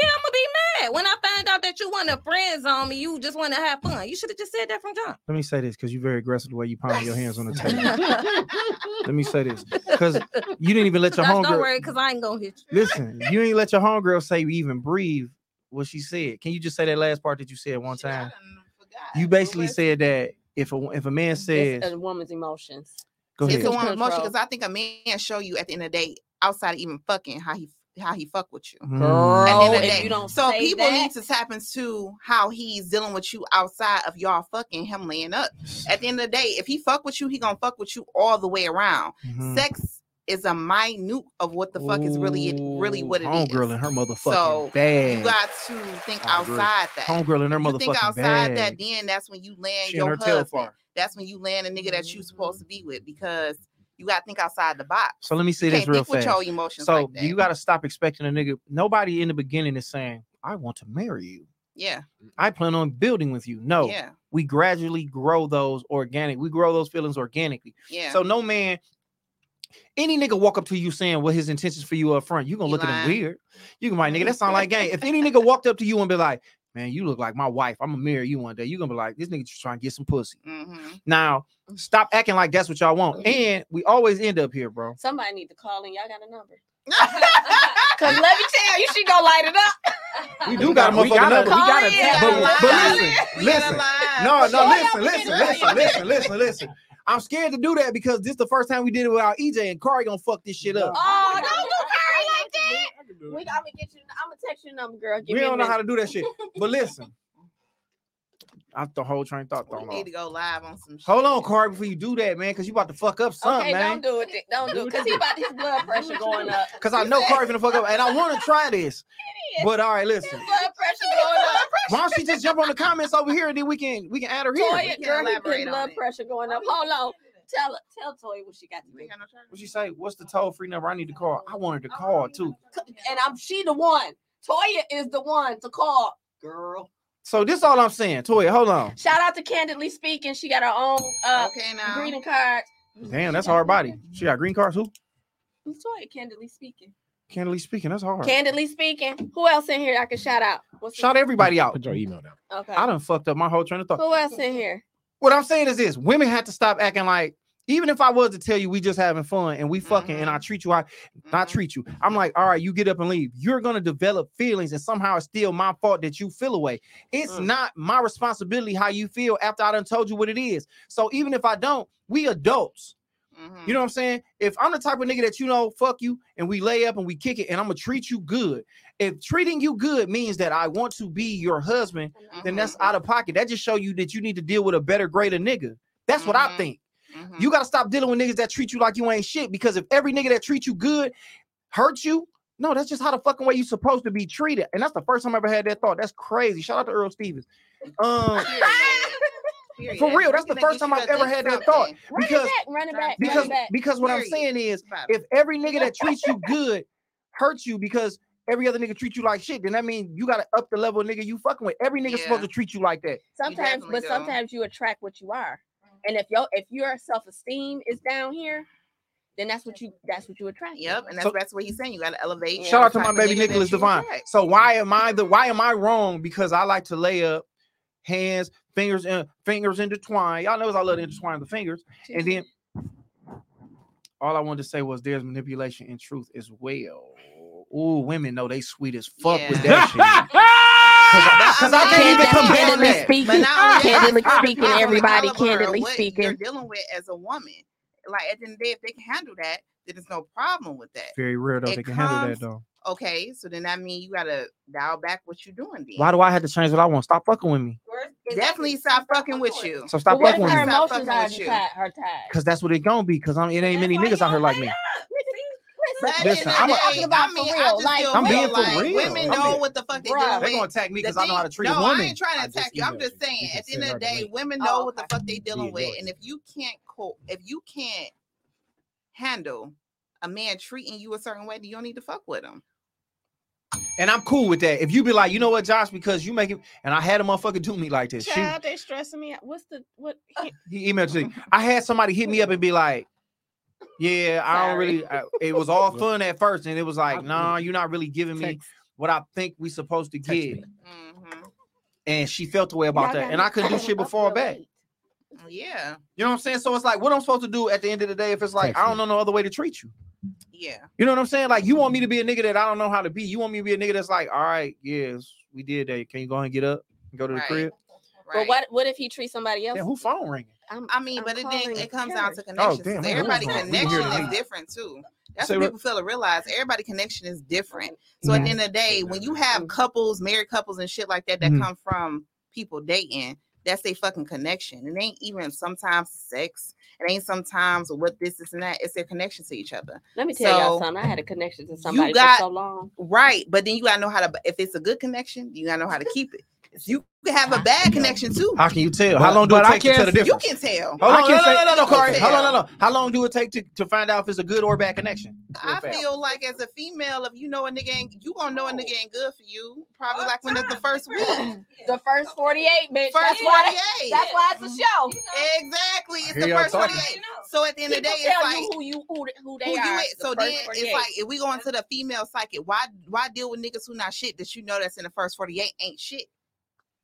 [SPEAKER 2] Yeah, I'm gonna be mad when I find out that you want to friends on me. You just want to have fun. You should have just said that from jump.
[SPEAKER 1] Let me say this because you're very aggressive the way you pound your hands on the table. Let me say this because you didn't even let your
[SPEAKER 2] Gosh, don't
[SPEAKER 1] homegirl.
[SPEAKER 2] worry, because I ain't gonna hit you.
[SPEAKER 1] Listen, you didn't let your homegirl say you even breathe what she said. Can you just say that last part that you said one time?
[SPEAKER 5] done.
[SPEAKER 1] You basically
[SPEAKER 5] was-
[SPEAKER 1] said that if a if a man says,
[SPEAKER 3] It's a woman's emotions.
[SPEAKER 1] "Go
[SPEAKER 5] it's
[SPEAKER 1] ahead,"
[SPEAKER 5] a woman emotion because I think a man show you at the end of the day, outside of even fucking, how he how he fuck with you.
[SPEAKER 1] Mm.
[SPEAKER 3] Girl,
[SPEAKER 5] At the end of
[SPEAKER 3] if you don't
[SPEAKER 5] so
[SPEAKER 3] say
[SPEAKER 5] people
[SPEAKER 3] that,
[SPEAKER 5] need to tap into how he's dealing with you outside of y'all fucking him laying up. At the end of the day, if he fuck with you, he gonna fuck with you all the way around.
[SPEAKER 1] Mhm.
[SPEAKER 5] Sex is a minute of what the fuck is really really what it is.
[SPEAKER 1] Homegirl and her motherfucking
[SPEAKER 5] So,
[SPEAKER 1] bad.
[SPEAKER 5] You got to think
[SPEAKER 1] I agree.
[SPEAKER 5] outside that.
[SPEAKER 1] Homegirl and her
[SPEAKER 5] you
[SPEAKER 1] motherfucking
[SPEAKER 5] think outside
[SPEAKER 1] bad.
[SPEAKER 5] that, then that's when you land
[SPEAKER 1] She
[SPEAKER 5] your
[SPEAKER 1] her
[SPEAKER 5] husband. That's when you land a nigga that you supposed to be with because you got to think outside the box.
[SPEAKER 1] So let me say
[SPEAKER 5] You
[SPEAKER 1] this real fast.
[SPEAKER 5] your emotions
[SPEAKER 1] So
[SPEAKER 5] like
[SPEAKER 1] you got to stop expecting a nigga. Nobody in the beginning is saying, "I want to marry you."
[SPEAKER 5] yeah,
[SPEAKER 1] I plan on building with you. No,
[SPEAKER 5] yeah,
[SPEAKER 1] we gradually grow those organic. We grow those feelings organically.
[SPEAKER 5] yeah.
[SPEAKER 1] So no man, any nigga walk up to you saying what his intentions for you up front, you gonna
[SPEAKER 5] You
[SPEAKER 1] look at him weird. You can like, nigga, that sound like game. If any nigga walked up to you and be like, man, you look like my wife. I'm gonna marry you one day. You gonna be like, this nigga just trying to get some pussy.
[SPEAKER 5] Mhm.
[SPEAKER 1] Now, stop acting like that's what y'all want. And we always end up here, bro.
[SPEAKER 3] somebody need to call in. Y'all got a number. Cause let me tell you, she gonna light it up.
[SPEAKER 1] We do got a
[SPEAKER 4] we
[SPEAKER 1] motherfucking
[SPEAKER 4] gotta,
[SPEAKER 1] number.
[SPEAKER 4] we gotta
[SPEAKER 3] Call
[SPEAKER 1] But, but listen,
[SPEAKER 5] We
[SPEAKER 1] listen. No, no, listen, listen, listen, listen, listen, listen. I'm scared to do that because this the first time we did it without EJ and Corey gonna fuck this shit up.
[SPEAKER 3] Oh, don't do Curry like that. We, I'm gonna get you. I'm gonna text you the number, girl. Give
[SPEAKER 1] we
[SPEAKER 3] me
[SPEAKER 1] don't know how to do that shit. But listen, I the whole train of thought
[SPEAKER 5] We
[SPEAKER 1] thrown
[SPEAKER 5] need
[SPEAKER 1] off.
[SPEAKER 5] to go live on some.
[SPEAKER 1] Hold
[SPEAKER 5] shit.
[SPEAKER 1] on, Corey, before you do that, man, because you about to fuck up something,
[SPEAKER 3] Okay,
[SPEAKER 1] man.
[SPEAKER 3] don't do it. then. Don't do it. Cause he about his blood pressure going up.
[SPEAKER 1] Because I know Corey finna fuck up, and I want to try this. But all right, listen.
[SPEAKER 3] blood pressure going up.
[SPEAKER 1] Why don't she just jump on the comments over here and then we can we can add her here?
[SPEAKER 3] Toya,
[SPEAKER 5] can
[SPEAKER 3] girl, he
[SPEAKER 5] elaborate on
[SPEAKER 3] blood
[SPEAKER 5] it.
[SPEAKER 3] pressure going up. Hold on. Tell her, tell Toya what she got to
[SPEAKER 5] You
[SPEAKER 3] do.
[SPEAKER 5] no?
[SPEAKER 1] What she say? What's the toll free number I need to call? I wanted to call too.
[SPEAKER 3] And I'm she the one. Toya is the one to call. Girl.
[SPEAKER 1] So this all I'm saying, Toya. Hold on.
[SPEAKER 3] Shout out to Candidly Speaking. She got her own uh
[SPEAKER 5] okay now.
[SPEAKER 3] greeting card.
[SPEAKER 1] Damn, that's hard body. She got green cards. Who?
[SPEAKER 3] It's Toya, Candidly Speaking.
[SPEAKER 1] Candidly speaking, that's hard.
[SPEAKER 3] Candidly Speaking. Who else in here I can shout out? What's the-
[SPEAKER 1] Shout everybody out.
[SPEAKER 4] Put your email down.
[SPEAKER 3] Okay.
[SPEAKER 1] I done fucked up my whole train of thought.
[SPEAKER 3] Who else in here?
[SPEAKER 1] What I'm saying is this: women have to stop acting like. Even if I was to tell you we just having fun and we fucking and I treat you, I not
[SPEAKER 5] Mhm.
[SPEAKER 1] treat you. I'm like, all right, you get up and leave. You're gonna develop feelings, and somehow it's still my fault that you feel away. It's
[SPEAKER 3] Mm.
[SPEAKER 1] not my responsibility how you feel after I done told you what it is. So even if I don't, we adults.
[SPEAKER 5] Mhm.
[SPEAKER 1] You know what I'm saying? If I'm the type of nigga that you know, fuck you, and we lay up and we kick it, and I'm gonna treat you good. If treating you good means that I want to be your husband, then that's out of pocket. That just show you that you need to deal with a better, greater nigga. That's what I
[SPEAKER 5] Mhm.
[SPEAKER 1] think.
[SPEAKER 5] Mhm.
[SPEAKER 1] You gotta stop dealing with niggas that treat you like you ain't shit. Because if every nigga that treats you good hurts you, no, that's just how the fucking way you supposed to be treated. And that's the first time I ever had that thought. That's crazy. Shout out to Earl Stevens. Um,
[SPEAKER 5] Period.
[SPEAKER 1] For real, that's the first time I've ever had that thought.
[SPEAKER 3] Run
[SPEAKER 1] Because
[SPEAKER 3] back, run it back,
[SPEAKER 1] because
[SPEAKER 3] it back.
[SPEAKER 1] because what I'm saying is if every nigga that treats you good hurts you because every other nigga treats you like shit, then that means you gotta up the level of nigga you fucking with. Every nigga supposed to treat you like that.
[SPEAKER 3] Sometimes, but
[SPEAKER 5] do.
[SPEAKER 3] sometimes you attract what you are. And if your if your self esteem is down here, then that's what you that's what you attract.
[SPEAKER 5] Yep, and that's
[SPEAKER 1] So-
[SPEAKER 5] that's what he's saying. You got to elevate.
[SPEAKER 1] Shout out to my baby Nicholas
[SPEAKER 5] you
[SPEAKER 1] Divine. So why am I the why am I wrong? Because I like to lay up hands, fingers, and fingers intertwined. Y'all knows I love to intertwine the fingers. And then all I wanted to say was there's manipulation in truth as well. Ooh, women know they sweet as fuck with that shit. Cause I can't even
[SPEAKER 3] Candidly
[SPEAKER 1] compare
[SPEAKER 3] candidly
[SPEAKER 1] that.
[SPEAKER 3] speaking,
[SPEAKER 5] But not
[SPEAKER 3] candidly speaking, everybody candidly
[SPEAKER 5] what You're
[SPEAKER 3] speaking.
[SPEAKER 5] dealing with as a woman. Like at the end of the day, if they can handle that, then there's no problem with that.
[SPEAKER 1] Very rare though.
[SPEAKER 5] It
[SPEAKER 1] they can handle that though.
[SPEAKER 5] Okay, so then that means you gotta dial back what you're doing. Then
[SPEAKER 1] Why do I have to change what I want? Stop fucking with me.
[SPEAKER 5] Definitely stop fucking with you.
[SPEAKER 1] So stop
[SPEAKER 3] But
[SPEAKER 1] fucking
[SPEAKER 3] if
[SPEAKER 1] with
[SPEAKER 3] her
[SPEAKER 1] me.
[SPEAKER 3] Emotions are
[SPEAKER 5] with you.
[SPEAKER 3] Her tied.
[SPEAKER 1] Cause that's what it gonna be. Cause I'm it ain't many niggas out here like me.
[SPEAKER 5] But at the
[SPEAKER 1] Listen, I'm
[SPEAKER 5] the
[SPEAKER 1] a-
[SPEAKER 3] talking about
[SPEAKER 5] I mean,
[SPEAKER 3] for real, like-
[SPEAKER 1] I'm being
[SPEAKER 5] like
[SPEAKER 1] for real.
[SPEAKER 5] Women know
[SPEAKER 1] being-
[SPEAKER 5] what the fuck they
[SPEAKER 3] Bruh.
[SPEAKER 5] dealing
[SPEAKER 1] They
[SPEAKER 5] with.
[SPEAKER 1] gonna attack me because I know how to
[SPEAKER 5] thing-
[SPEAKER 1] treat
[SPEAKER 5] no,
[SPEAKER 1] a woman.
[SPEAKER 5] I ain't trying to attack you. I'm just saying, at the end of the day, women
[SPEAKER 3] oh,
[SPEAKER 5] know what the
[SPEAKER 3] okay.
[SPEAKER 5] fuck they dealing with, and if you can't co- if you can't handle a man treating you a certain way, then you don't need to fuck with him.
[SPEAKER 1] And I'm cool with that. If you be like, you know what, Josh, because you make it, and I had a motherfucker do me like this. She,
[SPEAKER 3] Child, they stressing me out. What's the what?
[SPEAKER 1] he emailed me. I had somebody hit me up and be like, yeah, I don't really. I, it was all fun at first, and it was like,
[SPEAKER 4] I-
[SPEAKER 1] nah, you're not really giving me
[SPEAKER 4] Text,
[SPEAKER 1] what I think we supposed to
[SPEAKER 4] text
[SPEAKER 1] get.
[SPEAKER 4] me.
[SPEAKER 5] hmm
[SPEAKER 1] And she felt the way about
[SPEAKER 3] Y'all
[SPEAKER 1] that, and I couldn't do shit before
[SPEAKER 3] real
[SPEAKER 1] back.
[SPEAKER 3] late.
[SPEAKER 5] Yeah,
[SPEAKER 1] You know what I'm saying? So it's like, what I'm supposed to do at the end of the day if it's like
[SPEAKER 4] Text
[SPEAKER 1] I don't
[SPEAKER 4] me.
[SPEAKER 1] know no other way to treat you.
[SPEAKER 5] yeah.
[SPEAKER 1] You know what I'm saying? Like you want me to be a nigga that I don't know how to be. You want me to be a nigga that's like, all right, yes, we did that. Can you go ahead and get up and go to the
[SPEAKER 5] Right.
[SPEAKER 1] crib?
[SPEAKER 3] But what what if he treats somebody else?
[SPEAKER 1] Damn, who phone ringing?
[SPEAKER 3] I'm,
[SPEAKER 5] I mean,
[SPEAKER 3] I'm
[SPEAKER 5] but it
[SPEAKER 3] calling
[SPEAKER 5] then it comes down
[SPEAKER 3] church.
[SPEAKER 5] to connections.
[SPEAKER 1] damn,
[SPEAKER 5] so
[SPEAKER 1] man,
[SPEAKER 5] everybody
[SPEAKER 1] hold on. We can
[SPEAKER 5] connection is different too. That's
[SPEAKER 1] Say
[SPEAKER 5] what
[SPEAKER 1] what?
[SPEAKER 5] people fail to realize. Everybody connection is different. So at the end of the day, when you have couples, married couples, and shit like that that
[SPEAKER 1] Mhm.
[SPEAKER 5] come from people dating, that's their fucking connection. It ain't even sometimes sex. It ain't sometimes what this, this, and that. It's their connection to each other.
[SPEAKER 3] Let me tell y'all something. I had a connection to somebody
[SPEAKER 5] got-
[SPEAKER 3] for so long.
[SPEAKER 5] Right. But then you gotta know how to if it's a good connection, you gotta know how to keep it. You can have a bad connection too.
[SPEAKER 1] How can you tell? How long do it
[SPEAKER 4] but I
[SPEAKER 1] take to tell
[SPEAKER 4] can't-
[SPEAKER 1] the
[SPEAKER 5] You can tell.
[SPEAKER 1] Hold
[SPEAKER 4] I
[SPEAKER 1] on, no,
[SPEAKER 4] can't
[SPEAKER 1] no, no, no, no, Corey. Hold on,
[SPEAKER 5] tell.
[SPEAKER 1] no, no. How long do it take to, to find out if it's a good or bad connection?
[SPEAKER 5] I feel like as a female, if you know a nigga ain't, you gonna know a nigga ain't good for you. Probably like when it's the first week,
[SPEAKER 3] The first 48, bitch.
[SPEAKER 5] first
[SPEAKER 3] that's why
[SPEAKER 5] forty eight.
[SPEAKER 3] that's why it's a mm-hmm. show.
[SPEAKER 5] Exactly, it's the
[SPEAKER 1] y'all
[SPEAKER 5] first
[SPEAKER 1] talking.
[SPEAKER 5] forty eight. So at the end of the
[SPEAKER 3] People
[SPEAKER 5] day, it's like
[SPEAKER 3] you who you who, who they
[SPEAKER 5] who you
[SPEAKER 3] are.
[SPEAKER 5] with.
[SPEAKER 3] the
[SPEAKER 5] So then
[SPEAKER 3] 48.
[SPEAKER 5] it's like if we go into the female psychic, why why deal with niggas who not shit that you know that's in the first forty eight ain't shit.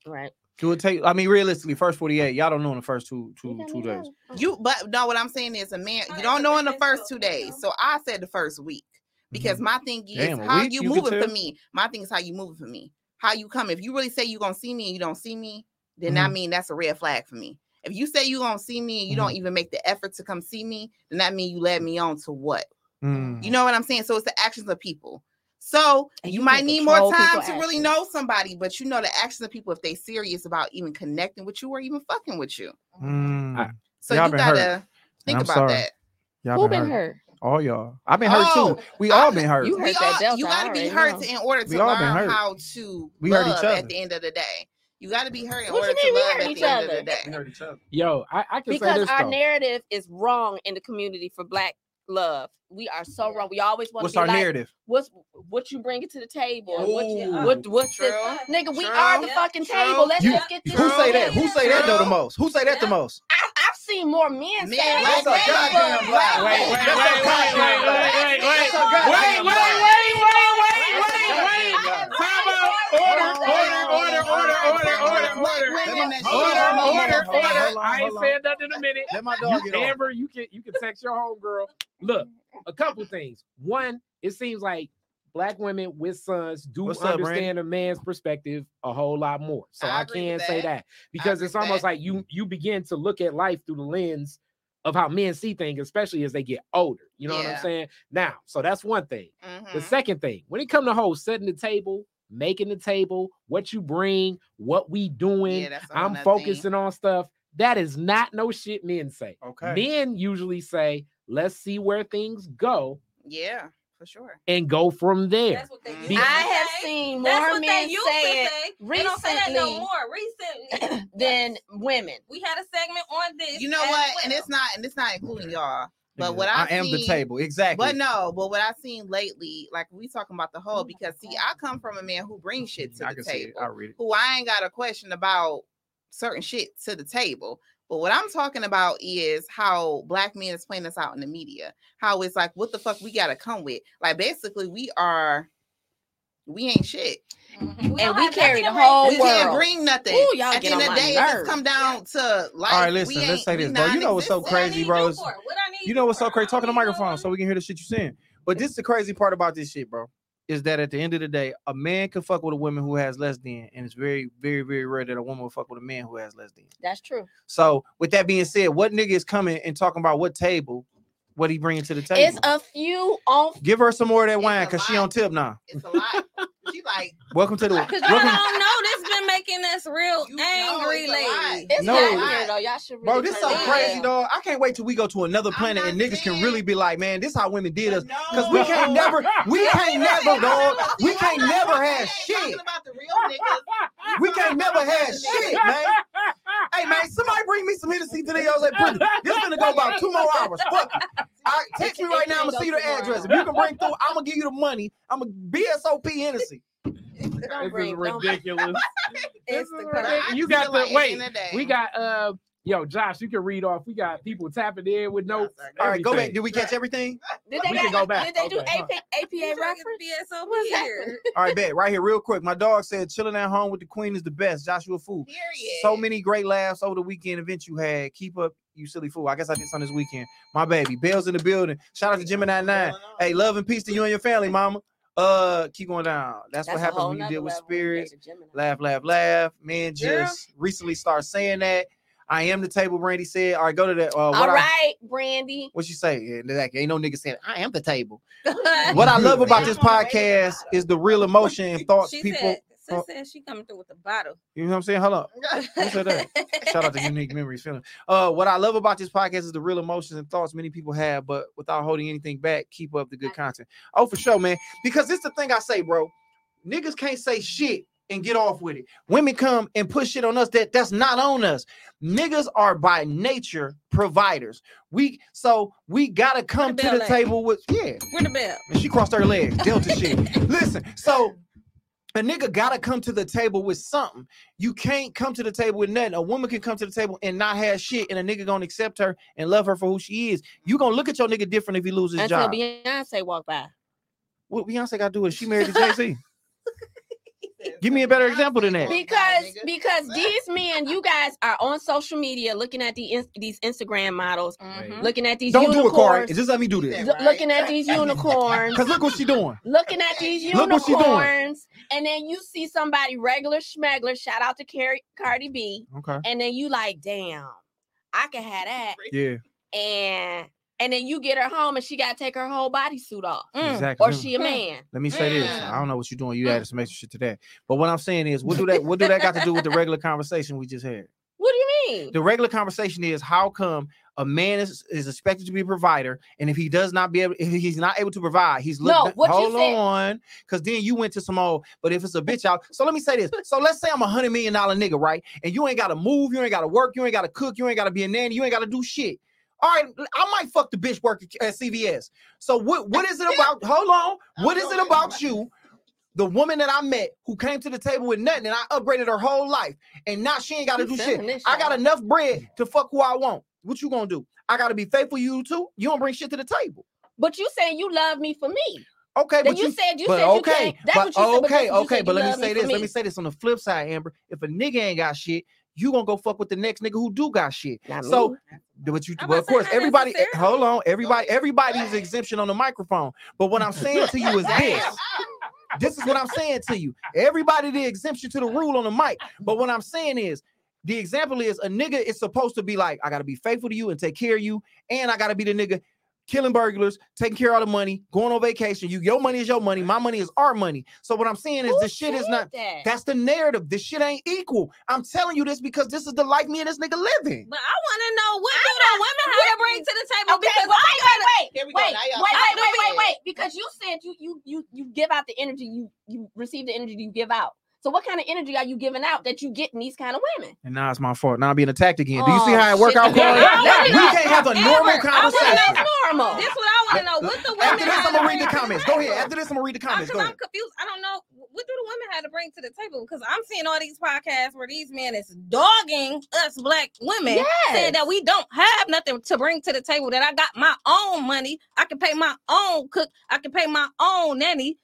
[SPEAKER 3] Right.
[SPEAKER 1] Do it take? I mean, realistically, first forty-eight. Y'all don't know in the first two two
[SPEAKER 3] You got
[SPEAKER 1] two
[SPEAKER 3] me
[SPEAKER 1] days.
[SPEAKER 5] You but no, what I'm saying is a man you don't know in the first two days. So I said the first week because mm-hmm. my thing is
[SPEAKER 1] Damn,
[SPEAKER 5] how
[SPEAKER 1] week
[SPEAKER 5] you,
[SPEAKER 1] you
[SPEAKER 5] moving for me. My thing is how you moving for me. How you come. If you really say you gonna see me and you don't see me, then I mm-hmm. mean that's a red flag for me. If you say you gonna see me and you don't mm-hmm. even make the effort to come see me, then that means you led me on to what?
[SPEAKER 1] Mm.
[SPEAKER 5] You know what I'm saying? So it's the actions of people. So
[SPEAKER 3] And
[SPEAKER 5] you,
[SPEAKER 3] you
[SPEAKER 5] might need more time to really know somebody, but you know the actions of people if they serious about even connecting with you or even fucking with you.
[SPEAKER 1] Mm.
[SPEAKER 4] I-
[SPEAKER 5] So
[SPEAKER 1] Y'all
[SPEAKER 5] you
[SPEAKER 1] hurt,
[SPEAKER 5] gotta think
[SPEAKER 1] I'm
[SPEAKER 5] about
[SPEAKER 1] sorry.
[SPEAKER 5] that.
[SPEAKER 1] Y'all
[SPEAKER 3] Who
[SPEAKER 1] been
[SPEAKER 3] been
[SPEAKER 1] hurt.
[SPEAKER 3] hurt?
[SPEAKER 1] All y'all. I've been hurt
[SPEAKER 5] Oh,
[SPEAKER 1] too. We all been hurt.
[SPEAKER 3] You
[SPEAKER 5] we
[SPEAKER 3] heard that
[SPEAKER 5] all,
[SPEAKER 3] Delta,
[SPEAKER 5] you got to be hurt
[SPEAKER 3] know.
[SPEAKER 5] in order to
[SPEAKER 1] all been
[SPEAKER 5] learn
[SPEAKER 1] hurt.
[SPEAKER 5] how to
[SPEAKER 1] We hurt
[SPEAKER 5] love
[SPEAKER 1] each other.
[SPEAKER 5] at the end of the day. You got to be hurt in
[SPEAKER 3] What
[SPEAKER 5] order
[SPEAKER 3] you
[SPEAKER 5] to
[SPEAKER 3] mean we
[SPEAKER 5] love
[SPEAKER 3] hurt
[SPEAKER 5] at
[SPEAKER 3] each
[SPEAKER 5] the end of the day.
[SPEAKER 1] We hurt each other.
[SPEAKER 4] Yo, I, I can say
[SPEAKER 3] because
[SPEAKER 4] this
[SPEAKER 3] our
[SPEAKER 4] though.
[SPEAKER 3] narrative is wrong in the community for black love. We are so wrong. We always want
[SPEAKER 1] What's
[SPEAKER 3] to be
[SPEAKER 1] our
[SPEAKER 3] like,
[SPEAKER 1] narrative?
[SPEAKER 3] what's what you bring it to the table?
[SPEAKER 2] Yeah,
[SPEAKER 3] what you, what what's
[SPEAKER 5] True.
[SPEAKER 3] the nigga? We
[SPEAKER 5] True.
[SPEAKER 3] are the
[SPEAKER 2] Yeah,
[SPEAKER 3] fucking
[SPEAKER 5] true.
[SPEAKER 3] table. Let's
[SPEAKER 1] You-
[SPEAKER 3] just get this.
[SPEAKER 1] Who say that? Who say that though the most? Who say that the most?
[SPEAKER 3] I, I've seen more men
[SPEAKER 5] Men,
[SPEAKER 3] say
[SPEAKER 5] that's
[SPEAKER 3] that.
[SPEAKER 5] a goddamn lie.
[SPEAKER 4] Wait, wait,
[SPEAKER 5] That's
[SPEAKER 4] wait,
[SPEAKER 5] a
[SPEAKER 4] wait,
[SPEAKER 5] goddamn
[SPEAKER 4] wait,
[SPEAKER 5] lie.
[SPEAKER 4] wait, wait,
[SPEAKER 5] That's a
[SPEAKER 4] wait,
[SPEAKER 5] goddamn
[SPEAKER 4] wait,
[SPEAKER 5] lie.
[SPEAKER 4] wait, wait, wait,
[SPEAKER 5] That's a
[SPEAKER 4] wait, wait.
[SPEAKER 5] goddamn lie.
[SPEAKER 4] Time out. Order, order, order, order, order, order, order.
[SPEAKER 5] Women that
[SPEAKER 4] Order,
[SPEAKER 5] shit.
[SPEAKER 4] Order, order. I ain't
[SPEAKER 1] hold on.
[SPEAKER 4] saying nothing in a minute.
[SPEAKER 1] Let my dog
[SPEAKER 4] You,
[SPEAKER 1] get on.
[SPEAKER 4] Amber, you can you can text your homegirl. Look, a couple things. One, it seems like black women with sons do
[SPEAKER 1] What's up,
[SPEAKER 4] understand a man's perspective a whole lot more. So
[SPEAKER 5] I
[SPEAKER 4] I, can
[SPEAKER 5] with
[SPEAKER 4] say
[SPEAKER 5] that.
[SPEAKER 4] that because it's almost
[SPEAKER 5] that.
[SPEAKER 4] like you you begin to look at life through the lens of how men see things, especially as they get older. You know what I'm saying? Now, so that's one thing. The
[SPEAKER 5] Mhm.
[SPEAKER 4] second thing, when it come to whole setting the table, making the table, what you bring, what we doing,
[SPEAKER 5] Yeah, that's a whole
[SPEAKER 4] I'm
[SPEAKER 5] nother thing.
[SPEAKER 4] focusing on stuff. That is not no shit men say.
[SPEAKER 1] Okay.
[SPEAKER 4] Men usually say, let's see where things go
[SPEAKER 5] Yeah, for sure.
[SPEAKER 4] and go from there.
[SPEAKER 2] That's what they
[SPEAKER 5] Mhm.
[SPEAKER 2] used
[SPEAKER 3] I have
[SPEAKER 2] say.
[SPEAKER 3] seen more men
[SPEAKER 2] used
[SPEAKER 3] say it
[SPEAKER 2] say. They say that no
[SPEAKER 3] recently
[SPEAKER 2] more. Recently,
[SPEAKER 3] than women.
[SPEAKER 2] we had a segment on this.
[SPEAKER 5] You know
[SPEAKER 2] as
[SPEAKER 5] what? And it's not, and it's not including y'all. But what
[SPEAKER 1] I
[SPEAKER 5] I've
[SPEAKER 1] am the table. Exactly.
[SPEAKER 5] But no, but what I've seen lately, like we talking about the whole, because see, I come from a man who brings mm-hmm, shit to
[SPEAKER 1] I
[SPEAKER 5] the
[SPEAKER 1] can see it.
[SPEAKER 5] table,
[SPEAKER 1] I read it.
[SPEAKER 5] who I ain't got a question about certain shit to the table. But what I'm talking about is how black men is playing us out in the media. How it's like, what the fuck we gotta come with? Like basically, we are, we ain't shit.
[SPEAKER 2] Mhm.
[SPEAKER 3] And we
[SPEAKER 2] have
[SPEAKER 3] carry the
[SPEAKER 2] to
[SPEAKER 3] whole
[SPEAKER 2] raise
[SPEAKER 5] we
[SPEAKER 2] this
[SPEAKER 5] can't bring nothing.
[SPEAKER 3] Ooh, y'all
[SPEAKER 5] At the end of the day, if it's
[SPEAKER 3] nerves.
[SPEAKER 5] come down to life.
[SPEAKER 1] All right,
[SPEAKER 5] we
[SPEAKER 1] listen, let's say this, bro. You know what's so
[SPEAKER 5] non-existent.
[SPEAKER 2] What I
[SPEAKER 1] crazy,
[SPEAKER 2] need
[SPEAKER 1] bro,
[SPEAKER 2] you
[SPEAKER 1] is-
[SPEAKER 2] for? What I need
[SPEAKER 1] You know what's so crazy? Talking to
[SPEAKER 2] don't
[SPEAKER 1] microphone so we can hear the shit you're saying. But this is the crazy part about this shit, bro. Is that at the end of the day, a man can fuck with a woman who has less than, and it's very, very, very rare that a woman will fuck with a man who has less than.
[SPEAKER 3] That's true.
[SPEAKER 1] So, with that being said, what nigga is coming and talking about what table, what he bringing to the table?
[SPEAKER 3] It's a few on
[SPEAKER 1] Give her some more of that wine because she on tip now.
[SPEAKER 5] It's a lot. She like,
[SPEAKER 1] Welcome to the
[SPEAKER 2] Cause y'all don't know this been making us real
[SPEAKER 5] You
[SPEAKER 2] angry
[SPEAKER 5] it's
[SPEAKER 2] lately.
[SPEAKER 3] It's
[SPEAKER 1] No.
[SPEAKER 3] hot here though. Y'all should really
[SPEAKER 1] bro. This so
[SPEAKER 3] turn
[SPEAKER 1] crazy,
[SPEAKER 3] down.
[SPEAKER 1] dog. I can't wait till we go to another planet and niggas can really be like, man, this how women did us.
[SPEAKER 5] Because
[SPEAKER 1] Cause we can't never, we can't never, dog. We can't never have shit.
[SPEAKER 5] About the real niggas.
[SPEAKER 1] We can't never have shit, man. Hey man, somebody bring me some Hennessy today. I was like, Brittany, this gonna go about two more hours. Fuck it. All right, text me right now. I'm gonna see the address. If you can bring through, I'm gonna give you the money. I'm a VSOP Hennessy.
[SPEAKER 3] Don't
[SPEAKER 4] This is
[SPEAKER 3] bring- don't-
[SPEAKER 4] ridiculous. This is
[SPEAKER 3] Instagram.
[SPEAKER 4] ridiculous.
[SPEAKER 5] I
[SPEAKER 4] You got the
[SPEAKER 5] like at the
[SPEAKER 4] wait.
[SPEAKER 5] the
[SPEAKER 4] We got uh yo, Josh, you can read off. We got people tapping in with notes.
[SPEAKER 1] All right, go back.
[SPEAKER 4] everything.
[SPEAKER 1] Did we catch everything?
[SPEAKER 3] Did they,
[SPEAKER 4] We can go back.
[SPEAKER 3] Did they do
[SPEAKER 4] Okay.
[SPEAKER 3] AP, APA
[SPEAKER 2] You trying
[SPEAKER 3] reference?
[SPEAKER 2] get the here.
[SPEAKER 1] All right, bet right here, real quick. My dog said chilling at home with the queen is the best. Joshua Fool.
[SPEAKER 5] Period.
[SPEAKER 1] So many great laughs over the weekend event you had. Keep up, you silly fool. I guess I did something this weekend. My baby, Bell's in the building. Shout out to Gemini Nine. Hey, love and peace to you and your family, mama. Uh, keep going down. That's, what
[SPEAKER 3] a
[SPEAKER 1] happens when you deal with
[SPEAKER 3] level when you
[SPEAKER 1] spirits.
[SPEAKER 3] get to Gemini.
[SPEAKER 1] Laugh, laugh, laugh. Man,
[SPEAKER 2] Girl.
[SPEAKER 1] just recently start saying that. I am the table. Brandy said. All right, go to that. Uh, what
[SPEAKER 3] All
[SPEAKER 1] I-
[SPEAKER 3] right, Brandy.
[SPEAKER 1] what you say? Yeah, ain't no nigga saying I am the table. What I love about this podcast is the real emotion and thoughts
[SPEAKER 2] She
[SPEAKER 1] people.
[SPEAKER 2] said,
[SPEAKER 1] uh,
[SPEAKER 2] sis said she coming through with the bottle.
[SPEAKER 1] You know what I'm saying? Hold up. Who said that? Shout out to Unique Memories Feeling. Uh, what I love about this podcast is the real emotions and thoughts many people have, but without holding anything back, keep up the good content. Oh, for sure, man. Because this the thing I say, bro. Niggas can't say shit and get off with it. Women come and put shit on us that that's not on us. Niggas are by nature providers. We so we gotta come to the
[SPEAKER 2] at?
[SPEAKER 1] table with yeah.
[SPEAKER 2] Ring the bell.
[SPEAKER 1] And she crossed her legs, Delta shit. Listen, so a nigga gotta come to the table with something. You can't come to the table with nothing. A woman can come to the table and not have shit, and a nigga gonna accept her and love her for who she is. You gonna look at your nigga different if he loses his
[SPEAKER 3] Until
[SPEAKER 1] job.
[SPEAKER 3] Beyonce walked by.
[SPEAKER 1] What Beyonce gotta do is she married to Jay Z. Give me a better example than that.
[SPEAKER 3] Because because these men, you guys are on social media looking at the these Instagram models,
[SPEAKER 2] Mhm.
[SPEAKER 3] looking at these
[SPEAKER 1] Don't do it, Corey. Just let me do this.
[SPEAKER 3] lo- looking at these unicorns,
[SPEAKER 1] Cause look what she doing.
[SPEAKER 3] looking at these
[SPEAKER 1] Look what she doing.
[SPEAKER 3] unicorns, and then you see somebody regular schmegler, shout out to Cardi, Cardi B,
[SPEAKER 1] Okay.
[SPEAKER 3] and then you like, damn, I can have that,
[SPEAKER 1] Yeah.
[SPEAKER 3] and and then you get her home and she got to take her whole bodysuit off,
[SPEAKER 2] Mm.
[SPEAKER 1] Exactly.
[SPEAKER 3] or she a
[SPEAKER 2] Hmm.
[SPEAKER 3] man.
[SPEAKER 1] Let me say this.
[SPEAKER 2] Mm.
[SPEAKER 1] I don't know what you're doing. You added some extra shit to that. But what I'm saying is, what do that what do that got to do with the regular conversation we just had?
[SPEAKER 3] What do you
[SPEAKER 2] mean?
[SPEAKER 1] The regular conversation is how come a man is, is expected to be a provider, and if he does not be able, if he's not able to provide, he's
[SPEAKER 3] No,
[SPEAKER 1] looked.
[SPEAKER 3] what you
[SPEAKER 1] hold
[SPEAKER 3] said-
[SPEAKER 1] on, because then you went to some old. But if it's a bitch out, so let me say this. So let's say I'm a hundred million dollar nigga, right? And you ain't got to move, you ain't got to work, you ain't got to cook, you ain't got to be a nanny, you ain't got to do shit. All right, I might fuck the bitch work at CVS. So what? What is it about? Hold on. What is it about you? The woman that I met who came to the table with nothing and I upgraded her whole life, and now she ain't got to do shit. I got enough bread to fuck who I want. What you gonna do? I gotta be faithful to you too. You don't bring shit to the table.
[SPEAKER 3] But you saying you love me for me.
[SPEAKER 1] Okay,
[SPEAKER 3] Then
[SPEAKER 1] but
[SPEAKER 3] you,
[SPEAKER 1] you,
[SPEAKER 3] said you
[SPEAKER 1] but
[SPEAKER 3] said you
[SPEAKER 1] okay,
[SPEAKER 3] can't. That's
[SPEAKER 1] but
[SPEAKER 3] what you said. but
[SPEAKER 1] okay,
[SPEAKER 3] that's you
[SPEAKER 1] okay.
[SPEAKER 3] said,
[SPEAKER 1] But let me say
[SPEAKER 3] for
[SPEAKER 1] this. Let
[SPEAKER 3] me.
[SPEAKER 1] me say this on the flip side, Amber. If a nigga ain't got shit, you gonna go fuck with the next nigga who do got shit.
[SPEAKER 3] Not
[SPEAKER 1] So,
[SPEAKER 3] me.
[SPEAKER 1] But you, well, of course, everybody. eh. Hold on, everybody. Everybody's exemption on the microphone. But what I'm saying to you is this. This is what I'm saying to you. Everybody the exemption to the rule on the mic. But what I'm saying is the example is a nigga is supposed to be like, I gotta be faithful to you and take care of you, and I gotta be the nigga killing burglars, taking care of all the money, going on vacation. You your money is your money, my money is our money. So what I'm saying is
[SPEAKER 3] Who
[SPEAKER 1] the shit is not
[SPEAKER 3] that.
[SPEAKER 1] that's the narrative. This shit ain't equal. I'm telling you this because this is the life me and this nigga living.
[SPEAKER 2] But I want to know what do the
[SPEAKER 3] not
[SPEAKER 2] women have to bring to the table
[SPEAKER 3] Okay,
[SPEAKER 2] because
[SPEAKER 3] but
[SPEAKER 2] I
[SPEAKER 3] wait, wait, wait.
[SPEAKER 5] Here we go.
[SPEAKER 3] Wait,
[SPEAKER 5] Now
[SPEAKER 3] wait,
[SPEAKER 5] y'all
[SPEAKER 3] wait,
[SPEAKER 5] talking
[SPEAKER 3] wait, wait,
[SPEAKER 5] shit.
[SPEAKER 3] wait. Because you said you you you you give out the energy you you receive the energy you give out. So what kind of energy are you giving out that you get in these kind of women?
[SPEAKER 1] And now it's my fault. Now I'm being attacked again. Do you oh, see
[SPEAKER 3] Oh,
[SPEAKER 1] how it work out,
[SPEAKER 3] Yeah,
[SPEAKER 1] Corey? We can't have a normal
[SPEAKER 2] I wanna
[SPEAKER 1] conversation.
[SPEAKER 2] know-
[SPEAKER 3] Normal.
[SPEAKER 2] This what I want to know. What the women
[SPEAKER 1] After this, I'm gonna read the comments. Go ahead. After this, I'm gonna read the comments.
[SPEAKER 2] Because. I'm confused. I don't know what do the women have to bring to the table because I'm seeing all these podcasts where these men is dogging us black women, saying that we don't have nothing to bring to the table. That I got my own money, I can pay my own cook, I can pay my own nanny.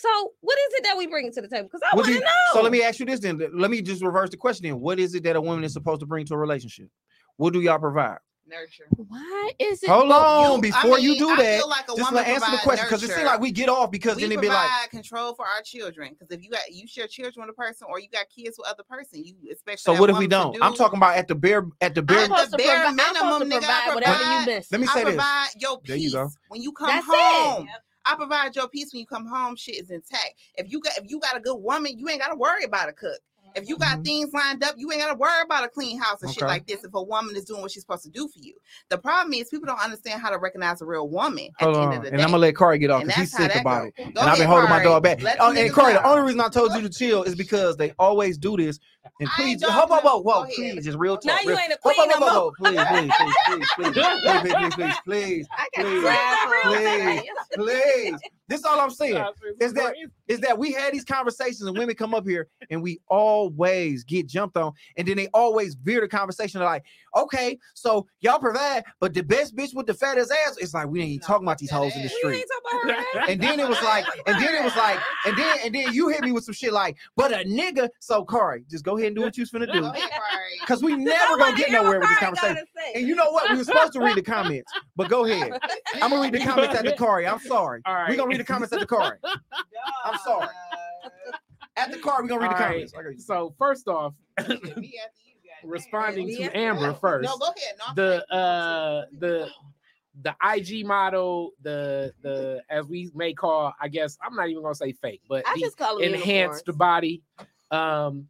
[SPEAKER 2] So what is it that we bring to the table? Because I want to know.
[SPEAKER 1] So let me ask you this then. Let me just reverse the question then. What is it that a woman is supposed to bring to a relationship? What do y'all provide?
[SPEAKER 5] Nurture.
[SPEAKER 3] Why is it?
[SPEAKER 1] Hold on,
[SPEAKER 5] You-
[SPEAKER 1] before
[SPEAKER 5] I
[SPEAKER 1] you do
[SPEAKER 5] I
[SPEAKER 1] that,
[SPEAKER 5] feel like a
[SPEAKER 1] just
[SPEAKER 5] woman
[SPEAKER 1] to answer the question because it seems like we get off because
[SPEAKER 5] we
[SPEAKER 1] then it'd be
[SPEAKER 5] provide
[SPEAKER 1] like,
[SPEAKER 5] control for our children. Because if you got you share children with a person or you got kids with other person, you expect.
[SPEAKER 1] so what if we
[SPEAKER 5] woman to
[SPEAKER 1] don't? I'm talking about at the bare at the bare.
[SPEAKER 5] I'm
[SPEAKER 3] supposed
[SPEAKER 5] the bare
[SPEAKER 3] provi- I'm supposed to
[SPEAKER 5] minimum, nigga, I
[SPEAKER 3] provide whatever you
[SPEAKER 5] provide-
[SPEAKER 3] miss.
[SPEAKER 1] Let me
[SPEAKER 5] I
[SPEAKER 1] say this.
[SPEAKER 5] provide your
[SPEAKER 1] There you
[SPEAKER 5] peace
[SPEAKER 1] go.
[SPEAKER 5] when you come
[SPEAKER 3] That's it.
[SPEAKER 5] I provide your peace when you come home. Shit is intact. If you got if you got a good woman, you ain't got to worry about a cook. If you got
[SPEAKER 1] Mhm.
[SPEAKER 5] things lined up, you ain't got to worry about a clean house and shit like this. If a woman is doing what she's supposed to do for you, the problem is people don't understand how to recognize a real woman. At
[SPEAKER 1] Hold
[SPEAKER 5] the
[SPEAKER 1] on,
[SPEAKER 5] end of the
[SPEAKER 1] and
[SPEAKER 5] day.
[SPEAKER 1] I'm gonna let Corey get off because he's sick about
[SPEAKER 5] go.
[SPEAKER 1] it.
[SPEAKER 5] Go
[SPEAKER 1] and I've been holding my dog back.
[SPEAKER 5] Let
[SPEAKER 1] Oh, and
[SPEAKER 5] niggas
[SPEAKER 1] Corey, the only reason I told you to chill is because they always do this. And please,
[SPEAKER 5] ain't dogging
[SPEAKER 1] whoa, whoa, whoa, whoa, please, just real talk.
[SPEAKER 2] Now you ain't a
[SPEAKER 1] whoa, whoa,
[SPEAKER 2] queen
[SPEAKER 1] whoa,
[SPEAKER 2] no
[SPEAKER 1] whoa,
[SPEAKER 2] more.
[SPEAKER 1] whoa, please, please, please, please, please, please, please, please, please,
[SPEAKER 3] I got
[SPEAKER 1] Please.
[SPEAKER 3] five
[SPEAKER 1] Please. please. This is all I'm saying. Is that is that we had these conversations and women come up here and we always get jumped on and then they always veer the conversation like okay so y'all provide but the best bitch with the fattest ass it's like we ain't
[SPEAKER 5] No,
[SPEAKER 1] talking about these
[SPEAKER 5] that
[SPEAKER 1] hoes in the street.
[SPEAKER 2] ain't talking about her.
[SPEAKER 1] and then it was like and then it was like and then and then you hit me with some shit like but a nigga so Kari just go ahead and do what you was finna
[SPEAKER 5] Go
[SPEAKER 1] do because we never gonna get nowhere with this conversation. and you know what? We were supposed to read the comments but go ahead. I'm gonna read the comments at the Kari. I'm sorry.
[SPEAKER 4] All right.
[SPEAKER 1] we're gonna read the comments at the car. I'm sorry. at the car we're gonna read the
[SPEAKER 4] All right,
[SPEAKER 1] comments I.
[SPEAKER 4] So first off,
[SPEAKER 5] Me after you, goddamn.
[SPEAKER 4] responding to Amber
[SPEAKER 5] No,
[SPEAKER 4] first.
[SPEAKER 5] No, go ahead. No,
[SPEAKER 4] the uh the the IG model, the the as we may call, I guess I'm not even gonna say fake, but
[SPEAKER 3] I
[SPEAKER 4] the
[SPEAKER 3] just call them
[SPEAKER 4] enhanced
[SPEAKER 3] unicorns.
[SPEAKER 4] body. Um,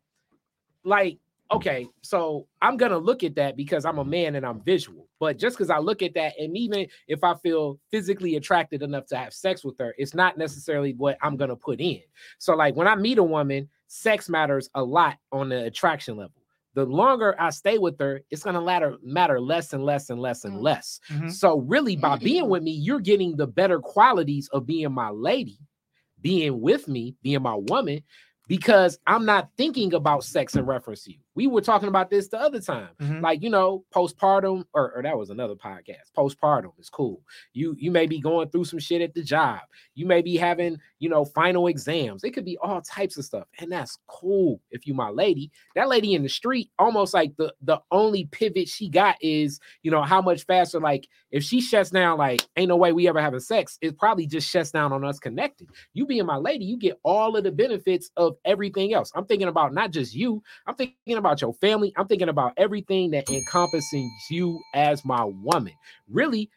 [SPEAKER 4] like okay, so I'm gonna look at that because I'm a man and I'm visual. But just because I look at that, and even if I feel physically attracted enough to have sex with her, it's not necessarily what I'm gonna put in. So, like when I meet a woman, sex matters a lot on the attraction level. The longer I stay with her, it's gonna matter matter less and less and less and
[SPEAKER 2] Mm.
[SPEAKER 4] less.
[SPEAKER 1] Mhm.
[SPEAKER 4] So, really, by being with me, you're getting the better qualities of being my lady, being with me, being my woman, because I'm not thinking about sex in reference to you. We were talking about this the other time.
[SPEAKER 1] Mhm.
[SPEAKER 4] Like, you know, postpartum, or, or that was another podcast. Postpartum is cool. You you may be going through some shit at the job. You may be having, you know, final exams. It could be all types of stuff. And that's cool if you my lady. That lady in the street, almost like the the only pivot she got is, you know, how much faster, like if she shuts down, like, ain't no way we ever having sex, it probably just shuts down on us connected. You being my lady, you get all of the benefits of everything else. I'm thinking about not just you, I'm thinking about your family. I'm thinking about everything that encompasses you as my woman. Really,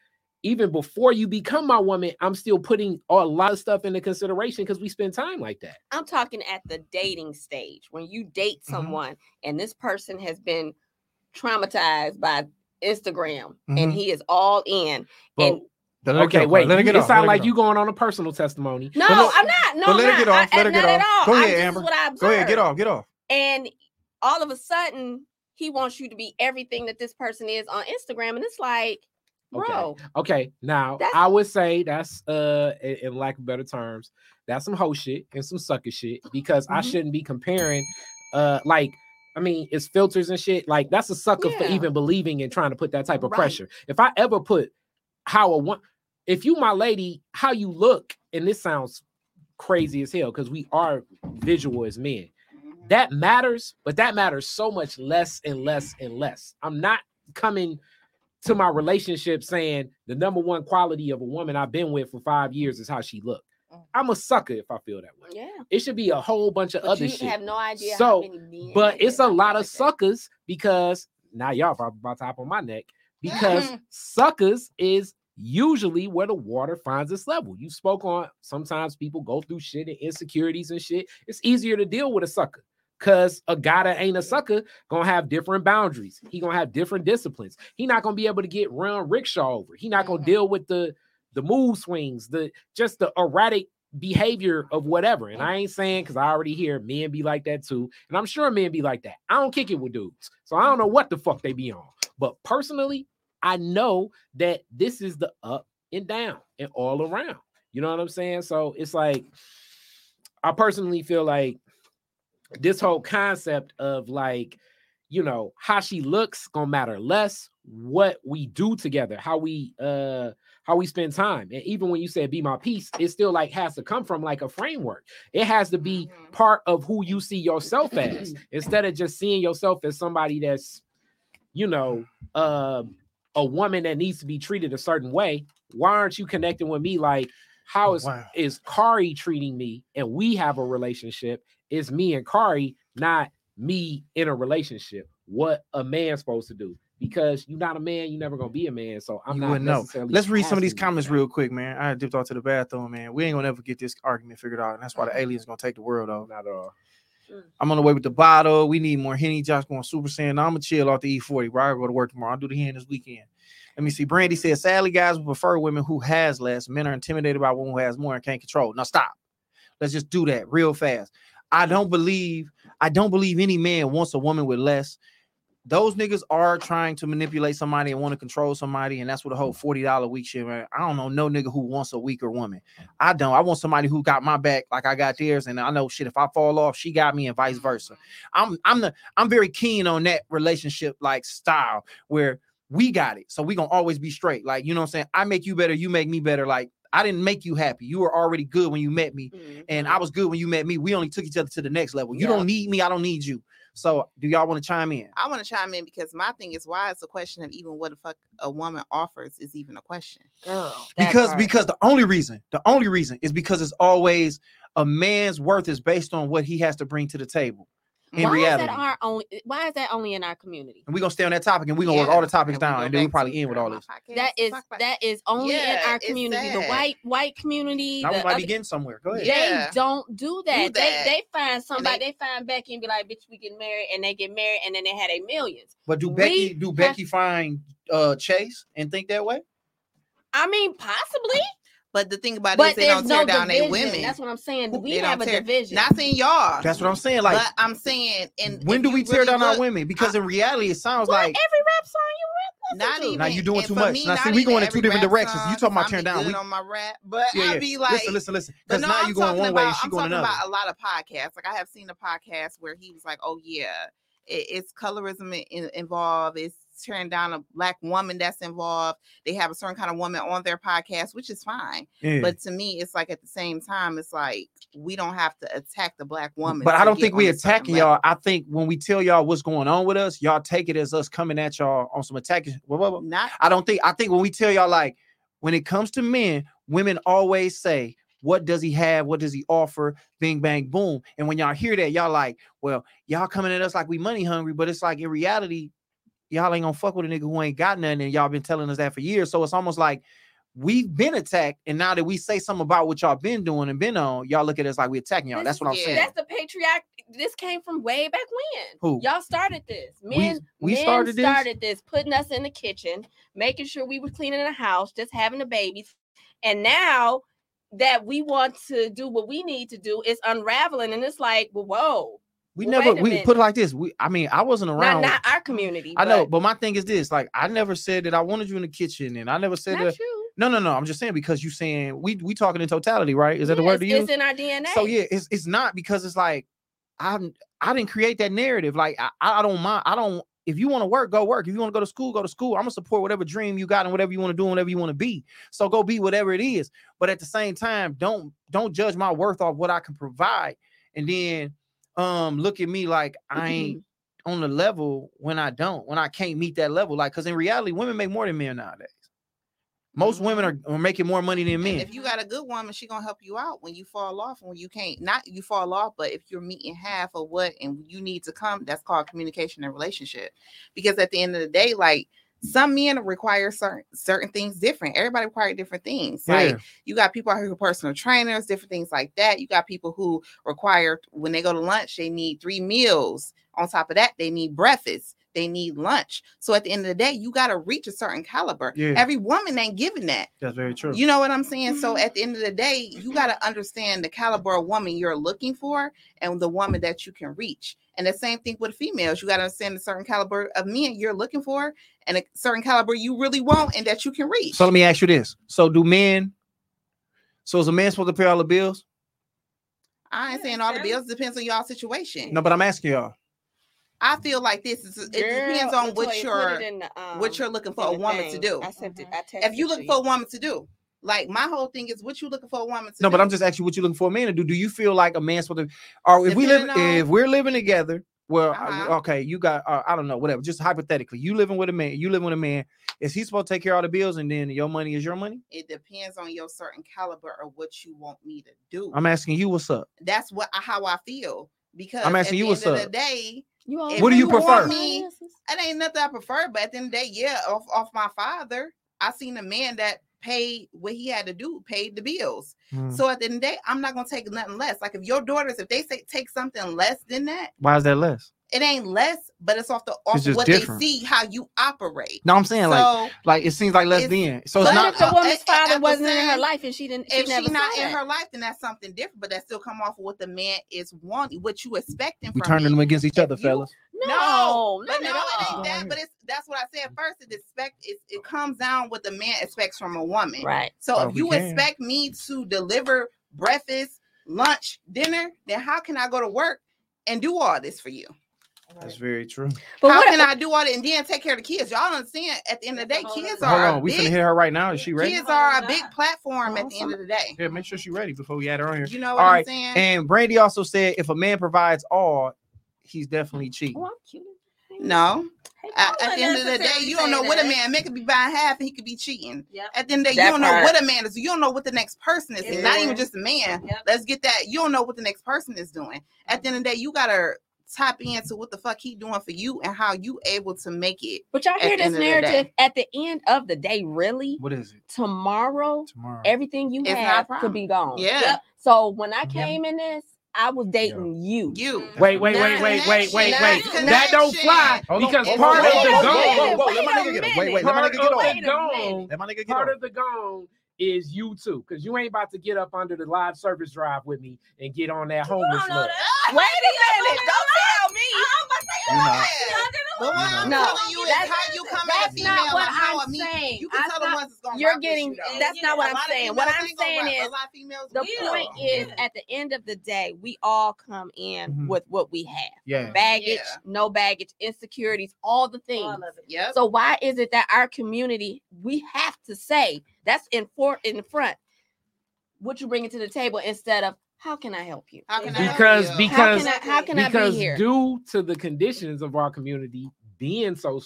[SPEAKER 4] even before you become my woman, I'm still putting a lot of stuff into consideration because we spend time like that.
[SPEAKER 3] I'm talking at the dating stage when you date
[SPEAKER 1] Mhm.
[SPEAKER 3] someone and this person has been traumatized by Instagram
[SPEAKER 1] Mhm.
[SPEAKER 3] and he is all in.
[SPEAKER 4] But-
[SPEAKER 3] and
[SPEAKER 1] Let
[SPEAKER 4] okay,
[SPEAKER 1] get
[SPEAKER 4] wait.
[SPEAKER 1] Let her get
[SPEAKER 4] it
[SPEAKER 1] off.
[SPEAKER 4] sounds
[SPEAKER 1] Let
[SPEAKER 4] like
[SPEAKER 1] get
[SPEAKER 4] you going on a personal testimony.
[SPEAKER 3] no,
[SPEAKER 1] But let-
[SPEAKER 3] I'm not. No,
[SPEAKER 1] but let her
[SPEAKER 3] I'm
[SPEAKER 1] get
[SPEAKER 3] not.
[SPEAKER 1] off.
[SPEAKER 3] I-
[SPEAKER 1] Let her
[SPEAKER 3] not
[SPEAKER 1] get
[SPEAKER 3] at
[SPEAKER 1] off.
[SPEAKER 3] all.
[SPEAKER 1] Go
[SPEAKER 3] I'm-
[SPEAKER 1] ahead,
[SPEAKER 3] this
[SPEAKER 1] Amber.
[SPEAKER 3] what I
[SPEAKER 1] Go ahead, get off, get off.
[SPEAKER 3] And all of a sudden, he wants you to be everything that this person is on Instagram, and it's like, bro,
[SPEAKER 4] Okay, now I would say that's uh in, in lack of better terms, that's some hoe shit and some sucker shit because I
[SPEAKER 3] Mhm.
[SPEAKER 4] shouldn't be comparing uh like I mean it's filters and shit. Like that's a sucker for even believing and trying to put that type of
[SPEAKER 3] Right.
[SPEAKER 4] pressure. If I ever put how a one if you my lady, how you look, and this sounds crazy as hell because we are visual as men. That matters, but that matters so much less and less and less. I'm not coming to my relationship saying the number one quality of a woman I've been with for five years is how she looked.
[SPEAKER 5] Mm.
[SPEAKER 4] I'm a sucker if I feel that way.
[SPEAKER 3] yeah.
[SPEAKER 4] It should be a whole bunch of
[SPEAKER 3] But
[SPEAKER 4] other
[SPEAKER 3] you
[SPEAKER 4] shit.
[SPEAKER 3] have no idea
[SPEAKER 4] So,
[SPEAKER 3] how many men.
[SPEAKER 4] but it's a lot of suckers because now y'all probably about to hop on my neck because suckers is usually where the water finds its level. You spoke on sometimes people go through shit and insecurities and shit. It's easier to deal with a sucker because a guy that ain't a sucker gonna have different boundaries. He gonna have different disciplines. He not gonna be able to get run rickshaw over. He not gonna
[SPEAKER 5] Mhm.
[SPEAKER 4] deal with the the mood swings, the just the erratic behavior of whatever. And I ain't saying because I already hear men be like that too, and I'm sure men be like that. I don't kick it with dudes, so I don't know what the fuck they be on. But personally, I know that this is the up and down and all around. You know what I'm saying? So it's like I personally feel like this whole concept of like, you know, how she looks gonna matter less. What we do together, how we uh how we spend time. And even when you said be my piece, it still like has to come from like a framework. It has to be
[SPEAKER 5] Mhm.
[SPEAKER 4] part of who you see yourself as instead of just seeing yourself as somebody that's, you know, uh, a woman that needs to be treated a certain way. Why aren't you connecting with me? Like, how is
[SPEAKER 1] Wow.
[SPEAKER 4] is Kari treating me? And we have a relationship. Is me and Kari not me in a relationship? What a man's supposed to do? Because you're not a man, you're never gonna be a man. So I'm
[SPEAKER 1] You
[SPEAKER 4] not
[SPEAKER 1] wouldn't know.
[SPEAKER 4] necessarily
[SPEAKER 1] Let's read some of these comments real quick, man. I dipped off to the bathroom, man. We ain't gonna ever get this argument figured out, and that's why the aliens gonna take the world off.
[SPEAKER 4] Not at all. Mm.
[SPEAKER 1] I'm on the way with the bottle. We need more Henny. Josh going Super Saiyan. I'm gonna chill off the E40. Bro, I gotta go to work tomorrow. I'll do the hand this weekend. Let me see. Brandy says, sadly, guys would prefer women who has less. Men are intimidated by women who has more and can't control. Now stop. Let's just do that real fast. I don't believe, I don't believe any man wants a woman with less. Those niggas are trying to manipulate somebody and want to control somebody, and that's what the whole $40 week shit, man. I don't know no nigga who wants a weaker woman. I don't. I want somebody who got my back like I got theirs, and I know shit. If I fall off, she got me, and vice versa. I'm I'm the I'm very keen on that relationship like style where we got it. So we gonna always be straight. Like you know what I'm saying. I make you better, you make me better. Like I didn't make you happy. You were already good when you met me, and I mm-hmm. was good when you met me. We only took each other to the next level. You
[SPEAKER 3] Yeah.
[SPEAKER 1] don't need me. I don't need you. So do y'all want to chime in?
[SPEAKER 5] I want to chime in because my thing is why it's a question of even what the fuck a woman offers is even a question.
[SPEAKER 3] Girl,
[SPEAKER 1] because
[SPEAKER 3] part.
[SPEAKER 1] because the only reason the only reason is because it's always a man's worth is based on what he has to bring to the table in
[SPEAKER 3] why
[SPEAKER 1] reality
[SPEAKER 3] is that our only? Why is that only in our community?
[SPEAKER 1] and we're gonna stay on that topic and we're gonna work all the topics
[SPEAKER 5] and
[SPEAKER 1] down and then we
[SPEAKER 5] back
[SPEAKER 1] probably end with all this
[SPEAKER 5] podcast
[SPEAKER 3] That
[SPEAKER 5] to
[SPEAKER 3] is
[SPEAKER 5] talk about-
[SPEAKER 3] that is only
[SPEAKER 5] Yeah,
[SPEAKER 3] in our community. The white white community.
[SPEAKER 1] now we
[SPEAKER 3] the
[SPEAKER 1] might
[SPEAKER 3] other-
[SPEAKER 1] be getting somewhere go ahead
[SPEAKER 5] Yeah.
[SPEAKER 3] They don't do that.
[SPEAKER 5] that.
[SPEAKER 3] They they find somebody,
[SPEAKER 5] they-
[SPEAKER 3] they, find Becky and be like, bitch, we get married, and they get married, and then they had a millions.
[SPEAKER 1] but do
[SPEAKER 3] We
[SPEAKER 1] becky do
[SPEAKER 3] have-
[SPEAKER 1] becky find uh chase and think that way
[SPEAKER 3] I mean, possibly,
[SPEAKER 5] But the thing about it
[SPEAKER 3] but
[SPEAKER 5] is they don't tear
[SPEAKER 3] no
[SPEAKER 5] down their women.
[SPEAKER 3] That's what I'm saying. We
[SPEAKER 5] They
[SPEAKER 3] have a
[SPEAKER 5] tear-
[SPEAKER 3] division.
[SPEAKER 5] Not saying y'all.
[SPEAKER 1] that's what i'm saying like
[SPEAKER 5] but I'm saying, and
[SPEAKER 1] when do we tear
[SPEAKER 5] really
[SPEAKER 1] down our women because in reality it sounds
[SPEAKER 3] What?
[SPEAKER 1] like
[SPEAKER 3] every rap song you rap,
[SPEAKER 5] Not even.
[SPEAKER 1] Now you're doing too much.
[SPEAKER 5] Me,
[SPEAKER 1] Now, see, we going in two different
[SPEAKER 5] rap
[SPEAKER 1] directions. You talking about
[SPEAKER 5] I'm
[SPEAKER 1] tearing down.
[SPEAKER 5] good
[SPEAKER 1] We-
[SPEAKER 5] on my rap, but
[SPEAKER 1] yeah,
[SPEAKER 5] I'd be like,
[SPEAKER 1] listen listen listen because
[SPEAKER 5] no,
[SPEAKER 1] now
[SPEAKER 5] I'm
[SPEAKER 1] you going
[SPEAKER 5] talking
[SPEAKER 1] one way
[SPEAKER 5] about,
[SPEAKER 1] and she
[SPEAKER 5] I'm
[SPEAKER 1] going
[SPEAKER 5] talking
[SPEAKER 1] another
[SPEAKER 5] about a lot of podcasts. Like I have seen a podcast where he was like, "Oh yeah, it, it's colorism in, in- involved. It's tearing down a black woman that's involved. They have a certain kind of woman on their podcast, which is fine. But to me, it's like at the same time, it's like we don't have to attack the black woman.
[SPEAKER 1] But I don't think we
[SPEAKER 5] a certain
[SPEAKER 1] attacking
[SPEAKER 5] level.
[SPEAKER 1] y'all. I think when we tell y'all what's going on with us, y'all take it as us coming at y'all on some attack.
[SPEAKER 5] Not
[SPEAKER 1] I don't think. I think when we tell y'all like, when it comes to men, women always say, "What does he have? What does he offer?" Bing, bang, boom. And when y'all hear that, y'all like, well, y'all coming at us like we money hungry, but it's like in reality, y'all ain't gonna fuck with a nigga who ain't got nothing, and y'all been telling us that for years. So it's almost like we've been attacked, and now that we say something about what y'all been doing and been on, y'all look at us like we attacking y'all.
[SPEAKER 5] This-
[SPEAKER 1] That's what I'm
[SPEAKER 5] yeah.
[SPEAKER 1] saying.
[SPEAKER 3] That's the patriarch. this came from way back when.
[SPEAKER 1] Who?
[SPEAKER 3] Y'all started this.
[SPEAKER 1] We-
[SPEAKER 3] Men,
[SPEAKER 1] we
[SPEAKER 3] men
[SPEAKER 1] started this?
[SPEAKER 3] started this, putting us in the kitchen, making sure we were cleaning the house, just having the babies. And now that we want to do what we need to do, it's unraveling. And it's like, well, whoa.
[SPEAKER 1] We
[SPEAKER 3] Well,
[SPEAKER 1] never we put it like this. We I mean, I wasn't around.
[SPEAKER 3] not our community.
[SPEAKER 1] I know,
[SPEAKER 3] but
[SPEAKER 1] my thing is this: like, I never said that I wanted you in the kitchen, and I never said
[SPEAKER 3] not
[SPEAKER 1] that.
[SPEAKER 3] you.
[SPEAKER 1] No, no, no. I'm just saying because you saying we we talking in totality, right? Is that the word to use?
[SPEAKER 3] It's in our DNA.
[SPEAKER 1] So yeah, it's it's not because it's like I'm I didn't create that narrative. Like I, I don't mind. I don't. If you want to work, go work. If you want to go to school, go to school. I'm gonna support whatever dream you got and whatever you want to do and whatever you want to be. So go be whatever it is. But at the same time, don't don't judge my worth off what I can provide, and then um look at me like I ain't on the level when I don't, when I can't meet that level. Like, because in reality, women make more than men nowadays. Most women are, are making more money than
[SPEAKER 5] And
[SPEAKER 1] men.
[SPEAKER 5] if you got a good woman, she gonna help you out when you fall off and when you can't. Not you fall off, but if you're meeting half of what and you need to come, that's called communication and relationship. Because at the end of the day, like some men require certain certain things different. Everybody require different things. Like you got people out here who are personal trainers, different things like that. You got people who require when they go to lunch, they need three meals. On top of that, they need breakfast. They need lunch. So at the end of the day, you got to reach a certain caliber.
[SPEAKER 1] Yeah.
[SPEAKER 5] Every woman ain't giving that.
[SPEAKER 1] That's very true.
[SPEAKER 5] You know what I'm saying? So mm-hmm. at the end of the day, you got to understand the caliber of woman you're looking for and the woman that you can reach. And the same thing with females. You got to understand a certain caliber of men you're looking for and a certain caliber you really want and that you can reach.
[SPEAKER 1] So let me ask you this: So do men? So is a man supposed to pay all the bills?
[SPEAKER 5] I ain't saying all the bills depends on y'all situation.
[SPEAKER 1] No, but I'm asking y'all.
[SPEAKER 5] I feel like this is it depends on what you're
[SPEAKER 3] it in the,
[SPEAKER 5] what
[SPEAKER 3] um,
[SPEAKER 5] you're looking for a
[SPEAKER 3] the
[SPEAKER 5] woman to do.
[SPEAKER 3] I sent it.
[SPEAKER 2] Mhm.
[SPEAKER 3] I texted
[SPEAKER 5] If you
[SPEAKER 3] look
[SPEAKER 5] for a woman to do, like my whole thing is what you looking for a woman to do.
[SPEAKER 1] No,
[SPEAKER 5] do.
[SPEAKER 1] but I'm just asking you what you looking for a man to do. Do you feel like a man's supposed to? Or if we live,
[SPEAKER 5] on,
[SPEAKER 1] if we're living together, well, uh,
[SPEAKER 5] Uh-huh.
[SPEAKER 1] okay, you got, uh, I don't know, whatever. Just hypothetically, you living with a man, you living with a man. Is he supposed to take care of all the bills, and then your money is your money?
[SPEAKER 5] it depends on your certain caliber of what you want me to do.
[SPEAKER 1] I'm asking you, what's up?
[SPEAKER 5] That's what how I feel because
[SPEAKER 1] I'm asking
[SPEAKER 5] at
[SPEAKER 1] you
[SPEAKER 5] the
[SPEAKER 1] what's
[SPEAKER 5] end
[SPEAKER 1] up.
[SPEAKER 5] of the day,
[SPEAKER 3] You
[SPEAKER 5] If
[SPEAKER 1] What do you
[SPEAKER 5] you
[SPEAKER 1] prefer?
[SPEAKER 5] me- it ain't nothing I prefer. But at the end of the day, yeah, off, off my father, I seen a man that paid what he had to do, paid the bills.
[SPEAKER 1] Hmm.
[SPEAKER 5] So at the end of the day, I'm not gonna take nothing less. Like if your daughters, if they say take something less than that,
[SPEAKER 1] Why is that less?
[SPEAKER 5] It ain't less, but it's off the off
[SPEAKER 1] It's just
[SPEAKER 5] what
[SPEAKER 1] different.
[SPEAKER 5] they see how you operate.
[SPEAKER 1] No, I'm saying like,
[SPEAKER 5] so
[SPEAKER 1] like it seems like less
[SPEAKER 5] it's-
[SPEAKER 1] then. So it's
[SPEAKER 3] But
[SPEAKER 1] not.
[SPEAKER 3] if the
[SPEAKER 5] uh,
[SPEAKER 3] woman's
[SPEAKER 5] at- at
[SPEAKER 3] father wasn't in her life and she didn't, she
[SPEAKER 5] if
[SPEAKER 3] never
[SPEAKER 5] she's not
[SPEAKER 3] saw
[SPEAKER 5] in her life, then that's something different. But that still come off of what the man is wanting, what you expecting
[SPEAKER 1] we
[SPEAKER 5] from
[SPEAKER 1] turning
[SPEAKER 5] me.
[SPEAKER 1] them against each
[SPEAKER 5] If
[SPEAKER 1] other,
[SPEAKER 5] you-
[SPEAKER 1] fellas.
[SPEAKER 3] No,
[SPEAKER 5] but
[SPEAKER 3] not
[SPEAKER 5] no, it ain't that. But it's that's what I said first. It expect it, it comes down what the man expects from a woman.
[SPEAKER 3] Right.
[SPEAKER 5] So
[SPEAKER 1] Oh,
[SPEAKER 5] if you
[SPEAKER 1] can.
[SPEAKER 5] expect me to deliver breakfast, lunch, dinner, then how can I go to work and do all this for you?
[SPEAKER 1] That's very true.
[SPEAKER 3] But
[SPEAKER 5] how
[SPEAKER 3] what
[SPEAKER 5] can I do all that and then take care of the kids? Y'all don't understand? At the end of the day,
[SPEAKER 2] That's a whole
[SPEAKER 5] kids
[SPEAKER 2] nother-
[SPEAKER 1] Hold
[SPEAKER 5] are
[SPEAKER 1] on, we can
[SPEAKER 5] big,
[SPEAKER 1] hit her right now. Is she ready?
[SPEAKER 5] kids are a big platform at the end of the day.
[SPEAKER 1] Yeah, make sure she's ready before we add her on here.
[SPEAKER 5] You know
[SPEAKER 1] All
[SPEAKER 5] what I'm
[SPEAKER 1] right,
[SPEAKER 5] saying?
[SPEAKER 1] And Brandy also said if a man provides all, he's definitely cheating.
[SPEAKER 3] Oh, I'm
[SPEAKER 5] no.
[SPEAKER 2] Hey,
[SPEAKER 5] At, at the end of the day, you don't
[SPEAKER 2] say
[SPEAKER 5] know what a man man could be buying half and he could be cheating.
[SPEAKER 2] Yep.
[SPEAKER 5] At the end of the day,
[SPEAKER 3] That
[SPEAKER 5] you don't know what a man is. You don't know what the next person is. doing. Not even just a man.
[SPEAKER 2] Yep.
[SPEAKER 5] Let's get that. You don't know what the next person is doing. At the end of the day, you gotta tap into what the fuck he doing for you and how you able to make it.
[SPEAKER 3] But y'all hear this
[SPEAKER 5] end the
[SPEAKER 3] narrative at the end of the day, really?
[SPEAKER 1] What is it?
[SPEAKER 3] Tomorrow,
[SPEAKER 1] Tomorrow.
[SPEAKER 3] everything you
[SPEAKER 5] It's
[SPEAKER 3] have could be gone.
[SPEAKER 5] Yeah.
[SPEAKER 2] Yep.
[SPEAKER 3] So when I
[SPEAKER 1] Yeah.
[SPEAKER 3] came in this, I was dating you.
[SPEAKER 5] You.
[SPEAKER 4] Wait, wait, wait, wait, wait, wait, wait. That don't fly because part of the
[SPEAKER 1] whoa,
[SPEAKER 4] goal.
[SPEAKER 1] whoa, whoa, whoa,
[SPEAKER 3] Wait
[SPEAKER 1] let my nigga get
[SPEAKER 3] minute.
[SPEAKER 1] Wait, wait, let my nigga get
[SPEAKER 4] of
[SPEAKER 1] on.
[SPEAKER 3] Wait
[SPEAKER 4] the
[SPEAKER 3] a
[SPEAKER 1] Let my nigga get
[SPEAKER 4] Part of the goal is you too, because you ain't about to get up under the live service drive with me and get on that homeless look.
[SPEAKER 3] Wait a minute. Don't tell me.
[SPEAKER 2] I'm about to say,
[SPEAKER 1] You know.
[SPEAKER 2] Yeah, I didn't
[SPEAKER 5] But what I'm
[SPEAKER 3] No,
[SPEAKER 5] telling you is
[SPEAKER 3] that's-
[SPEAKER 5] how you come at a female
[SPEAKER 3] not what
[SPEAKER 5] and how
[SPEAKER 3] I'm
[SPEAKER 5] a me.
[SPEAKER 3] saying.
[SPEAKER 5] You can
[SPEAKER 3] I'm
[SPEAKER 5] tell the
[SPEAKER 3] not-
[SPEAKER 5] ones that's gonna
[SPEAKER 3] You're getting
[SPEAKER 5] you,
[SPEAKER 3] that's not what I'm saying. What I'm saying is
[SPEAKER 5] a lot of females
[SPEAKER 3] the point is at the end of the day, we all come in
[SPEAKER 1] Mhm.
[SPEAKER 3] with what we have.
[SPEAKER 1] Yeah.
[SPEAKER 3] Baggage,
[SPEAKER 5] Yeah.
[SPEAKER 3] no baggage, insecurities, all the things.
[SPEAKER 2] All.
[SPEAKER 5] Yep.
[SPEAKER 3] So why is it that our community we have to say that's in for in front what you bring it to the table instead of how can I help you?
[SPEAKER 5] How can I help
[SPEAKER 4] Because
[SPEAKER 5] you?
[SPEAKER 4] because
[SPEAKER 3] how can I, how can I
[SPEAKER 4] because
[SPEAKER 3] be here?
[SPEAKER 4] due to the conditions of our community being so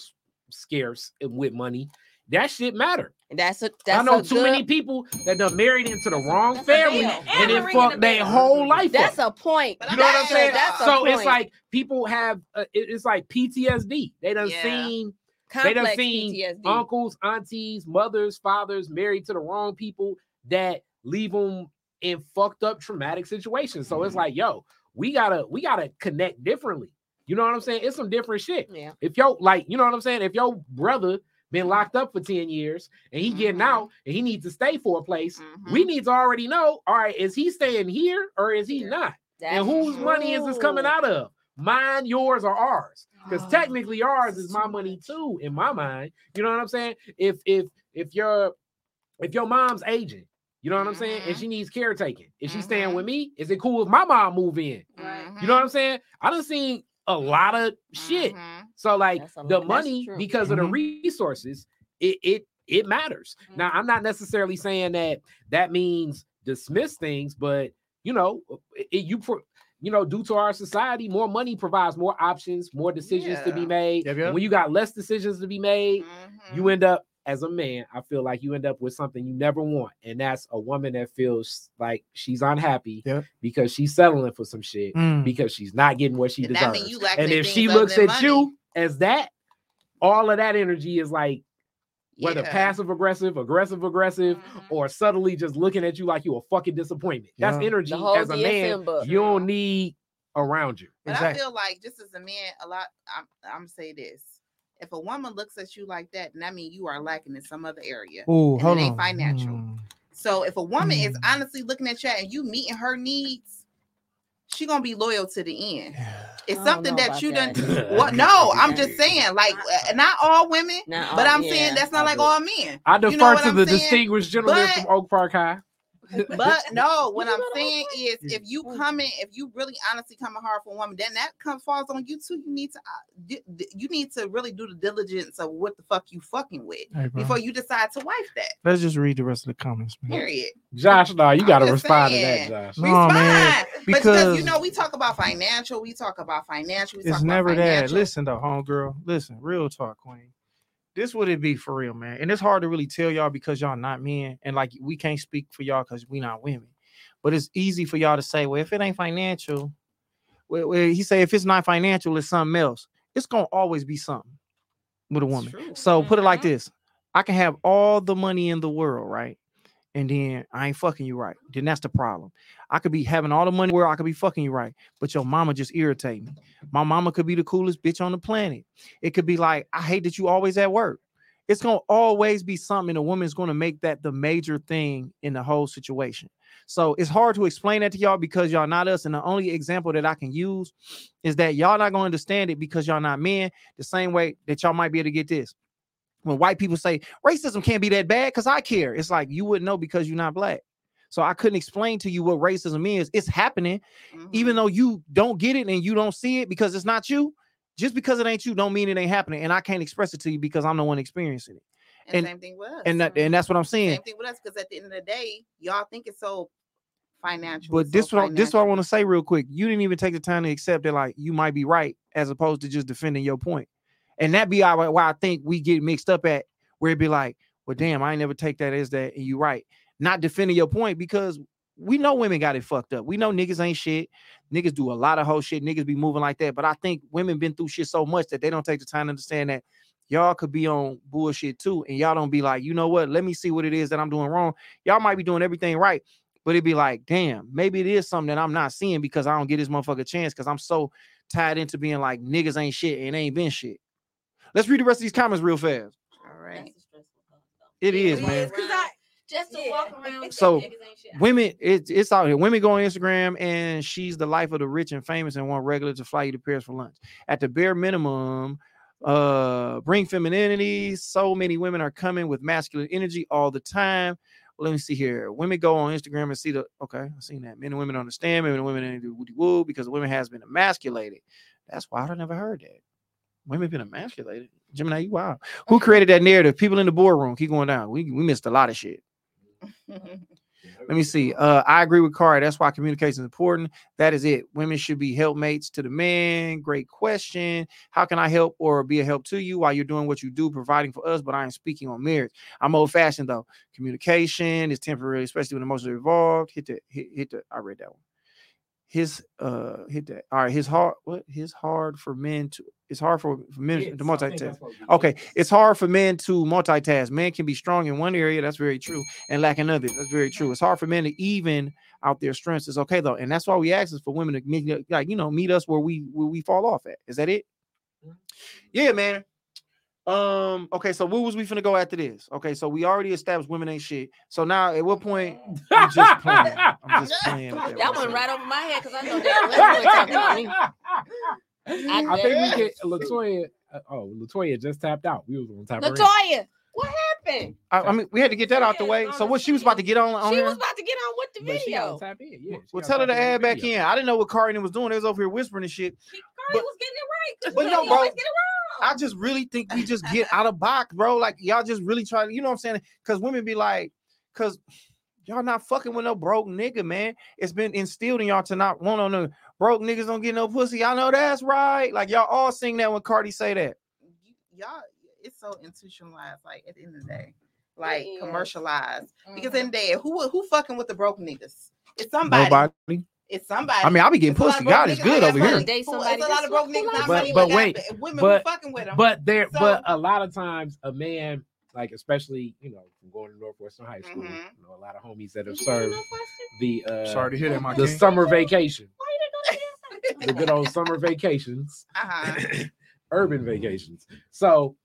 [SPEAKER 4] scarce and with money, that shit matter.
[SPEAKER 3] that's a that's
[SPEAKER 4] I know
[SPEAKER 3] a
[SPEAKER 4] too
[SPEAKER 3] good,
[SPEAKER 4] many people that done married into the wrong
[SPEAKER 2] that's a
[SPEAKER 4] family and
[SPEAKER 2] And
[SPEAKER 4] then
[SPEAKER 2] ringing
[SPEAKER 4] fuck
[SPEAKER 2] the
[SPEAKER 4] their whole life.
[SPEAKER 3] That's
[SPEAKER 4] up.
[SPEAKER 3] a point.
[SPEAKER 4] You know what I'm saying?
[SPEAKER 3] That's a
[SPEAKER 4] so it's like people have uh, it- it's like PTSD. They done
[SPEAKER 5] Yeah.
[SPEAKER 4] seen they done seen
[SPEAKER 3] PTSD.
[SPEAKER 4] uncles, aunties, mothers, fathers married to the wrong people that leave them in fucked up traumatic situations. So
[SPEAKER 3] Mm-hmm.
[SPEAKER 4] it's like, yo, we gotta we gotta connect differently. You know what I'm saying? It's some different shit.
[SPEAKER 3] Yeah.
[SPEAKER 4] If yo like, you know what I'm saying? If your brother been locked up for 10 years and he getting
[SPEAKER 5] Mhm.
[SPEAKER 4] out and he needs to stay for a place,
[SPEAKER 5] Mhm.
[SPEAKER 4] we need to already know, all right, is he staying here or is he
[SPEAKER 5] Yeah.
[SPEAKER 4] not?
[SPEAKER 3] That's
[SPEAKER 4] and whose money is this coming out of? Mine, yours, or ours? Because
[SPEAKER 2] Oh,
[SPEAKER 4] technically ours is my money too, in my mind. You know what I'm saying? If if if your if your mom's aging, you know what I'm saying, and
[SPEAKER 5] Mhm.
[SPEAKER 4] she needs caretaking, is she staying with mm-hmm. me? Is it cool if my mom move in? You know what I'm mm-hmm. saying? I done seen a lot of shit.
[SPEAKER 5] Mm-hmm.
[SPEAKER 4] So like the
[SPEAKER 3] lot- that's
[SPEAKER 4] money
[SPEAKER 3] true.
[SPEAKER 4] because of the resources, it it it matters. Now I'm not necessarily saying that that means dismiss things, but you know, it, you pro, you know, due to our society, more money provides more options, more decisions to be made.
[SPEAKER 1] Yep, yep.
[SPEAKER 4] when you got less decisions to be made,
[SPEAKER 5] Mhm.
[SPEAKER 4] you end up as a man. I feel like you end up with something you never want, and that's a woman that feels like she's unhappy
[SPEAKER 1] Yep.
[SPEAKER 4] because she's settling for some shit
[SPEAKER 1] Mm.
[SPEAKER 4] because she's not getting what she
[SPEAKER 5] And
[SPEAKER 4] deserves
[SPEAKER 5] mean you lacking
[SPEAKER 4] and if she looks at
[SPEAKER 5] money.
[SPEAKER 4] you as that, all of that energy is like whether
[SPEAKER 5] Yeah.
[SPEAKER 4] passive aggressive, aggressive aggressive,
[SPEAKER 5] Mhm.
[SPEAKER 4] or subtly just looking at you like you a fucking disappointment. That's energy as a man
[SPEAKER 3] DSM book.
[SPEAKER 4] you don't need around you.
[SPEAKER 5] But
[SPEAKER 1] Exactly.
[SPEAKER 5] I feel like just as a man, a lot. I'm, I'm gonna say this: if a woman looks at you like that, and that means you are lacking in some other area.
[SPEAKER 1] Ooh,
[SPEAKER 5] and it ain't
[SPEAKER 1] on.
[SPEAKER 5] financial.
[SPEAKER 1] Mm.
[SPEAKER 5] So if a woman is
[SPEAKER 1] Mm.
[SPEAKER 5] honestly looking at you and you meeting her needs, she gonna be loyal to the end.
[SPEAKER 1] Yeah.
[SPEAKER 5] It's something that you done.
[SPEAKER 3] that.
[SPEAKER 5] What? No, I'm just saying, like, uh, not all women,
[SPEAKER 3] Not
[SPEAKER 5] but I'm
[SPEAKER 3] yeah,
[SPEAKER 5] saying that's not like all men.
[SPEAKER 4] I
[SPEAKER 5] You know
[SPEAKER 4] defer to
[SPEAKER 5] I'm
[SPEAKER 4] the
[SPEAKER 5] saying?
[SPEAKER 4] distinguished gentleman
[SPEAKER 5] But-
[SPEAKER 4] from Oak Park High.
[SPEAKER 5] But no, what I'm saying is,
[SPEAKER 1] Yeah.
[SPEAKER 5] if you coming, if you really honestly coming hard for a woman, then that comes falls on you too. You need to, uh, d- d- you need to really do the diligence of what the fuck you fucking with
[SPEAKER 1] Hey,
[SPEAKER 5] before you decide to wife that.
[SPEAKER 1] Let's just read the rest of the comments, man.
[SPEAKER 5] Period.
[SPEAKER 4] Josh, no, you got to respond
[SPEAKER 5] saying.
[SPEAKER 4] to that, Josh.
[SPEAKER 1] No,
[SPEAKER 5] Respond. But
[SPEAKER 1] because-
[SPEAKER 5] you know, we talk about financial, we talk about financial, we
[SPEAKER 1] It's
[SPEAKER 5] talk
[SPEAKER 1] never
[SPEAKER 5] about
[SPEAKER 1] that.
[SPEAKER 5] financial.
[SPEAKER 1] Listen though, homegirl. Listen, real talk, Queen. This would it be for real, man. And it's hard to really tell y'all because y'all not men, and like we can't speak for y'all because we not women. But it's easy for y'all to say, well, if it ain't financial, well, well, he say if it's not financial, it's something else. It's gonna always be something with a woman. So put it like
[SPEAKER 2] Mhm.
[SPEAKER 1] this: I can have all the money in the world, right? And then I ain't fucking you right. Then that's the problem. I could be having all the money where I could be fucking you right, but your mama just irritate me. My mama could be the coolest bitch on the planet. It could be like, I hate that you always at work. It's gonna always be something. A woman's gonna make that the major thing in the whole situation. So it's hard to explain that to y'all because y'all not us. And the only example that I can use is that y'all not gonna understand it because y'all not men. The same way that y'all might be able to get this. When white people say racism can't be that bad because I care, it's like you wouldn't know because you're not black. So I couldn't explain to you what racism is. It's happening,
[SPEAKER 5] Mhm.
[SPEAKER 1] even though you don't get it and you don't see it because it's not you. Just because it ain't you, don't mean it ain't happening. And I can't express it to you because I'm the one experiencing it.
[SPEAKER 5] and,
[SPEAKER 1] and-
[SPEAKER 5] same thing with us.
[SPEAKER 1] And that, and that's what I'm saying.
[SPEAKER 5] same thing with us, because at the end of the day, y'all think it's so financial.
[SPEAKER 1] But
[SPEAKER 5] so
[SPEAKER 1] this what I- this what I want to say real quick. You didn't even take the time to accept that like you might be right as opposed to just defending your point. And that be why I think we get mixed up at where it be like, well, damn, I ain't never take that as that, and you right. Not defending your point because we know women got it fucked up. We know niggas ain't shit. Niggas do a lot of whole shit. Niggas be moving like that. But I think women been through shit so much that they don't take the time to understand that y'all could be on bullshit too. And y'all don't be like, you know what? Let me see what it is that I'm doing wrong. Y'all might be doing everything right, but it'd be like, damn, maybe it is something that I'm not seeing because I don't get this motherfucker chance because I'm so tied into being like niggas ain't shit and ain't been shit. Let's read the rest of these comments real fast.
[SPEAKER 5] All right.
[SPEAKER 3] That's a stressful thought, though.
[SPEAKER 1] It is,
[SPEAKER 3] It
[SPEAKER 1] man.
[SPEAKER 3] is, 'cause I- Just to
[SPEAKER 2] Yeah.
[SPEAKER 3] walk around.
[SPEAKER 1] So,
[SPEAKER 3] think niggas ain't shit.
[SPEAKER 1] Women, it's it's out here. Women go on Instagram and she's the life of the rich and famous and want regular to fly you to Paris for lunch. At the bare minimum, uh, bring femininity. So many women are coming with masculine energy all the time. Well, let me see here. Women go on Instagram and see the okay. I've seen that. Men and women understand. Men and women ain't do woody woo because the women has been emasculated. That's wild. I never heard that. Women been emasculated. Gemini, you wild. Who created that narrative? People in the boardroom. Keep going down. We we missed a lot of shit. Let me see. Uh, I agree with Carl. That's why communication is important. That is it. Women should be helpmates to the man. Great question. How can I help or be a help to you while you're doing what you do, providing for us? But I am speaking on marriage. I'm old fashioned though. Communication is temporary, especially when emotions are involved. Hit the hit, hit the. I read that one. his uh hit that. All right, his hard what his hard for men to it's hard for, for men
[SPEAKER 4] Yes,
[SPEAKER 1] to multitask.
[SPEAKER 4] that's what
[SPEAKER 1] Okay, it's hard for men to multitask. Men can be strong in one area, that's very true, and lack in others. That's very true. It's hard for men to even out their strengths. It's okay though, and that's why we ask is for women to meet, like you know, meet us where we where we fall off at. Is that it?
[SPEAKER 4] Mhm.
[SPEAKER 1] Yeah, man. Um. Okay, so where was we finna go after this? Okay, so we already established women ain't shit. So now, at what point? I'm just playing. I'm just playing. with
[SPEAKER 3] That went right over my head because I know that was talking about me.
[SPEAKER 4] I think we get Latoya. Uh, oh, Latoya just tapped out. We was on top of.
[SPEAKER 3] Latoya, what happened?
[SPEAKER 1] I, I mean, we had to get that out the way. So what she was about to get on on
[SPEAKER 3] She
[SPEAKER 1] here?
[SPEAKER 3] was about to get on with the
[SPEAKER 4] But she
[SPEAKER 3] video.
[SPEAKER 4] tap in. Yeah. she
[SPEAKER 1] Well, tell her to add
[SPEAKER 4] the
[SPEAKER 1] back
[SPEAKER 4] video.
[SPEAKER 1] in. I didn't know what Cardi was doing. They was over here whispering and shit.
[SPEAKER 2] She Cardi was getting it right.
[SPEAKER 1] but no,
[SPEAKER 2] She
[SPEAKER 1] bro,
[SPEAKER 2] get it wrong.
[SPEAKER 1] I just really think we just get out of box, bro. Like y'all just really try to, you know what I'm saying? Because women be like, because y'all not fucking with no broke nigga, man. It's been instilled in y'all to not want on no broke niggas don't get no pussy. Y'all know that's right. Like y'all all sing that when Cardi say that.
[SPEAKER 5] You- y'all, it's so institutionalized. Like at the end of the day, like
[SPEAKER 3] is.
[SPEAKER 5] commercialized. Because
[SPEAKER 2] Mhm.
[SPEAKER 5] in the day, who who fucking with the broke niggas? It's somebody.
[SPEAKER 1] Nobody.
[SPEAKER 5] It's somebody.
[SPEAKER 1] I mean, I'll be getting
[SPEAKER 5] It's
[SPEAKER 1] pussy. God is good over here.
[SPEAKER 3] Date somebody
[SPEAKER 5] It's a lot of broke niggas.
[SPEAKER 4] But-
[SPEAKER 5] money,
[SPEAKER 4] but wait,
[SPEAKER 5] b- women
[SPEAKER 4] but-
[SPEAKER 5] fucking with them.
[SPEAKER 4] But there,
[SPEAKER 5] So-
[SPEAKER 4] but a lot of times, a man, like especially you know, from going to Northwestern High School,
[SPEAKER 5] Mhm.
[SPEAKER 4] you know, a lot of homies that have served the uh,
[SPEAKER 1] Sorry to hear that, my
[SPEAKER 4] the
[SPEAKER 1] king.
[SPEAKER 4] summer vacation, the good old summer vacations,
[SPEAKER 5] uh-huh.
[SPEAKER 4] urban vacations. So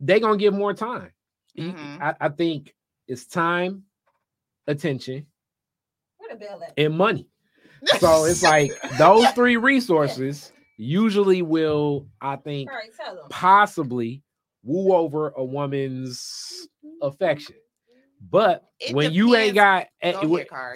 [SPEAKER 4] they gonna give more time. He-
[SPEAKER 5] Mhm.
[SPEAKER 4] I, I think it's time, attention,
[SPEAKER 2] Where the bell at?
[SPEAKER 4] and money. So it's like those three resources usually will, I think,
[SPEAKER 2] All right, tell them.
[SPEAKER 4] possibly woo over a woman's affection. But
[SPEAKER 5] It
[SPEAKER 4] when you ain't got
[SPEAKER 5] Go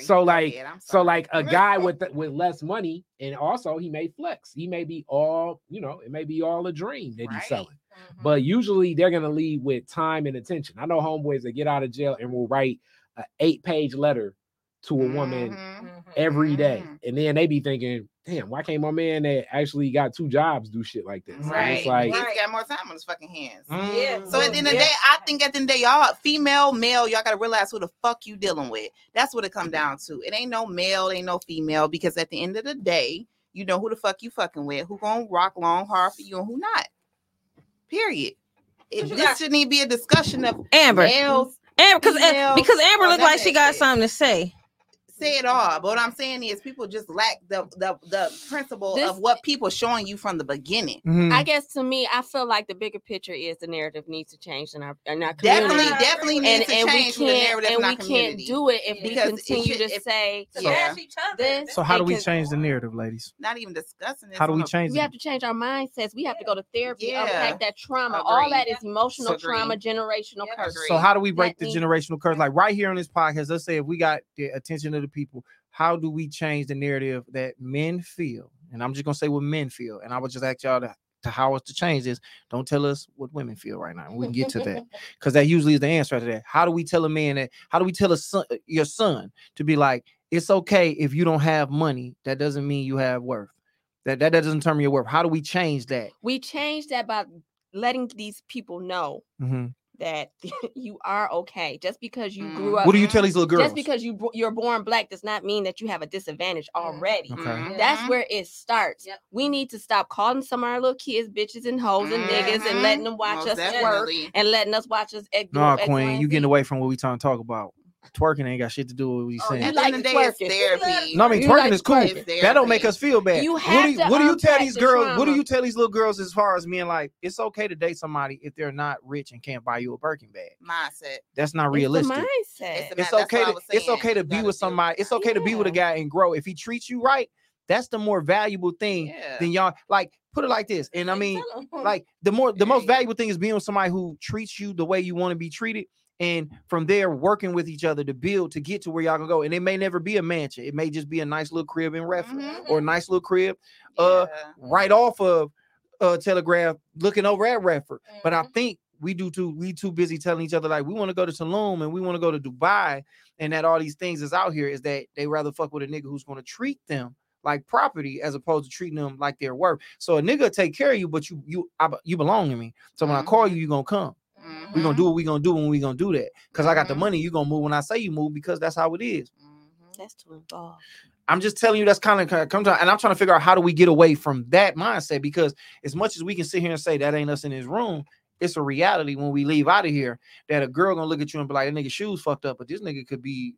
[SPEAKER 4] so
[SPEAKER 5] Go
[SPEAKER 4] like so like a guy with with less money and also he may flex. He may be all, you know, it may be all a dream that he's
[SPEAKER 5] Right.
[SPEAKER 4] selling.
[SPEAKER 2] Mhm.
[SPEAKER 4] But usually they're gonna lead with time and attention. I know homeboys that get out of jail and will write an eight page letter to a woman
[SPEAKER 5] Mhm.
[SPEAKER 2] Mhm.
[SPEAKER 4] every day.
[SPEAKER 5] Mhm.
[SPEAKER 4] And then they be thinking, damn, why can't my man that actually got two jobs do shit like this? And
[SPEAKER 5] Right.
[SPEAKER 4] It's like
[SPEAKER 5] He's
[SPEAKER 2] Right.
[SPEAKER 5] got more time on his fucking hands.
[SPEAKER 2] Yeah.
[SPEAKER 5] So at the end of the
[SPEAKER 2] Yeah.
[SPEAKER 5] day, I think at the end of the day, y'all female, male, y'all gotta realize who the fuck you dealing with. That's what it come down to. It ain't no male, ain't no female, because at the end of the day, you know who the fuck you fucking with, who gonna rock long hard for you and who not. Period. It, this
[SPEAKER 2] got-
[SPEAKER 5] shouldn't even be a discussion of
[SPEAKER 2] Amber.
[SPEAKER 5] males.
[SPEAKER 2] Amber, because because Amber
[SPEAKER 5] or
[SPEAKER 2] looked like she got
[SPEAKER 5] shit.
[SPEAKER 2] something to say.
[SPEAKER 5] Say it all. But what I'm saying is people just lack the the, the principle
[SPEAKER 3] This-
[SPEAKER 5] of what people showing you from the beginning.
[SPEAKER 1] Mhm.
[SPEAKER 3] I guess to me, I feel like the bigger picture is the narrative needs to change in our in our community.
[SPEAKER 5] Definitely, definitely
[SPEAKER 3] and
[SPEAKER 5] needs to
[SPEAKER 3] and we
[SPEAKER 5] change with the
[SPEAKER 3] can't
[SPEAKER 5] narrative
[SPEAKER 3] and
[SPEAKER 5] in our
[SPEAKER 3] we can't
[SPEAKER 5] community.
[SPEAKER 3] do it if we
[SPEAKER 5] Because it
[SPEAKER 3] continue
[SPEAKER 5] should-
[SPEAKER 3] to
[SPEAKER 5] if-
[SPEAKER 3] say
[SPEAKER 2] To
[SPEAKER 5] Yeah.
[SPEAKER 2] bash each other.
[SPEAKER 3] This-
[SPEAKER 1] So how do we change the narrative, ladies?
[SPEAKER 5] Not even discussing this.
[SPEAKER 1] How do
[SPEAKER 5] on
[SPEAKER 1] we
[SPEAKER 5] a-
[SPEAKER 1] change
[SPEAKER 3] we
[SPEAKER 1] it?
[SPEAKER 3] have to change our mindsets. We have to go to therapy,
[SPEAKER 5] Yeah.
[SPEAKER 3] unpack that trauma. All that is
[SPEAKER 5] Agreed.
[SPEAKER 3] is emotional
[SPEAKER 5] Agreed.
[SPEAKER 3] trauma, generational
[SPEAKER 2] Yep.
[SPEAKER 3] curse.
[SPEAKER 1] So how do we break
[SPEAKER 3] That
[SPEAKER 1] the
[SPEAKER 3] needs-
[SPEAKER 1] generational curse? Like right here on this podcast, let's say if we got the attention of the people, how do we change the narrative that men feel? And I'm just gonna say what men feel, and I would just ask y'all to, to how us to change this. Don't tell us what women feel right now. and We can get to that because that usually is the answer to that. How do we tell a man that? How do we tell a son, your son, to be like, it's okay if you don't have money. That doesn't mean you have worth. That that doesn't determine your worth. How do we change that?
[SPEAKER 3] we change that by letting these people know
[SPEAKER 1] Mhm.
[SPEAKER 3] That you are okay. Just because you grew
[SPEAKER 5] Mhm.
[SPEAKER 3] up,
[SPEAKER 1] What do you tell these little girls?
[SPEAKER 3] just because you you're born black does not mean that you have a disadvantage already.
[SPEAKER 1] Okay.
[SPEAKER 5] Mhm.
[SPEAKER 3] That's where it starts.
[SPEAKER 2] Yep.
[SPEAKER 3] We need to stop calling some of our little kids bitches and hoes and niggas and letting them watch
[SPEAKER 5] Most
[SPEAKER 3] us work and letting us watch us. ex- do
[SPEAKER 1] No,
[SPEAKER 3] X, Y,
[SPEAKER 1] Queen,
[SPEAKER 3] and
[SPEAKER 1] you getting away from what we trying to talk about. Twerking ain't got shit to do with what you
[SPEAKER 3] Oh,
[SPEAKER 1] saying.
[SPEAKER 3] you like
[SPEAKER 5] the end of the
[SPEAKER 3] to
[SPEAKER 5] day, it's therapy.
[SPEAKER 1] No, I mean
[SPEAKER 3] You
[SPEAKER 1] twerking
[SPEAKER 3] like
[SPEAKER 1] is cool.
[SPEAKER 5] twerking.
[SPEAKER 1] That don't make us feel bad.
[SPEAKER 3] You
[SPEAKER 1] what do you,
[SPEAKER 3] to
[SPEAKER 1] what do you tell these
[SPEAKER 3] the
[SPEAKER 1] girls? What do you tell these little girls as far as being like, it's okay to date somebody if they're not rich and can't buy you a Birkin bag.
[SPEAKER 5] mindset.
[SPEAKER 1] That's not realistic.
[SPEAKER 3] mindset.
[SPEAKER 5] It's the
[SPEAKER 1] It's okay to it's okay to be with somebody. It's okay to be with a guy and grow. If he treats you right, that's the more valuable thing
[SPEAKER 5] Yeah.
[SPEAKER 1] than y'all. Like put it like this, and I mean, like the more the most valuable thing is being with somebody who treats you the way you want to be treated and from there working with each other to build to get to where y'all can go and it may never be a mansion it may just be a nice little crib in Redford
[SPEAKER 5] Mhm.
[SPEAKER 1] or a nice little crib uh
[SPEAKER 5] Yeah.
[SPEAKER 1] right off of uh telegraph looking over at Redford but I
[SPEAKER 2] Mhm.
[SPEAKER 1] think we do too we too busy telling each other like we want to go to Tulum and we want to go to Dubai and that all these things is out here is that they rather fuck with a nigga who's going to treat them like property as opposed to treating them like they're worth. So a nigga take care of you, but you you I, you belong to me. So when I call
[SPEAKER 5] Mhm.
[SPEAKER 1] you, you gonna come.
[SPEAKER 2] Mhm.
[SPEAKER 1] We gonna do what we're gonna do when we're gonna do that. Cause I got the money, you're gonna move when I say you move because that's how it is.
[SPEAKER 5] Mhm.
[SPEAKER 3] That's too involved.
[SPEAKER 1] I'm just telling you that's kind of comes out, and I'm trying to figure out how do we get away from that mindset because as much as we can sit here and say that ain't us in this room, it's a reality when we leave out of here that a girl gonna look at you and be like, "That nigga shoes fucked up," but this nigga could be,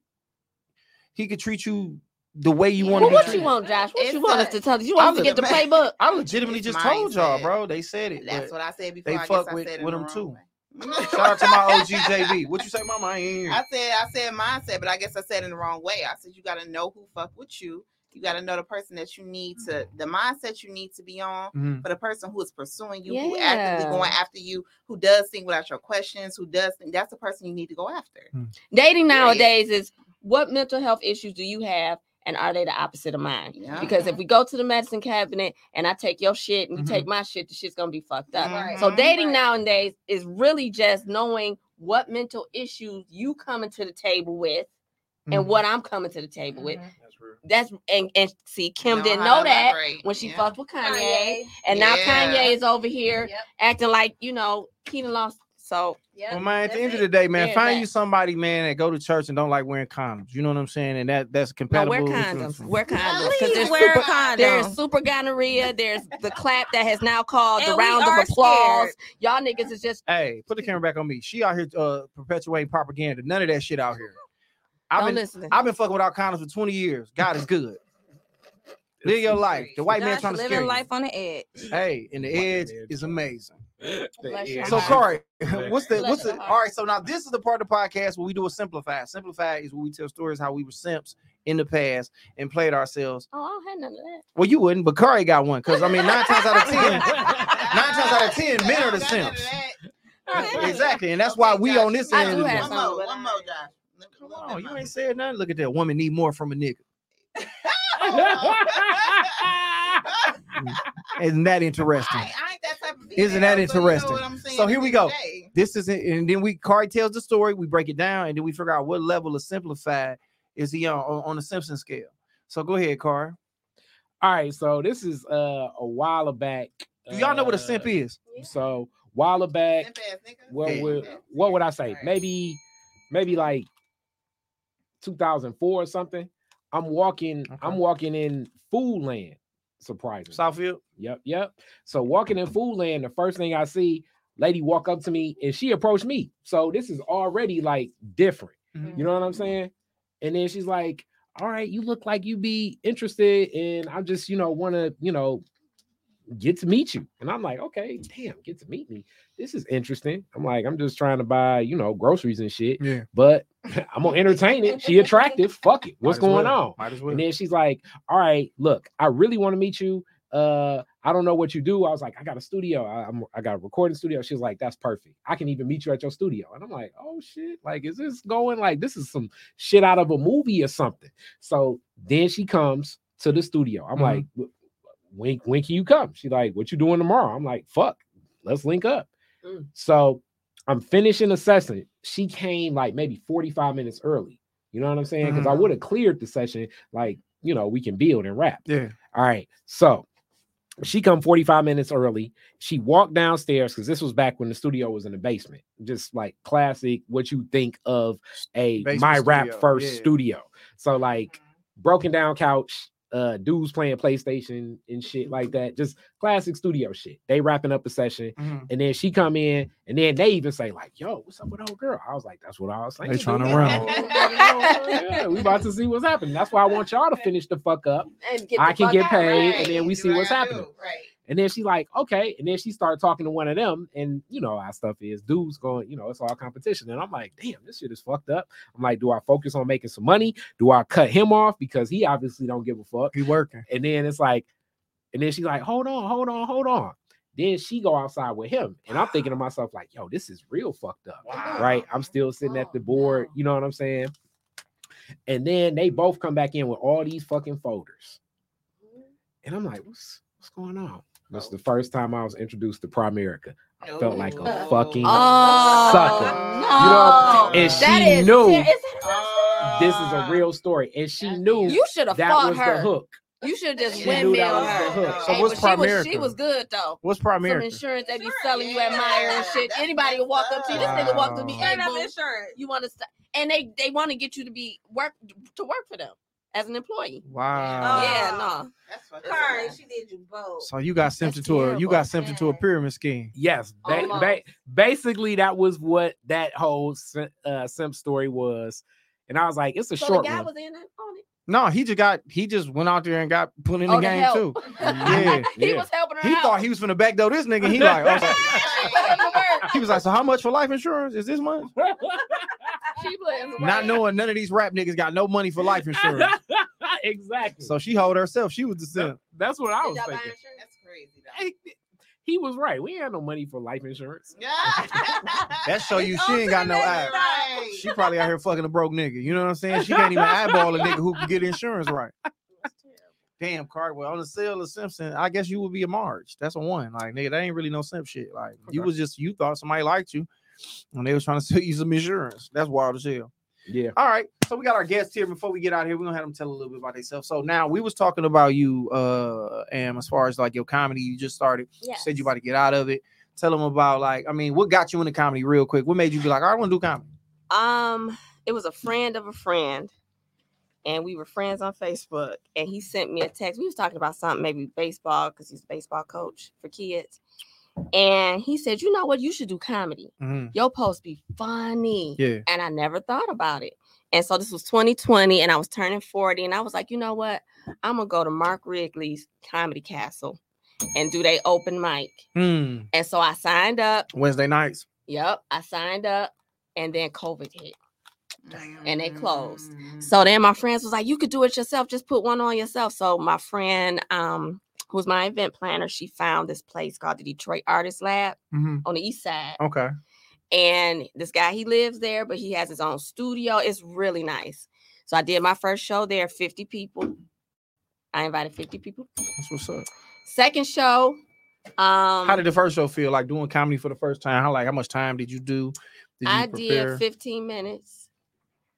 [SPEAKER 1] he could treat you the way you want
[SPEAKER 3] Well,
[SPEAKER 1] to
[SPEAKER 3] what
[SPEAKER 1] be
[SPEAKER 3] you want, Josh? What you
[SPEAKER 5] It's
[SPEAKER 3] want
[SPEAKER 5] a-
[SPEAKER 3] us to tell you? You want us to get the playbook?
[SPEAKER 1] I legitimately just told y'all, bro. They said it.
[SPEAKER 5] That's what I said before.
[SPEAKER 1] they
[SPEAKER 5] I guess
[SPEAKER 1] fuck
[SPEAKER 5] I
[SPEAKER 1] with-
[SPEAKER 5] said it
[SPEAKER 1] with them too.
[SPEAKER 5] Way.
[SPEAKER 1] Shout out to my OG JB. What you say, Mama? I ain't hear you.
[SPEAKER 5] I said I said mindset, but I guess I said it in the wrong way. I said you got to know who fuck with you. You got to know the person that you need to, the mindset you need to be on
[SPEAKER 1] Mhm.
[SPEAKER 5] for the person who is pursuing you, who actively
[SPEAKER 3] Yeah.
[SPEAKER 5] going after you, who does think without your questions, who does think that's the person you need to go after.
[SPEAKER 3] Dating
[SPEAKER 5] Period.
[SPEAKER 3] nowadays is what mental health issues do you have, and are they the opposite of mine?
[SPEAKER 5] Yeah.
[SPEAKER 3] Because if we go to the medicine cabinet and I take your shit and you
[SPEAKER 1] Mhm.
[SPEAKER 3] take my shit, the shit's gonna be fucked up. So dating
[SPEAKER 2] Right.
[SPEAKER 3] nowadays is really just knowing what mental issues you coming to the table with and
[SPEAKER 1] Mhm.
[SPEAKER 3] what I'm coming to the table with.
[SPEAKER 1] That's real.
[SPEAKER 3] That's and and see Kim
[SPEAKER 5] Know
[SPEAKER 3] didn't know that
[SPEAKER 5] elaborate.
[SPEAKER 3] when she
[SPEAKER 5] Yeah.
[SPEAKER 3] fucked with Kanye,
[SPEAKER 2] Kanye.
[SPEAKER 3] and now Kanye is over here
[SPEAKER 2] Yep.
[SPEAKER 3] acting like you know he lost. So
[SPEAKER 2] Yep.
[SPEAKER 1] Well, man, at the
[SPEAKER 2] That's
[SPEAKER 1] end of the day, man,
[SPEAKER 3] Yeah,
[SPEAKER 1] find
[SPEAKER 3] that.
[SPEAKER 1] you somebody, man, that go to church and don't like wearing condoms. You know what I'm saying? And that that's
[SPEAKER 3] no,
[SPEAKER 1] compatible.
[SPEAKER 3] wear
[SPEAKER 1] with-
[SPEAKER 3] condoms. Wear condoms.
[SPEAKER 2] Please
[SPEAKER 3] Because there's
[SPEAKER 2] wear
[SPEAKER 3] super,
[SPEAKER 2] condoms.
[SPEAKER 3] there's super gonorrhea. There's the clap that has now called the
[SPEAKER 2] And we
[SPEAKER 3] round of applause.
[SPEAKER 2] scared.
[SPEAKER 3] Y'all niggas is just
[SPEAKER 1] Hey, put the camera back on me. She out here uh, perpetuating propaganda. None of that shit out here. I've
[SPEAKER 3] don't
[SPEAKER 1] been
[SPEAKER 3] listen.
[SPEAKER 1] I've been fucking without condoms for 20 years. God is good. Live your life. The white man trying to
[SPEAKER 2] living
[SPEAKER 1] scare
[SPEAKER 2] life
[SPEAKER 1] you.
[SPEAKER 2] on the edge.
[SPEAKER 1] Hey, and the edge
[SPEAKER 4] edge.
[SPEAKER 1] is amazing.
[SPEAKER 3] Bless your
[SPEAKER 1] So
[SPEAKER 3] heart.
[SPEAKER 1] Corey, what's the what's
[SPEAKER 3] your
[SPEAKER 1] the all right? So now this is the part of the podcast where we do a simplify. Simplify is where we tell stories how we were simps in the past and played ourselves.
[SPEAKER 3] Oh, I don't have none of that.
[SPEAKER 1] Well, you wouldn't, but Corey got one because I mean nine times out of ten, nine times out of ten, men are the
[SPEAKER 5] Got none of
[SPEAKER 1] simps. Exactly, and that's why
[SPEAKER 5] Okay,
[SPEAKER 1] we
[SPEAKER 5] Josh,
[SPEAKER 1] on this
[SPEAKER 3] I
[SPEAKER 1] end.
[SPEAKER 3] do
[SPEAKER 1] of.
[SPEAKER 5] One more, one more, Josh.
[SPEAKER 1] Come on, you ain't said nothing. Look at that woman need more from a nigga. Oh, Isn't that interesting?
[SPEAKER 5] I, I ain't that type of
[SPEAKER 1] Isn't that
[SPEAKER 5] female, so you know
[SPEAKER 1] interesting?
[SPEAKER 5] what I'm saying
[SPEAKER 1] So here we go.
[SPEAKER 5] day.
[SPEAKER 1] This is it, and then we Corey tells the story, we break it down, and then we figure out what level of simplified is he on on, on the Simpson scale. So go ahead, Corey.
[SPEAKER 4] All right, so this is uh a while back.
[SPEAKER 1] Do y'all know what a
[SPEAKER 4] uh,
[SPEAKER 1] simp is?
[SPEAKER 4] So while back,
[SPEAKER 5] Simp ass nigga.
[SPEAKER 4] what
[SPEAKER 1] Yeah.
[SPEAKER 4] would what would I say?
[SPEAKER 5] Right.
[SPEAKER 4] Maybe maybe like 2004 or something. I'm walking. I'm walking in Food Land. Surprising.
[SPEAKER 1] Southfield.
[SPEAKER 4] Yep, yep. So walking in Food Land, the first thing I see, lady walk up to me and she approached me. So this is already like different.
[SPEAKER 1] Mhm.
[SPEAKER 4] You know what I'm saying? And then she's like, "All right, you look like you be interested, and I just, you know, want to, you know, get to meet you." And I'm like, "Okay, damn, get to meet me. This is interesting." I'm like, "I'm just trying to buy, you know, groceries and shit,
[SPEAKER 1] Yeah.
[SPEAKER 4] but I'm gonna entertain it. She attractive. Fuck it. What's going
[SPEAKER 1] well.
[SPEAKER 4] on?"
[SPEAKER 1] Well.
[SPEAKER 4] And then she's like, "All right, look, I really want to meet you. Uh, I don't know what you do." I was like, "I got a studio. I, I'm, I got a recording studio." She's like, "That's perfect. I can even meet you at your studio." And I'm like, "Oh shit! Like, is this going like this is some shit out of a movie or something?" So then she comes to the studio. I'm
[SPEAKER 1] Mhm.
[SPEAKER 4] like, "Wh- "When when can you come?" She's like, "What you doing tomorrow?" I'm like, "Fuck, let's link up."
[SPEAKER 3] Mm.
[SPEAKER 4] So I'm finishing the session. She came like maybe 45 minutes early. You know what I'm saying? Because I
[SPEAKER 1] Mhm.
[SPEAKER 4] would have cleared the session, like you know, we can build and rap.
[SPEAKER 1] Yeah.
[SPEAKER 4] All right. So she come 45 minutes early. She walked downstairs because this was back when the studio was in the basement. Just like classic, what you think of a
[SPEAKER 1] Basement
[SPEAKER 4] my rap first
[SPEAKER 1] yeah.
[SPEAKER 4] studio. So like broken down couch, uh dudes playing PlayStation and shit like that. Just classic studio shit. They wrapping up a session.
[SPEAKER 1] Mhm.
[SPEAKER 4] And then she come in, and then they even say like, "Yo, what's up with old girl?" I was like, "That's what I was saying."
[SPEAKER 1] They trying
[SPEAKER 4] to
[SPEAKER 1] run.
[SPEAKER 4] yeah, we about to see what's happening. That's why I want y'all to finish the fuck up,
[SPEAKER 3] And get
[SPEAKER 4] I can get paid,
[SPEAKER 3] right?
[SPEAKER 4] and then we see
[SPEAKER 5] what I
[SPEAKER 4] what's happening.
[SPEAKER 5] Right.
[SPEAKER 4] And then she like, okay, and then she started talking to one of them, and you know how stuff is. Dudes going, you know, it's all competition, and I'm like, damn, this shit is fucked up. I'm like, do I focus on making some money? Do I cut him off because he obviously don't give a fuck?
[SPEAKER 1] He working.
[SPEAKER 4] And then it's like, and then she's like, hold on, hold on, hold on. Then she go outside with him, and I'm thinking to myself like, yo, this is real fucked up, right? I'm still sitting at the board, you know what I'm saying? And then they both come back in with all these fucking folders, mm-hmm. and I'm like, what's what's going on? This is the first time I was introduced to Primerica. I felt like a fucking
[SPEAKER 3] Oh,
[SPEAKER 4] sucker.
[SPEAKER 3] No.
[SPEAKER 4] and she
[SPEAKER 3] is
[SPEAKER 4] knew
[SPEAKER 3] ser- is that
[SPEAKER 4] this is a real story, and she knew
[SPEAKER 3] you should have
[SPEAKER 4] that was
[SPEAKER 3] her.
[SPEAKER 4] the hook.
[SPEAKER 3] You should just
[SPEAKER 5] She
[SPEAKER 3] windmill
[SPEAKER 4] knew was the
[SPEAKER 3] her.
[SPEAKER 4] hook.
[SPEAKER 1] So
[SPEAKER 3] Hey,
[SPEAKER 1] what's
[SPEAKER 3] but she was, she was good though.
[SPEAKER 1] What's
[SPEAKER 3] Some insurance they be selling you at
[SPEAKER 5] yeah,
[SPEAKER 3] Meijer and shit. Anybody will walk up to you. This nigga walked up to me. Hey, boo,
[SPEAKER 2] insurance.
[SPEAKER 3] you want to? St-? And they they want to get you to be work to work for them. As an employee.
[SPEAKER 1] Wow.
[SPEAKER 2] Oh.
[SPEAKER 3] yeah, no.
[SPEAKER 5] That's fucked
[SPEAKER 2] Sorry, she did you both.
[SPEAKER 1] So you got simped
[SPEAKER 3] That's
[SPEAKER 1] into a you got
[SPEAKER 3] terrible.
[SPEAKER 1] simped into a pyramid scheme.
[SPEAKER 4] Yes, ba- ba- basically that was what that whole sim- uh, simp story was, and I was like, it's a
[SPEAKER 3] So
[SPEAKER 4] short
[SPEAKER 3] the guy
[SPEAKER 4] one.
[SPEAKER 3] was in it on it.
[SPEAKER 1] No, he just got he just went out there and got put in
[SPEAKER 3] Oh,
[SPEAKER 1] the game
[SPEAKER 3] help.
[SPEAKER 1] too. Yeah,
[SPEAKER 3] he
[SPEAKER 4] yeah.
[SPEAKER 3] was helping her
[SPEAKER 1] He
[SPEAKER 3] out.
[SPEAKER 1] thought he was finna backdoor this nigga. He like, I was like
[SPEAKER 3] Put him to work.
[SPEAKER 1] he was like, so how much for life insurance? Is this much?
[SPEAKER 3] She put him to
[SPEAKER 1] Not knowing none of these rap niggas got no money for life insurance.
[SPEAKER 4] exactly.
[SPEAKER 1] So she hold herself. She was the
[SPEAKER 4] That-
[SPEAKER 1] simp.
[SPEAKER 4] that's what I was
[SPEAKER 3] y'all
[SPEAKER 4] thinking.
[SPEAKER 5] That's crazy. though.
[SPEAKER 4] Hey, he was right. We ain't had no money for life insurance.
[SPEAKER 5] Yeah.
[SPEAKER 1] That show you she ain't got no
[SPEAKER 2] next
[SPEAKER 1] app.
[SPEAKER 5] Right.
[SPEAKER 1] She probably out here fucking a broke nigga. You know what I'm saying? She can't even eyeball a nigga who can get insurance right. Damn, Cardwell on the sale of Simpson. I guess you would be a Marge. That's a one. Like nigga, that ain't really no simp shit. Like you was just you thought somebody liked you, and they was trying to sell you some insurance. That's wild as hell.
[SPEAKER 4] Yeah.
[SPEAKER 1] All right, so we got our guests here. Before we get out here, we're gonna have them tell a little bit about themselves. So now we was talking about you, uh, and as far as like your comedy, you just started. You said you about to get out of it. Tell them about like, I mean, what got you into comedy real quick? What made you be like, I want to do comedy?
[SPEAKER 3] Um, it was a friend of a friend, and we were friends on Facebook. And he sent me a text. We was talking about something, maybe baseball, because he's a baseball coach for kids. And he said, "You know what? You should do comedy.
[SPEAKER 1] Mhm.
[SPEAKER 3] Your post be funny."
[SPEAKER 1] Yeah.
[SPEAKER 3] And I never thought about it. And so this was 2020, and I was turning 40, and I was like, you know what? I'm gonna go to Mark Ridley's Comedy Castle and do they open mic.
[SPEAKER 1] Hmm.
[SPEAKER 3] And so I signed up.
[SPEAKER 1] Wednesday nights.
[SPEAKER 3] Yep, I signed up, and then COVID hit. Damn. and they closed.
[SPEAKER 5] Mm.
[SPEAKER 3] So then my friends was like, you could do it yourself, just put one on yourself. So my friend, um, who's my event planner, she found this place called the Detroit Artist Lab
[SPEAKER 1] Mm-hmm.
[SPEAKER 3] on the east side.
[SPEAKER 1] Okay.
[SPEAKER 3] And this guy, he lives there, but he has his own studio. It's really nice. So I did my first show there, 50 people. I invited 50 people.
[SPEAKER 1] That's what's up.
[SPEAKER 3] Second show, um,
[SPEAKER 1] How did the first show feel like doing comedy for the first time? How like how much time did you do? Did you
[SPEAKER 3] I
[SPEAKER 1] prepare?
[SPEAKER 3] did 15 minutes.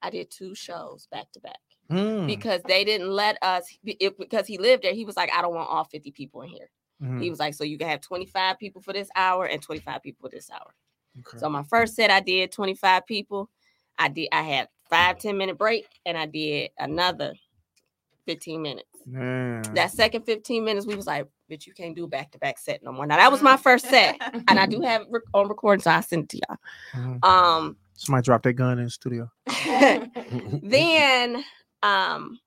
[SPEAKER 3] I did two shows back to back.
[SPEAKER 1] Mm,
[SPEAKER 3] because they didn't let us it, because he lived there he was like i don't want all 50 people in here.
[SPEAKER 1] Mhm,
[SPEAKER 3] he was like so you can have 25 people for this hour and 25 people for this hour.
[SPEAKER 1] Okay.
[SPEAKER 3] so my first set i did 25 people. I did i had five 10 minute break and i did another 15 minutes.
[SPEAKER 1] Man.
[SPEAKER 3] that second 15 minutes we was like bitch you can't do back to back set no more. Now that was my first set and i do have it rec- on recording so i sent it to y'all.
[SPEAKER 1] Mhm.
[SPEAKER 3] um
[SPEAKER 1] Somebody dropped their gun in the studio.
[SPEAKER 3] then um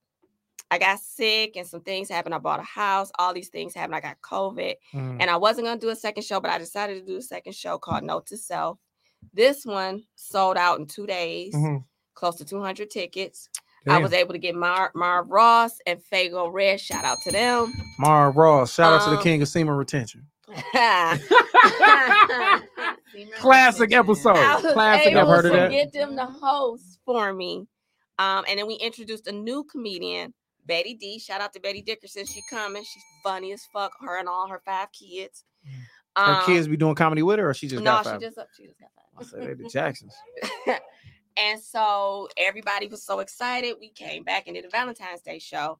[SPEAKER 3] I got sick and some things happened. I bought a house, all these things happened. I got COVID
[SPEAKER 1] Mm,
[SPEAKER 3] and I wasn't gonna do a second show, but I decided to do a second show called Note to Self. This one sold out in two days,
[SPEAKER 1] mhm.
[SPEAKER 3] close to 200 tickets. I was able to get Mar- Marv Ross and Fago Red. Shout out to them.
[SPEAKER 1] Marv Ross. Shout out to the
[SPEAKER 3] Um,
[SPEAKER 1] king of semen retention.
[SPEAKER 4] Classic episode.
[SPEAKER 3] I was
[SPEAKER 4] Classic
[SPEAKER 3] able
[SPEAKER 1] I've heard of
[SPEAKER 3] to
[SPEAKER 1] that.
[SPEAKER 3] get them to host for me. Um, and then we introduced a new comedian, Betty D. Shout out to Betty Dickerson. She coming. She's funny as fuck. Her and all her five kids.
[SPEAKER 1] Her
[SPEAKER 3] Um,
[SPEAKER 1] kids be doing comedy with her, or she just
[SPEAKER 3] no,
[SPEAKER 1] got
[SPEAKER 3] she just up. She just got
[SPEAKER 1] I
[SPEAKER 3] five.
[SPEAKER 1] said they the Jacksons.
[SPEAKER 3] and so everybody was so excited. We came back and did a Valentine's Day show,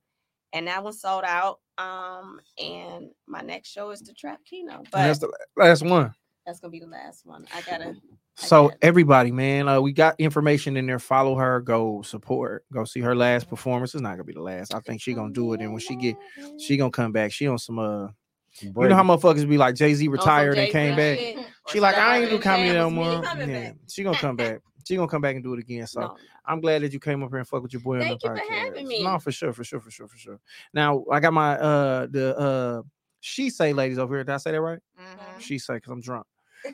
[SPEAKER 3] and that one sold out. Um, and my next show is the Trap Kino, but
[SPEAKER 1] And that's the last one.
[SPEAKER 3] That's gonna be the last one. I gotta. I
[SPEAKER 1] So
[SPEAKER 3] can't-
[SPEAKER 1] everybody, man, uh, we got information in there. Follow her, go support, go see her last performance. It's not gonna be the last. I think she gonna do it, and when she get, she gonna come back. She on some uh, you know how motherfuckers be like Jay Z
[SPEAKER 3] On some
[SPEAKER 1] retired and came back.
[SPEAKER 3] shit.
[SPEAKER 1] She like I ain't do
[SPEAKER 3] Or
[SPEAKER 1] comedy no
[SPEAKER 3] Sam
[SPEAKER 1] more. Yeah, she gonna come back. She gonna come back and do it again. So
[SPEAKER 3] No,
[SPEAKER 1] I'm glad that you came up here and fuck with your boy
[SPEAKER 3] Thank
[SPEAKER 1] on
[SPEAKER 3] you
[SPEAKER 1] the
[SPEAKER 3] for
[SPEAKER 1] podcast.
[SPEAKER 3] having me.
[SPEAKER 1] No, for sure, for sure, for sure, for sure. Now I got my uh the uh she say ladies over here. Did I say that right?
[SPEAKER 5] Mhm.
[SPEAKER 1] She say because I'm drunk.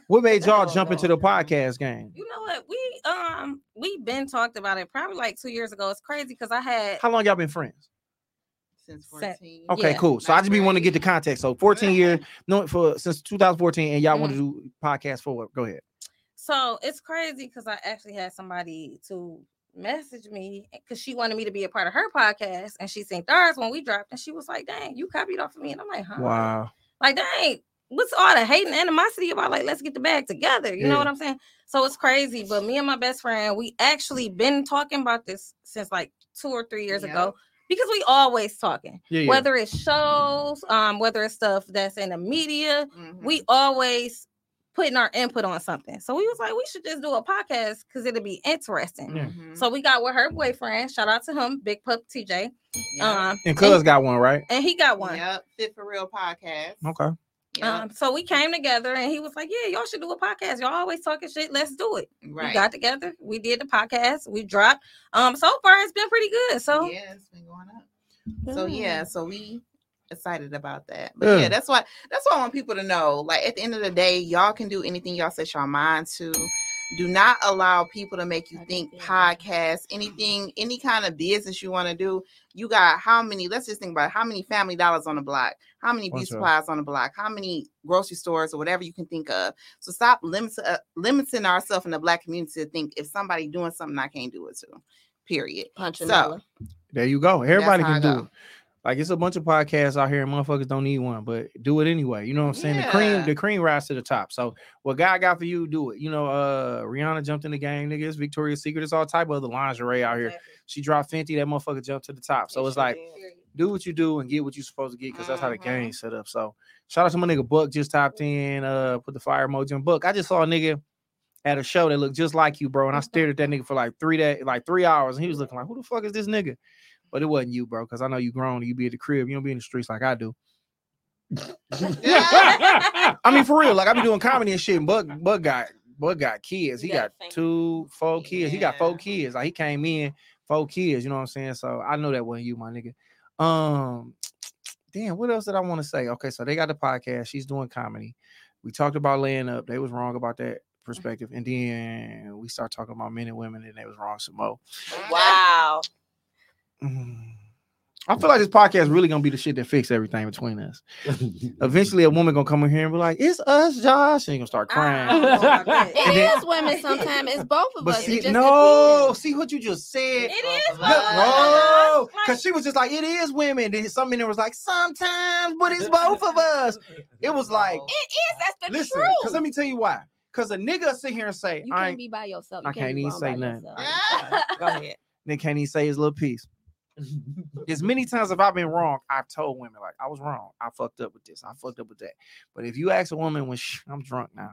[SPEAKER 1] What made y'all jump into the podcast game?
[SPEAKER 2] You know what? We um we been talked about it probably like two years ago. It's crazy because I had
[SPEAKER 1] How long y'all been friends?
[SPEAKER 5] Since 14.
[SPEAKER 1] Okay,
[SPEAKER 2] Yeah.
[SPEAKER 1] cool. So I just be want to get the context. So 14 years, no, for since 2014, and y'all want to
[SPEAKER 3] Mm-hmm.
[SPEAKER 1] do podcast for what? Go ahead.
[SPEAKER 2] so it's crazy because I actually had somebody to message me because she wanted me to be a part of her podcast and she seen ours when we dropped and she was like, dang, you copied off of me. And I'm like, huh?
[SPEAKER 1] Wow.
[SPEAKER 2] Like, dang, what's all the hate and animosity about? Like, let's get the bag together. You know what I'm saying? So it's crazy. But me and my best friend, we actually been talking about this since like two or three years
[SPEAKER 5] Yep.
[SPEAKER 2] ago because we always talking.
[SPEAKER 1] Yeah, yeah.
[SPEAKER 2] Whether it's shows, um, whether it's stuff that's in the media,
[SPEAKER 5] Mhm.
[SPEAKER 2] we always putting our input on something. So we was like, we should just do a podcast because it'll be interesting.
[SPEAKER 1] Yeah.
[SPEAKER 5] Mhm.
[SPEAKER 2] So we got with her boyfriend. Shout out to him, Big Pup TJ.
[SPEAKER 5] Yep.
[SPEAKER 2] Um,
[SPEAKER 1] And Cuz got one, right?
[SPEAKER 2] and he got one.
[SPEAKER 5] Yep. Fit for real podcast.
[SPEAKER 1] Okay.
[SPEAKER 5] Yep.
[SPEAKER 2] Um, so we came together and he was like, Yeah, y'all should do a podcast. Y'all always talking shit. Let's do it.
[SPEAKER 5] right.
[SPEAKER 2] We got together, we did the podcast, we dropped. Um, so far it's been pretty good. So
[SPEAKER 5] yeah, it's been going up. So yeah, so we excited about that. But
[SPEAKER 1] Yeah.
[SPEAKER 5] yeah, that's why that's why I want people to know. Like at the end of the day, y'all can do anything y'all set your mind to. Do not allow people to make you think podcasts, anything, any kind of business you want to do. You got how many? Let's just think about it, how many Family Dollars on the block, how many beauty supplies on the block, how many grocery stores or whatever you can think of. So stop limiting uh, limiting ourselves in the black community to think if somebody doing something, I can't do it too. Period.
[SPEAKER 3] Punching so,
[SPEAKER 1] There you go. Everybody can do
[SPEAKER 5] go.
[SPEAKER 1] it. Like it's a bunch of podcasts out here, and motherfuckers don't need one, but do it anyway. You know what I'm saying? The cream, the cream rise to the top. So what God got for you, do it. You know, uh Rihanna jumped in the game, nigga. It's Victoria's Secret. There's all type of other lingerie out here. She dropped Fenty, that motherfucker jumped to the top. So it's like do what you do and get what you're supposed to get because that's how the
[SPEAKER 5] Mhm.
[SPEAKER 1] game's set up. So shout out to my nigga Buck just topped in, uh, put the fire emoji on Buck. I just saw a nigga at a show that looked just like you, bro. And I stared at that nigga for like three days, like three hours, and he was looking like, who the fuck is this nigga? But it wasn't you, bro, because I know you grown you be at the crib, you don't be in the streets like I do. I mean, for real, like I be doing comedy and shit. And Buck, Buck got, Buck got kids. He
[SPEAKER 3] got
[SPEAKER 1] got
[SPEAKER 3] a family.
[SPEAKER 1] two, four kids. He got four kids. Like he came in four kids. You know what I'm saying? So I know that wasn't you, my nigga. Um, damn, what else did I want to say? Okay, so they got the podcast. She's doing comedy. We talked about laying up. They was wrong about that perspective, and then we start talking about men and women, and they was wrong some more.
[SPEAKER 3] Wow.
[SPEAKER 1] Mm. I feel like this podcast really gonna be the shit that fix everything between us. Eventually, a woman gonna come in here and be like, "It's us, Josh," and you gonna start crying.
[SPEAKER 2] don't know about that.
[SPEAKER 3] It
[SPEAKER 1] then-
[SPEAKER 3] is women sometimes. It's both of
[SPEAKER 1] But
[SPEAKER 3] us.
[SPEAKER 1] see,
[SPEAKER 3] just
[SPEAKER 1] no,
[SPEAKER 3] depends.
[SPEAKER 1] see what you just said.
[SPEAKER 2] It is
[SPEAKER 1] Look,
[SPEAKER 2] both.
[SPEAKER 1] whoa,
[SPEAKER 2] Like,
[SPEAKER 1] because she was just like, it is women. Then some in there was like, sometimes, but it's both of us. It was like,
[SPEAKER 3] It is. That's the
[SPEAKER 1] listen,
[SPEAKER 3] truth.
[SPEAKER 1] because let me tell you why. Because a nigga sit here and say,
[SPEAKER 3] you
[SPEAKER 1] I
[SPEAKER 3] can't
[SPEAKER 1] ain't,
[SPEAKER 3] be by yourself. You
[SPEAKER 1] I can't
[SPEAKER 3] be
[SPEAKER 1] even say nothing.
[SPEAKER 3] yourself. Go ahead.
[SPEAKER 1] then can't even say his little piece. As many times if I've been wrong, I've told women like I was wrong. I fucked up with this. I fucked up with that. But if you ask a woman when she, I'm drunk now,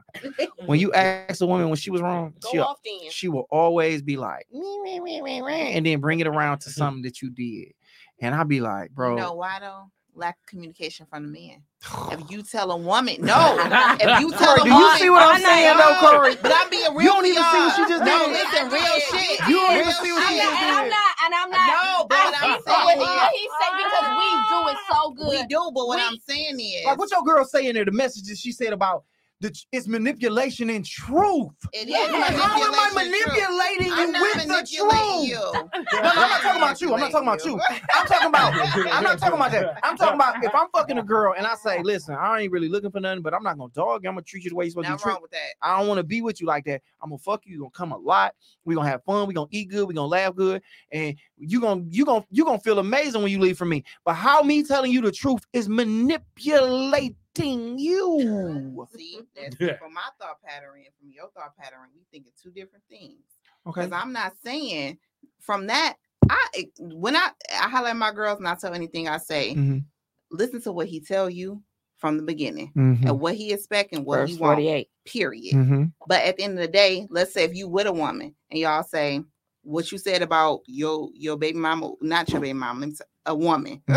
[SPEAKER 1] when you ask a woman when she was wrong,
[SPEAKER 3] Go
[SPEAKER 1] she'll she will always be like, and then bring it around to something that you did. And I'll be like, bro,
[SPEAKER 5] You know why though? Lack of communication from the man. If you tell a woman, no. If you tell
[SPEAKER 1] Corey,
[SPEAKER 5] a
[SPEAKER 1] do you see what I'm saying though, Corey?
[SPEAKER 5] But I'm being real.
[SPEAKER 1] You don't even see what she just
[SPEAKER 5] No, listen, real shit.
[SPEAKER 1] You don't even see what she just did.
[SPEAKER 3] And I'm uh, not.
[SPEAKER 5] No, but I'm
[SPEAKER 3] see what he,
[SPEAKER 5] saying
[SPEAKER 3] what he said because we do it so good.
[SPEAKER 5] We do, but what
[SPEAKER 3] We-
[SPEAKER 5] I'm saying is,
[SPEAKER 1] like what your girl saying there, the messages she said about the it's manipulation and truth.
[SPEAKER 5] it is
[SPEAKER 3] Yeah,
[SPEAKER 1] How am I
[SPEAKER 5] manipulation, true.
[SPEAKER 1] manipulating you
[SPEAKER 5] I'm not
[SPEAKER 1] with the truth?
[SPEAKER 5] you.
[SPEAKER 1] No, no, I'm not talking about you. I'm not talking about you. I'm talking about. I'm not talking about that. I'm talking about if I'm fucking a girl and I say, listen, I ain't really looking for nothing, but I'm not gonna dog. you. I'm gonna treat you the way you're supposed to be
[SPEAKER 5] Nothing
[SPEAKER 1] treated.
[SPEAKER 5] wrong with that.
[SPEAKER 1] I don't want to be with you like that. I'm gonna fuck you. You're gonna come a lot. We're gonna have fun. We're gonna eat good. We're gonna laugh good. And you gonna you gonna you gonna feel amazing when you leave from me. But how me telling you the truth is manipulating you.
[SPEAKER 5] See, that's
[SPEAKER 4] Yeah.
[SPEAKER 5] from my thought pattern and from your thought pattern, we thinking two different things.
[SPEAKER 1] Okay.
[SPEAKER 5] Because I'm not saying from that. I when I I highlight my girls and I tell anything I say,
[SPEAKER 1] Mhm,
[SPEAKER 5] listen to what he tell you from the beginning
[SPEAKER 1] mhm,
[SPEAKER 5] and what he expect and what
[SPEAKER 3] Verse
[SPEAKER 5] he want.
[SPEAKER 3] 48.
[SPEAKER 5] Period.
[SPEAKER 1] mhm.
[SPEAKER 5] But at the end of the day, let's say if you with a woman and y'all say what you said about your your baby mama, not your baby mama, let me say, a woman.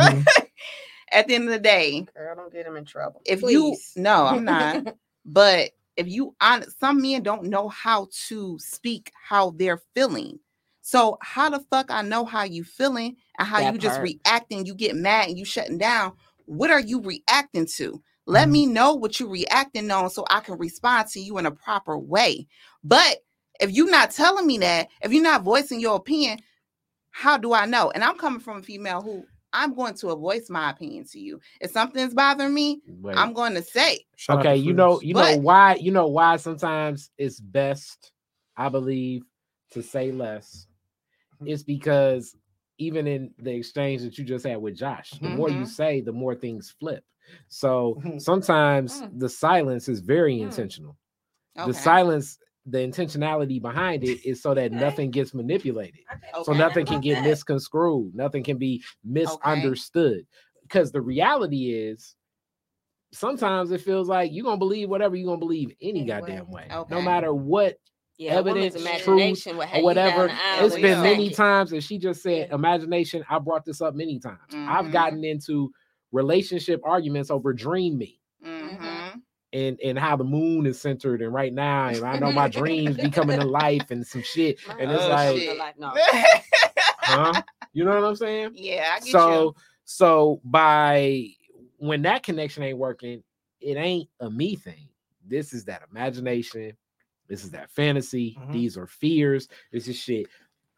[SPEAKER 5] At the end of the day,
[SPEAKER 3] Girl, don't get him in trouble.
[SPEAKER 5] if you no, I'm not. but if you on some men don't know how to speak how they're feeling. So how the fuck I know how you feeling and how
[SPEAKER 3] That
[SPEAKER 5] you just reacting, you get mad and you shutting down. What are you reacting to? Let
[SPEAKER 1] Mhm.
[SPEAKER 5] me know what you're reacting on so I can respond to you in a proper way. But if you're not telling me that, if you're not voicing your opinion, how do I know? And I'm coming from a female who I'm going to voice my opinion to you. If something's bothering me,
[SPEAKER 4] Wait.
[SPEAKER 5] I'm going to say.
[SPEAKER 1] Shout
[SPEAKER 4] okay,
[SPEAKER 1] to
[SPEAKER 4] you know,
[SPEAKER 1] Frizz.
[SPEAKER 4] you know why, you know why sometimes it's best, I believe, to say less.
[SPEAKER 1] Mhm.
[SPEAKER 4] It's because even in the exchange that you just had with Josh, the more you
[SPEAKER 5] Mhm.
[SPEAKER 4] say, the more things flip. So
[SPEAKER 1] Mhm.
[SPEAKER 4] sometimes
[SPEAKER 2] Mm.
[SPEAKER 4] the silence is very
[SPEAKER 2] Mm.
[SPEAKER 4] intentional.
[SPEAKER 5] Okay.
[SPEAKER 4] The silence, the intentionality behind it is so that
[SPEAKER 2] Okay.
[SPEAKER 4] nothing gets manipulated. So
[SPEAKER 5] Okay.
[SPEAKER 4] nothing can get
[SPEAKER 2] that.
[SPEAKER 4] misconstrued, nothing can be misunderstood. Because the reality is, sometimes it feels like you're gonna believe whatever you're gonna believe any
[SPEAKER 2] Anyway.
[SPEAKER 4] goddamn way. No matter what
[SPEAKER 3] Yeah,
[SPEAKER 4] evidence,
[SPEAKER 3] have
[SPEAKER 4] or whatever.
[SPEAKER 3] down the aisle
[SPEAKER 4] It's been many times, and she just said
[SPEAKER 3] Yeah.
[SPEAKER 4] imagination. I brought this up many times. I've
[SPEAKER 5] Mhm.
[SPEAKER 4] gotten into relationship arguments over dream me. And and how the moon is centered and right now and I know my dreams be coming to life and some shit. And it's
[SPEAKER 5] Oh,
[SPEAKER 4] like,
[SPEAKER 5] shit.
[SPEAKER 3] No.
[SPEAKER 4] huh? You know what I'm saying?
[SPEAKER 5] yeah, I get
[SPEAKER 4] so so by when that connection ain't working it ain't a me thing this is that imagination this is that fantasy
[SPEAKER 1] Mhm.
[SPEAKER 4] these are fears this is shit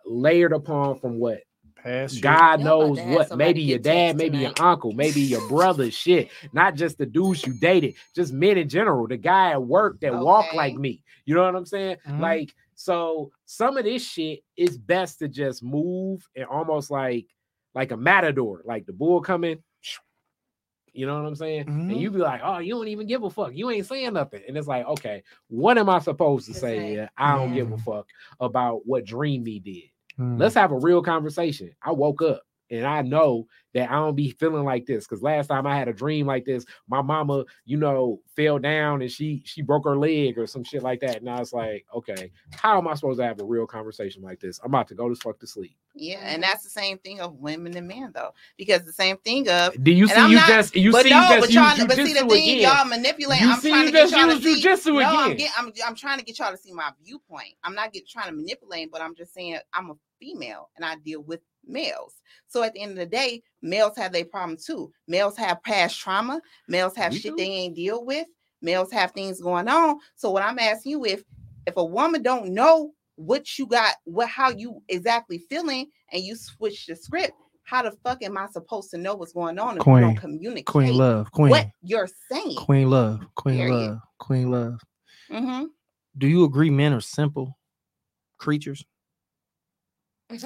[SPEAKER 4] layered upon from what
[SPEAKER 1] Past shit.
[SPEAKER 4] god knows what maybe your dad
[SPEAKER 3] text
[SPEAKER 4] maybe your uncle maybe your brother shit not just the dudes you dated just men in general the guy at work that walk like me you know what i'm saying
[SPEAKER 1] Mhm.
[SPEAKER 4] like so some of this shit is best to just move and almost like like a matador, like the bull coming. You know what I'm saying? And
[SPEAKER 1] Mhm.
[SPEAKER 4] you be like, oh, you don't even give a fuck. You ain't saying nothing. And it's like, okay, what am I supposed to
[SPEAKER 3] To
[SPEAKER 4] say?
[SPEAKER 3] say.
[SPEAKER 4] I don't give a fuck about what dream me did.
[SPEAKER 1] Mm.
[SPEAKER 4] Let's have a real conversation. I woke up and I know that I don't be feeling like this because last time I had a dream like this, my mama, you know, fell down and she she broke her leg or some shit like that. And I was like, okay, how am I supposed to have a real conversation like this? I'm about to go to fuck to sleep.
[SPEAKER 5] Yeah, and mm-hmm. that's the same thing of women and men though, because the same thing of.
[SPEAKER 4] Do you see
[SPEAKER 5] I'm
[SPEAKER 4] you
[SPEAKER 5] not-
[SPEAKER 4] just you
[SPEAKER 5] but
[SPEAKER 4] see
[SPEAKER 5] no,
[SPEAKER 4] you just
[SPEAKER 5] but y'all,
[SPEAKER 4] use
[SPEAKER 5] but see the thing,
[SPEAKER 4] again.
[SPEAKER 5] y'all manipulate.
[SPEAKER 4] You
[SPEAKER 5] I'm
[SPEAKER 4] see,
[SPEAKER 5] trying
[SPEAKER 4] you
[SPEAKER 5] to get y'all to see.
[SPEAKER 4] jujitsu
[SPEAKER 5] no, I'm,
[SPEAKER 4] again.
[SPEAKER 5] get, I'm I'm trying to get y'all to see my viewpoint. I'm not get trying to manipulate, but I'm just saying I'm a female and I deal with males. So at the end of the day, males have their problem too. Males have past trauma. Males have
[SPEAKER 4] We
[SPEAKER 5] shit
[SPEAKER 4] do.
[SPEAKER 5] they ain't deal with. Males have things going on. So what I'm asking you if if a woman don't know what you got, what how you exactly feeling, and you switch the script, how the fuck am I supposed to know what's going on if you
[SPEAKER 1] Queen.
[SPEAKER 5] don't communicate
[SPEAKER 1] Queen love, queen,
[SPEAKER 5] what you're saying?
[SPEAKER 1] queen love, queen
[SPEAKER 5] Period.
[SPEAKER 1] love, queen love.
[SPEAKER 5] hmm
[SPEAKER 1] Do you agree men are simple creatures?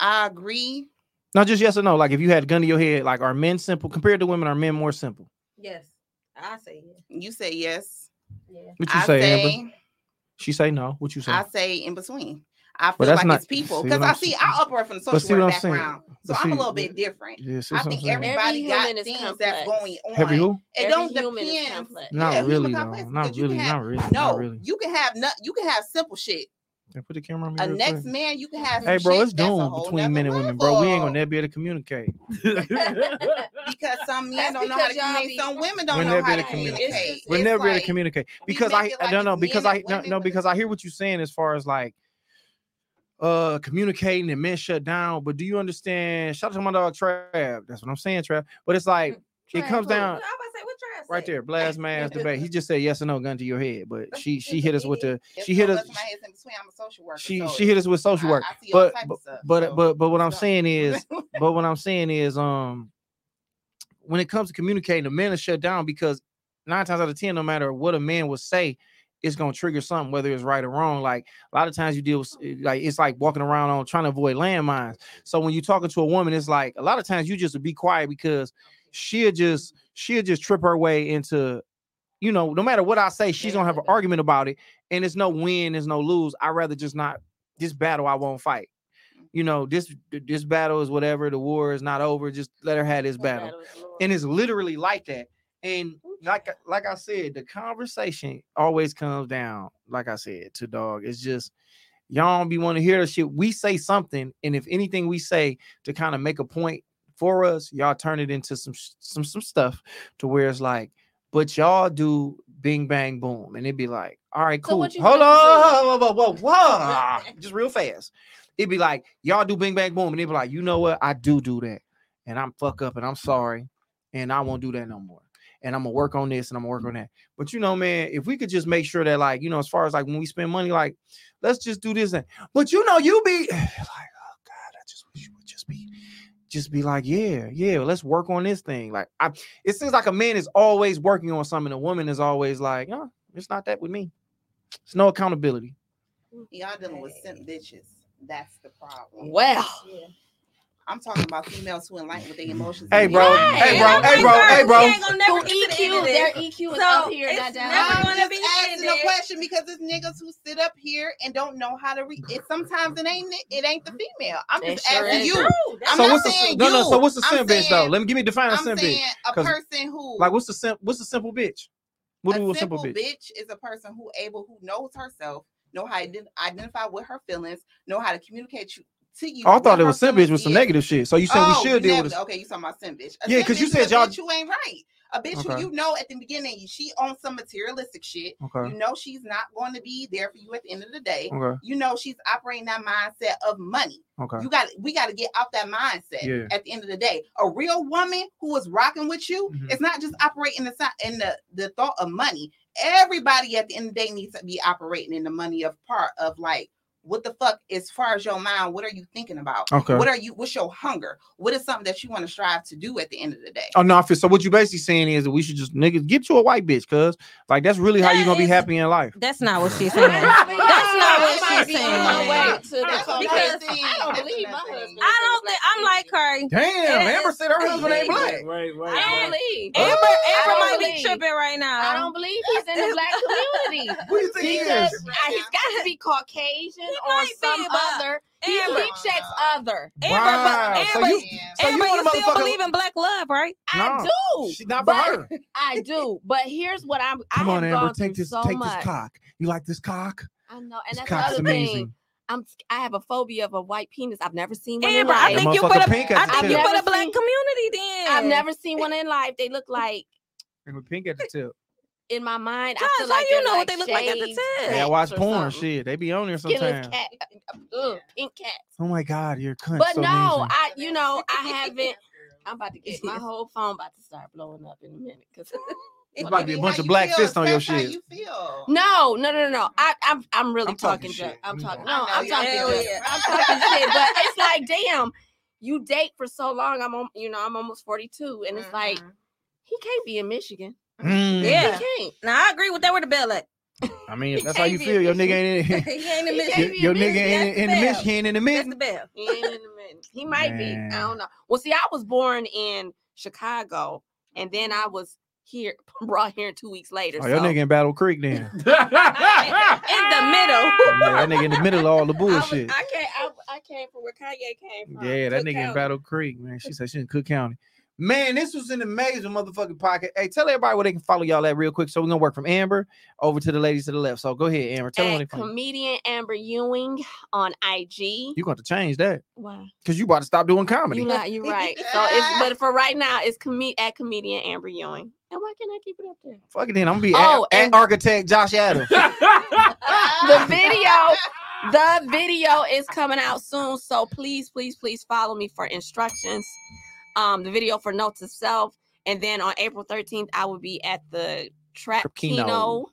[SPEAKER 5] I agree.
[SPEAKER 1] Not just yes or no. Like if you had a gun to your head, like are men simple compared to women? Are men more simple?
[SPEAKER 2] yes, I say yeah.
[SPEAKER 5] You say yes.
[SPEAKER 2] Yeah.
[SPEAKER 1] What you
[SPEAKER 5] I
[SPEAKER 1] say,
[SPEAKER 5] say,
[SPEAKER 1] Amber? She say no. What you say?
[SPEAKER 5] I say in between. I
[SPEAKER 1] But
[SPEAKER 5] feel
[SPEAKER 1] that's
[SPEAKER 5] like
[SPEAKER 1] not-
[SPEAKER 5] it's people because I see? I operate from the
[SPEAKER 1] But see
[SPEAKER 5] social work
[SPEAKER 1] I'm saying?
[SPEAKER 5] background, so
[SPEAKER 1] But
[SPEAKER 5] I'm a little bit different.
[SPEAKER 1] Yeah,
[SPEAKER 5] I think everybody
[SPEAKER 3] Every
[SPEAKER 5] got
[SPEAKER 3] human is
[SPEAKER 5] things that's
[SPEAKER 3] complex.
[SPEAKER 5] going on.
[SPEAKER 1] Heavy who?
[SPEAKER 5] It
[SPEAKER 3] Every
[SPEAKER 5] don't
[SPEAKER 3] human is
[SPEAKER 5] depend.
[SPEAKER 3] complex.
[SPEAKER 1] Not
[SPEAKER 5] Yeah,
[SPEAKER 1] really,
[SPEAKER 5] human
[SPEAKER 1] though. Not
[SPEAKER 5] because you can
[SPEAKER 1] really,
[SPEAKER 5] have-
[SPEAKER 1] not really.
[SPEAKER 5] No,
[SPEAKER 1] Not really.
[SPEAKER 5] you can have not. You can have simple shit.
[SPEAKER 1] Hey, Put the camera on me.
[SPEAKER 5] A next
[SPEAKER 1] quick.
[SPEAKER 5] man, you can have.
[SPEAKER 1] Hey, bro,
[SPEAKER 5] shit
[SPEAKER 1] it's
[SPEAKER 5] that's a
[SPEAKER 1] doomed between men and women, bro. We ain't gonna never be able to communicate.
[SPEAKER 5] because some men don't know how to communicate. Some women don't
[SPEAKER 1] We'll
[SPEAKER 5] know how to communicate.
[SPEAKER 3] communicate.
[SPEAKER 1] We'll
[SPEAKER 5] It's
[SPEAKER 1] never be able to communicate because I,
[SPEAKER 5] it
[SPEAKER 1] I don't know because I
[SPEAKER 5] and
[SPEAKER 1] no, no because I hear what you're saying as far as like uh communicating and men shut down. But do you understand? Shout out to my dog Trav. That's what I'm saying, Trav. But it's like it comes down
[SPEAKER 2] I about to say
[SPEAKER 1] right there, blast mass debate. He just said yes or no, gun to your head. But she she hit us with the she hit us.
[SPEAKER 5] bust my heads in between. I'm a social worker.
[SPEAKER 1] She she hit us with social work.
[SPEAKER 5] I see
[SPEAKER 1] But but
[SPEAKER 5] stuff,
[SPEAKER 1] but
[SPEAKER 5] so
[SPEAKER 1] but, but what I'm saying is but what I'm saying is, um, when it comes to communicating, the men are shut down because nine times out of ten, no matter what a man will say, it's gonna trigger something, whether it's right or wrong. Like a lot of times you deal with eh, like it's like walking around on trying to avoid landmines. So when you're talking to a woman, it's like a lot of times you just be quiet because she'll just she'll just trip her way into, you know, no matter what I say, she's gonna have an argument about it, and it's no win, there's no lose. I'd rather just not this battle. I won't fight you know, this this battle is whatever. The war is not over. Just let her have this battle. And it's literally like that. And like like I said, the conversation always comes down, like I said, to dog. It's just y'all don't be want to hear the shit. We say something, and if anything we say to kind of make a point for us, y'all turn it into some some some stuff to where it's like, but y'all do bing bang boom, and it'd be like, all right, cool.
[SPEAKER 3] you
[SPEAKER 1] Hold on, whoa, whoa, whoa, whoa, just real fast. It'd be like, y'all do bing bang boom, and they'd be like, you know what? I do do that, and I'm fuck up, and I'm sorry, and I won't do that no more. And I'm gonna work on this, and I'm gonna work on that. But you know, man, if we could just make sure that, like, you know, as far as like when we spend money, like, let's just do this. And but you know, you be like, oh God, I just wish you would just be, just be like, yeah, yeah, let's work on this thing. Like, I, it seems like a man is always working on something. A woman is always like, no, it's not that with me. It's no accountability.
[SPEAKER 5] Y'all dealing with simp bitches. That's the problem.
[SPEAKER 3] Well,
[SPEAKER 2] Yeah.
[SPEAKER 5] I'm talking about females who enlighten with their emotions.
[SPEAKER 1] Hey, bro.
[SPEAKER 5] their
[SPEAKER 1] Hey, bro. Hey, bro. Hey, bro.
[SPEAKER 2] We ain't gonna never
[SPEAKER 3] who
[SPEAKER 2] get to the end
[SPEAKER 3] EQ their EQ is
[SPEAKER 2] So,
[SPEAKER 3] up here,
[SPEAKER 2] it's
[SPEAKER 3] not down.
[SPEAKER 2] never
[SPEAKER 5] I'm
[SPEAKER 2] gonna
[SPEAKER 5] just
[SPEAKER 2] be
[SPEAKER 5] asking a question because it's niggas who sit up here and don't know how to read. It sometimes it ain't it ain't the female. I'm just
[SPEAKER 3] sure
[SPEAKER 5] asking you.
[SPEAKER 2] True.
[SPEAKER 5] I'm
[SPEAKER 1] so
[SPEAKER 5] not
[SPEAKER 1] what's the
[SPEAKER 5] saying
[SPEAKER 1] no no?
[SPEAKER 5] you.
[SPEAKER 1] So what's the
[SPEAKER 5] I'm
[SPEAKER 1] simp bitch though? Let me give me define a
[SPEAKER 5] I'm
[SPEAKER 1] simp bitch.
[SPEAKER 5] a
[SPEAKER 1] 'cause,
[SPEAKER 5] person who
[SPEAKER 1] Like what's the simp? What's the simple bitch? What
[SPEAKER 5] a
[SPEAKER 1] a simple
[SPEAKER 5] simple
[SPEAKER 1] bitch?
[SPEAKER 5] bitch is a person who able who knows herself, know how to identify with her feelings, know how to communicate you, to you.
[SPEAKER 1] Oh, I thought it was simp bitch with some negative shit. So you said
[SPEAKER 5] Oh,
[SPEAKER 1] we should
[SPEAKER 5] you
[SPEAKER 1] deal with this?
[SPEAKER 5] Okay, you talking about simp bitch? A
[SPEAKER 1] Yeah, because you said y'all-
[SPEAKER 5] bitch who ain't right. A bitch
[SPEAKER 1] Okay.
[SPEAKER 5] who you know at the beginning she on some materialistic shit.
[SPEAKER 1] Okay.
[SPEAKER 5] You know she's not going to be there for you at the end of the day.
[SPEAKER 1] Okay.
[SPEAKER 5] You know she's operating that mindset of money.
[SPEAKER 1] Okay.
[SPEAKER 5] You got we got to get out that mindset.
[SPEAKER 1] Yeah.
[SPEAKER 5] At the end of the day, a real woman who is rocking with you
[SPEAKER 1] Mhm.
[SPEAKER 5] is not just operating the in the the thought of money. Everybody at the end of the day needs to be operating in the money of part of like what the fuck as far as your mind what are you thinking about
[SPEAKER 1] Okay.
[SPEAKER 5] what are you what's your hunger what is something that you want to strive to do at the end of the day
[SPEAKER 1] Oh no, I feel so. What you basically saying is that we should just niggas get you a white bitch, cause like that's really how you
[SPEAKER 2] That
[SPEAKER 1] gonna be happy in life.
[SPEAKER 2] That's not what she's saying.
[SPEAKER 3] That's
[SPEAKER 2] not what she's
[SPEAKER 3] be on
[SPEAKER 2] saying.
[SPEAKER 3] way to the
[SPEAKER 2] because
[SPEAKER 3] I don't believe my husband.
[SPEAKER 2] I don't think I'm like her.
[SPEAKER 1] Damn,
[SPEAKER 2] It
[SPEAKER 1] Amber said her husband ain't black.
[SPEAKER 4] Right, right,
[SPEAKER 3] I don't believe.
[SPEAKER 2] Amber,
[SPEAKER 3] I
[SPEAKER 2] Amber
[SPEAKER 3] don't
[SPEAKER 2] might be tripping right now.
[SPEAKER 3] I don't believe he's in the black community.
[SPEAKER 1] What do you think he is?
[SPEAKER 3] he's got to be Caucasian or
[SPEAKER 2] might be,
[SPEAKER 3] some other. He,
[SPEAKER 2] Amber,
[SPEAKER 3] he checks other.
[SPEAKER 2] Amber,
[SPEAKER 1] Wow,
[SPEAKER 2] but
[SPEAKER 1] so
[SPEAKER 2] Amber,
[SPEAKER 1] you- so
[SPEAKER 2] Amber,
[SPEAKER 1] you
[SPEAKER 2] you, still
[SPEAKER 1] motherfucker-
[SPEAKER 2] believe in black love, right?
[SPEAKER 3] I do.
[SPEAKER 1] She's not for
[SPEAKER 3] but
[SPEAKER 1] her.
[SPEAKER 3] I do. But here's what I'm.
[SPEAKER 1] Come
[SPEAKER 3] I
[SPEAKER 1] on, Amber, take this,
[SPEAKER 3] so
[SPEAKER 1] take
[SPEAKER 3] much.
[SPEAKER 1] this cock. You like this cock?
[SPEAKER 3] I know, and that's
[SPEAKER 1] cock's
[SPEAKER 3] the other
[SPEAKER 1] amazing.
[SPEAKER 3] thing. I'm. I have a phobia of a white penis. I've never seen one in
[SPEAKER 2] Amber, I
[SPEAKER 3] life.
[SPEAKER 1] That
[SPEAKER 2] think you put a,
[SPEAKER 1] pink
[SPEAKER 2] I think you put a black
[SPEAKER 3] seen-
[SPEAKER 2] community then.
[SPEAKER 3] I've never seen one in life. They look like
[SPEAKER 1] And pink at the tip.
[SPEAKER 3] in my mind. I
[SPEAKER 2] Gosh,
[SPEAKER 3] feel
[SPEAKER 2] how
[SPEAKER 3] like
[SPEAKER 2] you
[SPEAKER 3] they're
[SPEAKER 2] know what they look like at the
[SPEAKER 3] shaved
[SPEAKER 2] tip?
[SPEAKER 1] Yeah, I watch porn.
[SPEAKER 3] something.
[SPEAKER 1] Shit, they be on there
[SPEAKER 3] Skinless
[SPEAKER 1] sometimes.
[SPEAKER 3] cat, ugh, pink cats.
[SPEAKER 1] Oh my god, you're a cunt.
[SPEAKER 3] But
[SPEAKER 1] so
[SPEAKER 3] no,
[SPEAKER 1] amazing.
[SPEAKER 3] I you know I haven't. I'm about to get my whole phone about to start blowing up in a minute because
[SPEAKER 1] It's about to be a bunch of black
[SPEAKER 5] feel,
[SPEAKER 1] fists on your
[SPEAKER 5] express
[SPEAKER 1] shit.
[SPEAKER 5] you feel.
[SPEAKER 3] no, no, no, no. I, I'm I'm really
[SPEAKER 1] I'm talking
[SPEAKER 3] talking.
[SPEAKER 1] shit.
[SPEAKER 3] I'm talking. No,
[SPEAKER 5] I know
[SPEAKER 3] I'm
[SPEAKER 5] you
[SPEAKER 3] talking.
[SPEAKER 2] hell
[SPEAKER 3] junk. I'm talking shit. But it's like, damn, you date for so long. I'm on. You know, I'm almost 42, and it's like
[SPEAKER 5] Mhm.
[SPEAKER 3] he can't be in Michigan.
[SPEAKER 1] Mm.
[SPEAKER 2] Yeah.
[SPEAKER 3] He can't.
[SPEAKER 2] Now I agree with that. Where the bell at?
[SPEAKER 1] I mean, if that's how you feel. Your nigga ain't in.
[SPEAKER 2] he ain't in Michigan.
[SPEAKER 3] can't
[SPEAKER 1] Your nigga ain't in, in the Michigan, he ain't in the
[SPEAKER 2] That's the bell.
[SPEAKER 3] He ain't in the minute. He might be. I don't know. Well, see, I was born in Chicago, and then I was here, brought here two weeks later.
[SPEAKER 1] Oh, your
[SPEAKER 3] so
[SPEAKER 1] nigga in Battle Creek then.
[SPEAKER 2] In the middle.
[SPEAKER 1] yeah, that nigga in the middle of all the
[SPEAKER 3] I, was,
[SPEAKER 1] bullshit.
[SPEAKER 3] I came. I, I came from where Kanye came from.
[SPEAKER 1] Yeah, that
[SPEAKER 3] Cook
[SPEAKER 1] nigga in Battle Creek, man. She said she in Cook County. Man, this was an amazing motherfucking podcast. Hey, tell everybody where they can follow y'all at real quick. So we're gonna work from Amber over to the ladies to the left. So go ahead, Amber. Tell them where
[SPEAKER 3] At
[SPEAKER 1] they find you.
[SPEAKER 3] comedian Amber Ewing on IG.
[SPEAKER 1] You got to change that
[SPEAKER 3] Why?
[SPEAKER 1] because you about to stop doing comedy.
[SPEAKER 3] you not, you're right. So it's but for right now, it's com- at comedian Amber Ewing. And why can't I keep it up there?
[SPEAKER 1] Fuck it, then I'm gonna be
[SPEAKER 3] Oh,
[SPEAKER 1] at, at
[SPEAKER 3] and-
[SPEAKER 1] architect Josh Adams.
[SPEAKER 3] The video, the video is coming out soon. So please, please, please follow me for instructions. Um, the video for Notes to Self. And then on April 13th, I will be at the Trap. Kino.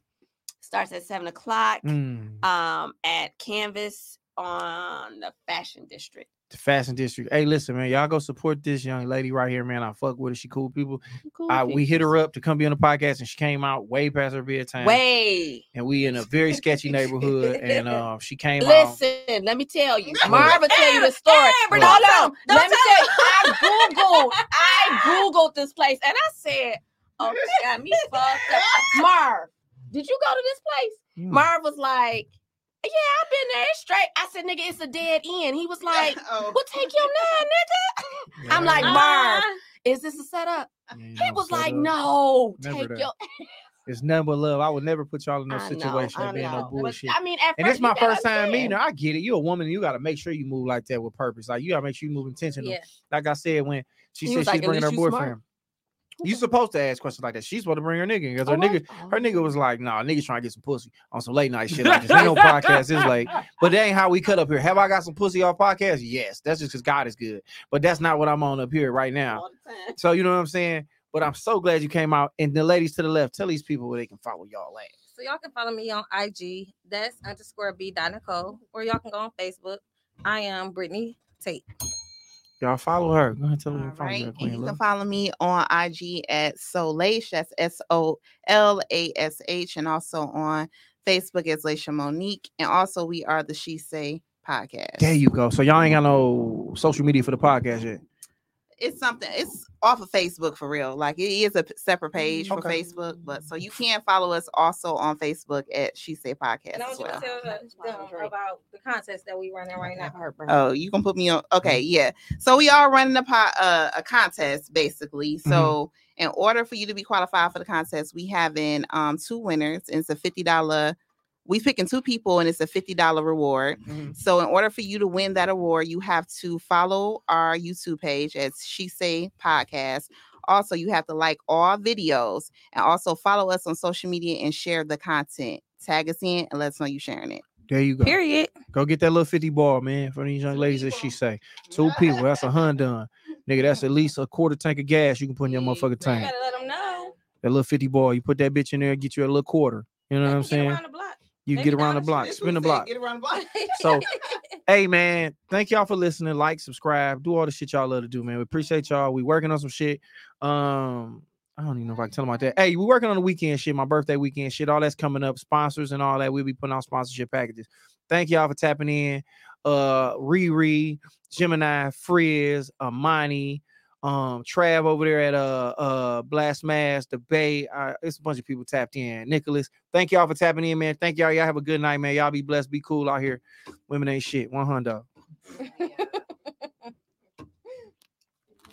[SPEAKER 3] Starts at seven o'clock.
[SPEAKER 1] Mm,
[SPEAKER 3] Um, at Canvas on the Fashion District.
[SPEAKER 1] The Fashion District. Hey, listen, man, y'all go support this young lady right here, man. I fuck with her. She cool people.
[SPEAKER 3] Cool
[SPEAKER 1] I, we hit her up to come be on the podcast, and she came out way past her bedtime.
[SPEAKER 3] Way.
[SPEAKER 1] and we in a very sketchy neighborhood, and uh, she came out.
[SPEAKER 3] Listen, let me tell you. Marva tell you the story.
[SPEAKER 2] Amber,
[SPEAKER 1] don't
[SPEAKER 3] Hold
[SPEAKER 2] tell
[SPEAKER 3] on.
[SPEAKER 2] Don't
[SPEAKER 3] Let me
[SPEAKER 2] tell
[SPEAKER 3] tell you. I googled. I googled this place, and I said, "Oh, this got me fucked up." Marv, did you go to this place?
[SPEAKER 1] Mm.
[SPEAKER 3] Marv was like, "Yeah, I've been there. Straight." I said, "Nigga, it's a dead end." He was like,
[SPEAKER 5] oh.
[SPEAKER 3] "Well, take your nine, nigga." I'm like,
[SPEAKER 1] Yeah,
[SPEAKER 3] Marv,
[SPEAKER 2] Uh,
[SPEAKER 3] Is this a setup?
[SPEAKER 1] yeah,
[SPEAKER 3] He
[SPEAKER 1] no
[SPEAKER 3] was like,
[SPEAKER 1] setup.
[SPEAKER 3] "No,
[SPEAKER 1] Never
[SPEAKER 3] take
[SPEAKER 1] that.
[SPEAKER 3] your."
[SPEAKER 1] It's nothing but love. I would never put y'all in no
[SPEAKER 3] I
[SPEAKER 1] situation
[SPEAKER 3] I
[SPEAKER 1] of being no
[SPEAKER 3] know. But,
[SPEAKER 1] bullshit.
[SPEAKER 3] I mean, at
[SPEAKER 1] and it's my first time meeting her. I get it. You're a woman. You got to make sure you move like that with purpose. Like you got to make sure you move intentional.
[SPEAKER 2] yeah.
[SPEAKER 1] Like I said when she
[SPEAKER 3] He
[SPEAKER 1] said she's
[SPEAKER 3] like,
[SPEAKER 1] bringing her
[SPEAKER 3] boyfriend. smart."
[SPEAKER 1] Boyfriend. You supposed to ask questions like that. She's supposed to bring her nigga because her
[SPEAKER 3] Oh, what?
[SPEAKER 1] nigga, her nigga was like, "Nah, niggas trying to get some pussy on some late night shit like this. Ain't no podcast. It's late, but that ain't how we cut up here. Have I got some pussy off podcast? Yes, that's just because God is good. But that's not what I'm on up here right now.
[SPEAKER 3] All the time.
[SPEAKER 1] So you know what I'm saying. But I'm so glad you came out. And the ladies to the left, tell these people where they can follow y'all at.
[SPEAKER 2] So y'all can follow me on IG. That's underscore B dot Nicole. Or y'all can go on Facebook. I am Brittany Tate.
[SPEAKER 1] Y'all follow her. Go ahead and tell her
[SPEAKER 5] All
[SPEAKER 1] follow
[SPEAKER 5] right.
[SPEAKER 1] her, Queen
[SPEAKER 5] you
[SPEAKER 1] Love.
[SPEAKER 5] can follow me on IG at Solash. That's S O L A S H. And also on Facebook as Laisha Monique. And also we are the She Say podcast.
[SPEAKER 1] There you go. So y'all ain't got no social media for the podcast yet.
[SPEAKER 5] It's something. It's off of Facebook for real. Like it is a separate page for
[SPEAKER 1] Okay.
[SPEAKER 5] Facebook, but so you can follow us also on Facebook at She Say Podcast
[SPEAKER 2] And I
[SPEAKER 5] as
[SPEAKER 2] want you
[SPEAKER 5] well.
[SPEAKER 2] tell uh, them about the contest that we running right now.
[SPEAKER 3] Heartburn.
[SPEAKER 5] Oh, you can put me on. Okay, yeah. So we are running a po- uh, a contest basically. So in order for you to be qualified for the contest, we having um two winners. And it's a fifty dollar. We picking two people, and it's a fifty dollar reward.
[SPEAKER 1] Mhm.
[SPEAKER 5] So in order for you to win that award, you have to follow our YouTube page as She Say Podcast. Also, you have to like all videos and also follow us on social media and share the content. Tag us in and let us know you sharing it.
[SPEAKER 1] There you go.
[SPEAKER 2] Period.
[SPEAKER 1] Go get that little 50 ball, man, for these young
[SPEAKER 5] Two
[SPEAKER 1] ladies, that she say. Two people. That's a hun done. Nigga, that's at least a quarter tank of gas you can put in your motherfucking
[SPEAKER 2] You
[SPEAKER 1] tank.
[SPEAKER 2] gotta let them know.
[SPEAKER 1] That little 50 ball, you put that bitch in there, get you a little quarter. You know what I'm
[SPEAKER 2] Get
[SPEAKER 1] saying?
[SPEAKER 2] Around the block.
[SPEAKER 1] You
[SPEAKER 2] Maybe
[SPEAKER 1] get around the block, spin the block.
[SPEAKER 5] Get around the block.
[SPEAKER 1] So, hey man, thank y'all for listening. Like, subscribe, do all the shit y'all love to do, man. We appreciate y'all. We working on some shit. Um, I don't even know if I can tell them about that. Hey, we working on the weekend shit, my birthday weekend shit. All that's coming up, sponsors and all that. We'll be putting out sponsorship packages. Thank y'all for tapping in. Uh, Riri, Gemini, Frizz, Amani, um, Trav over there at uh uh Blast Mass, the Bay. Uh, it's a bunch of people tapped in. Nicholas, thank y'all for tapping in, man. Thank y'all. Y'all have a good night, man. Y'all be blessed, be cool out here. Women ain't shit. One hundred.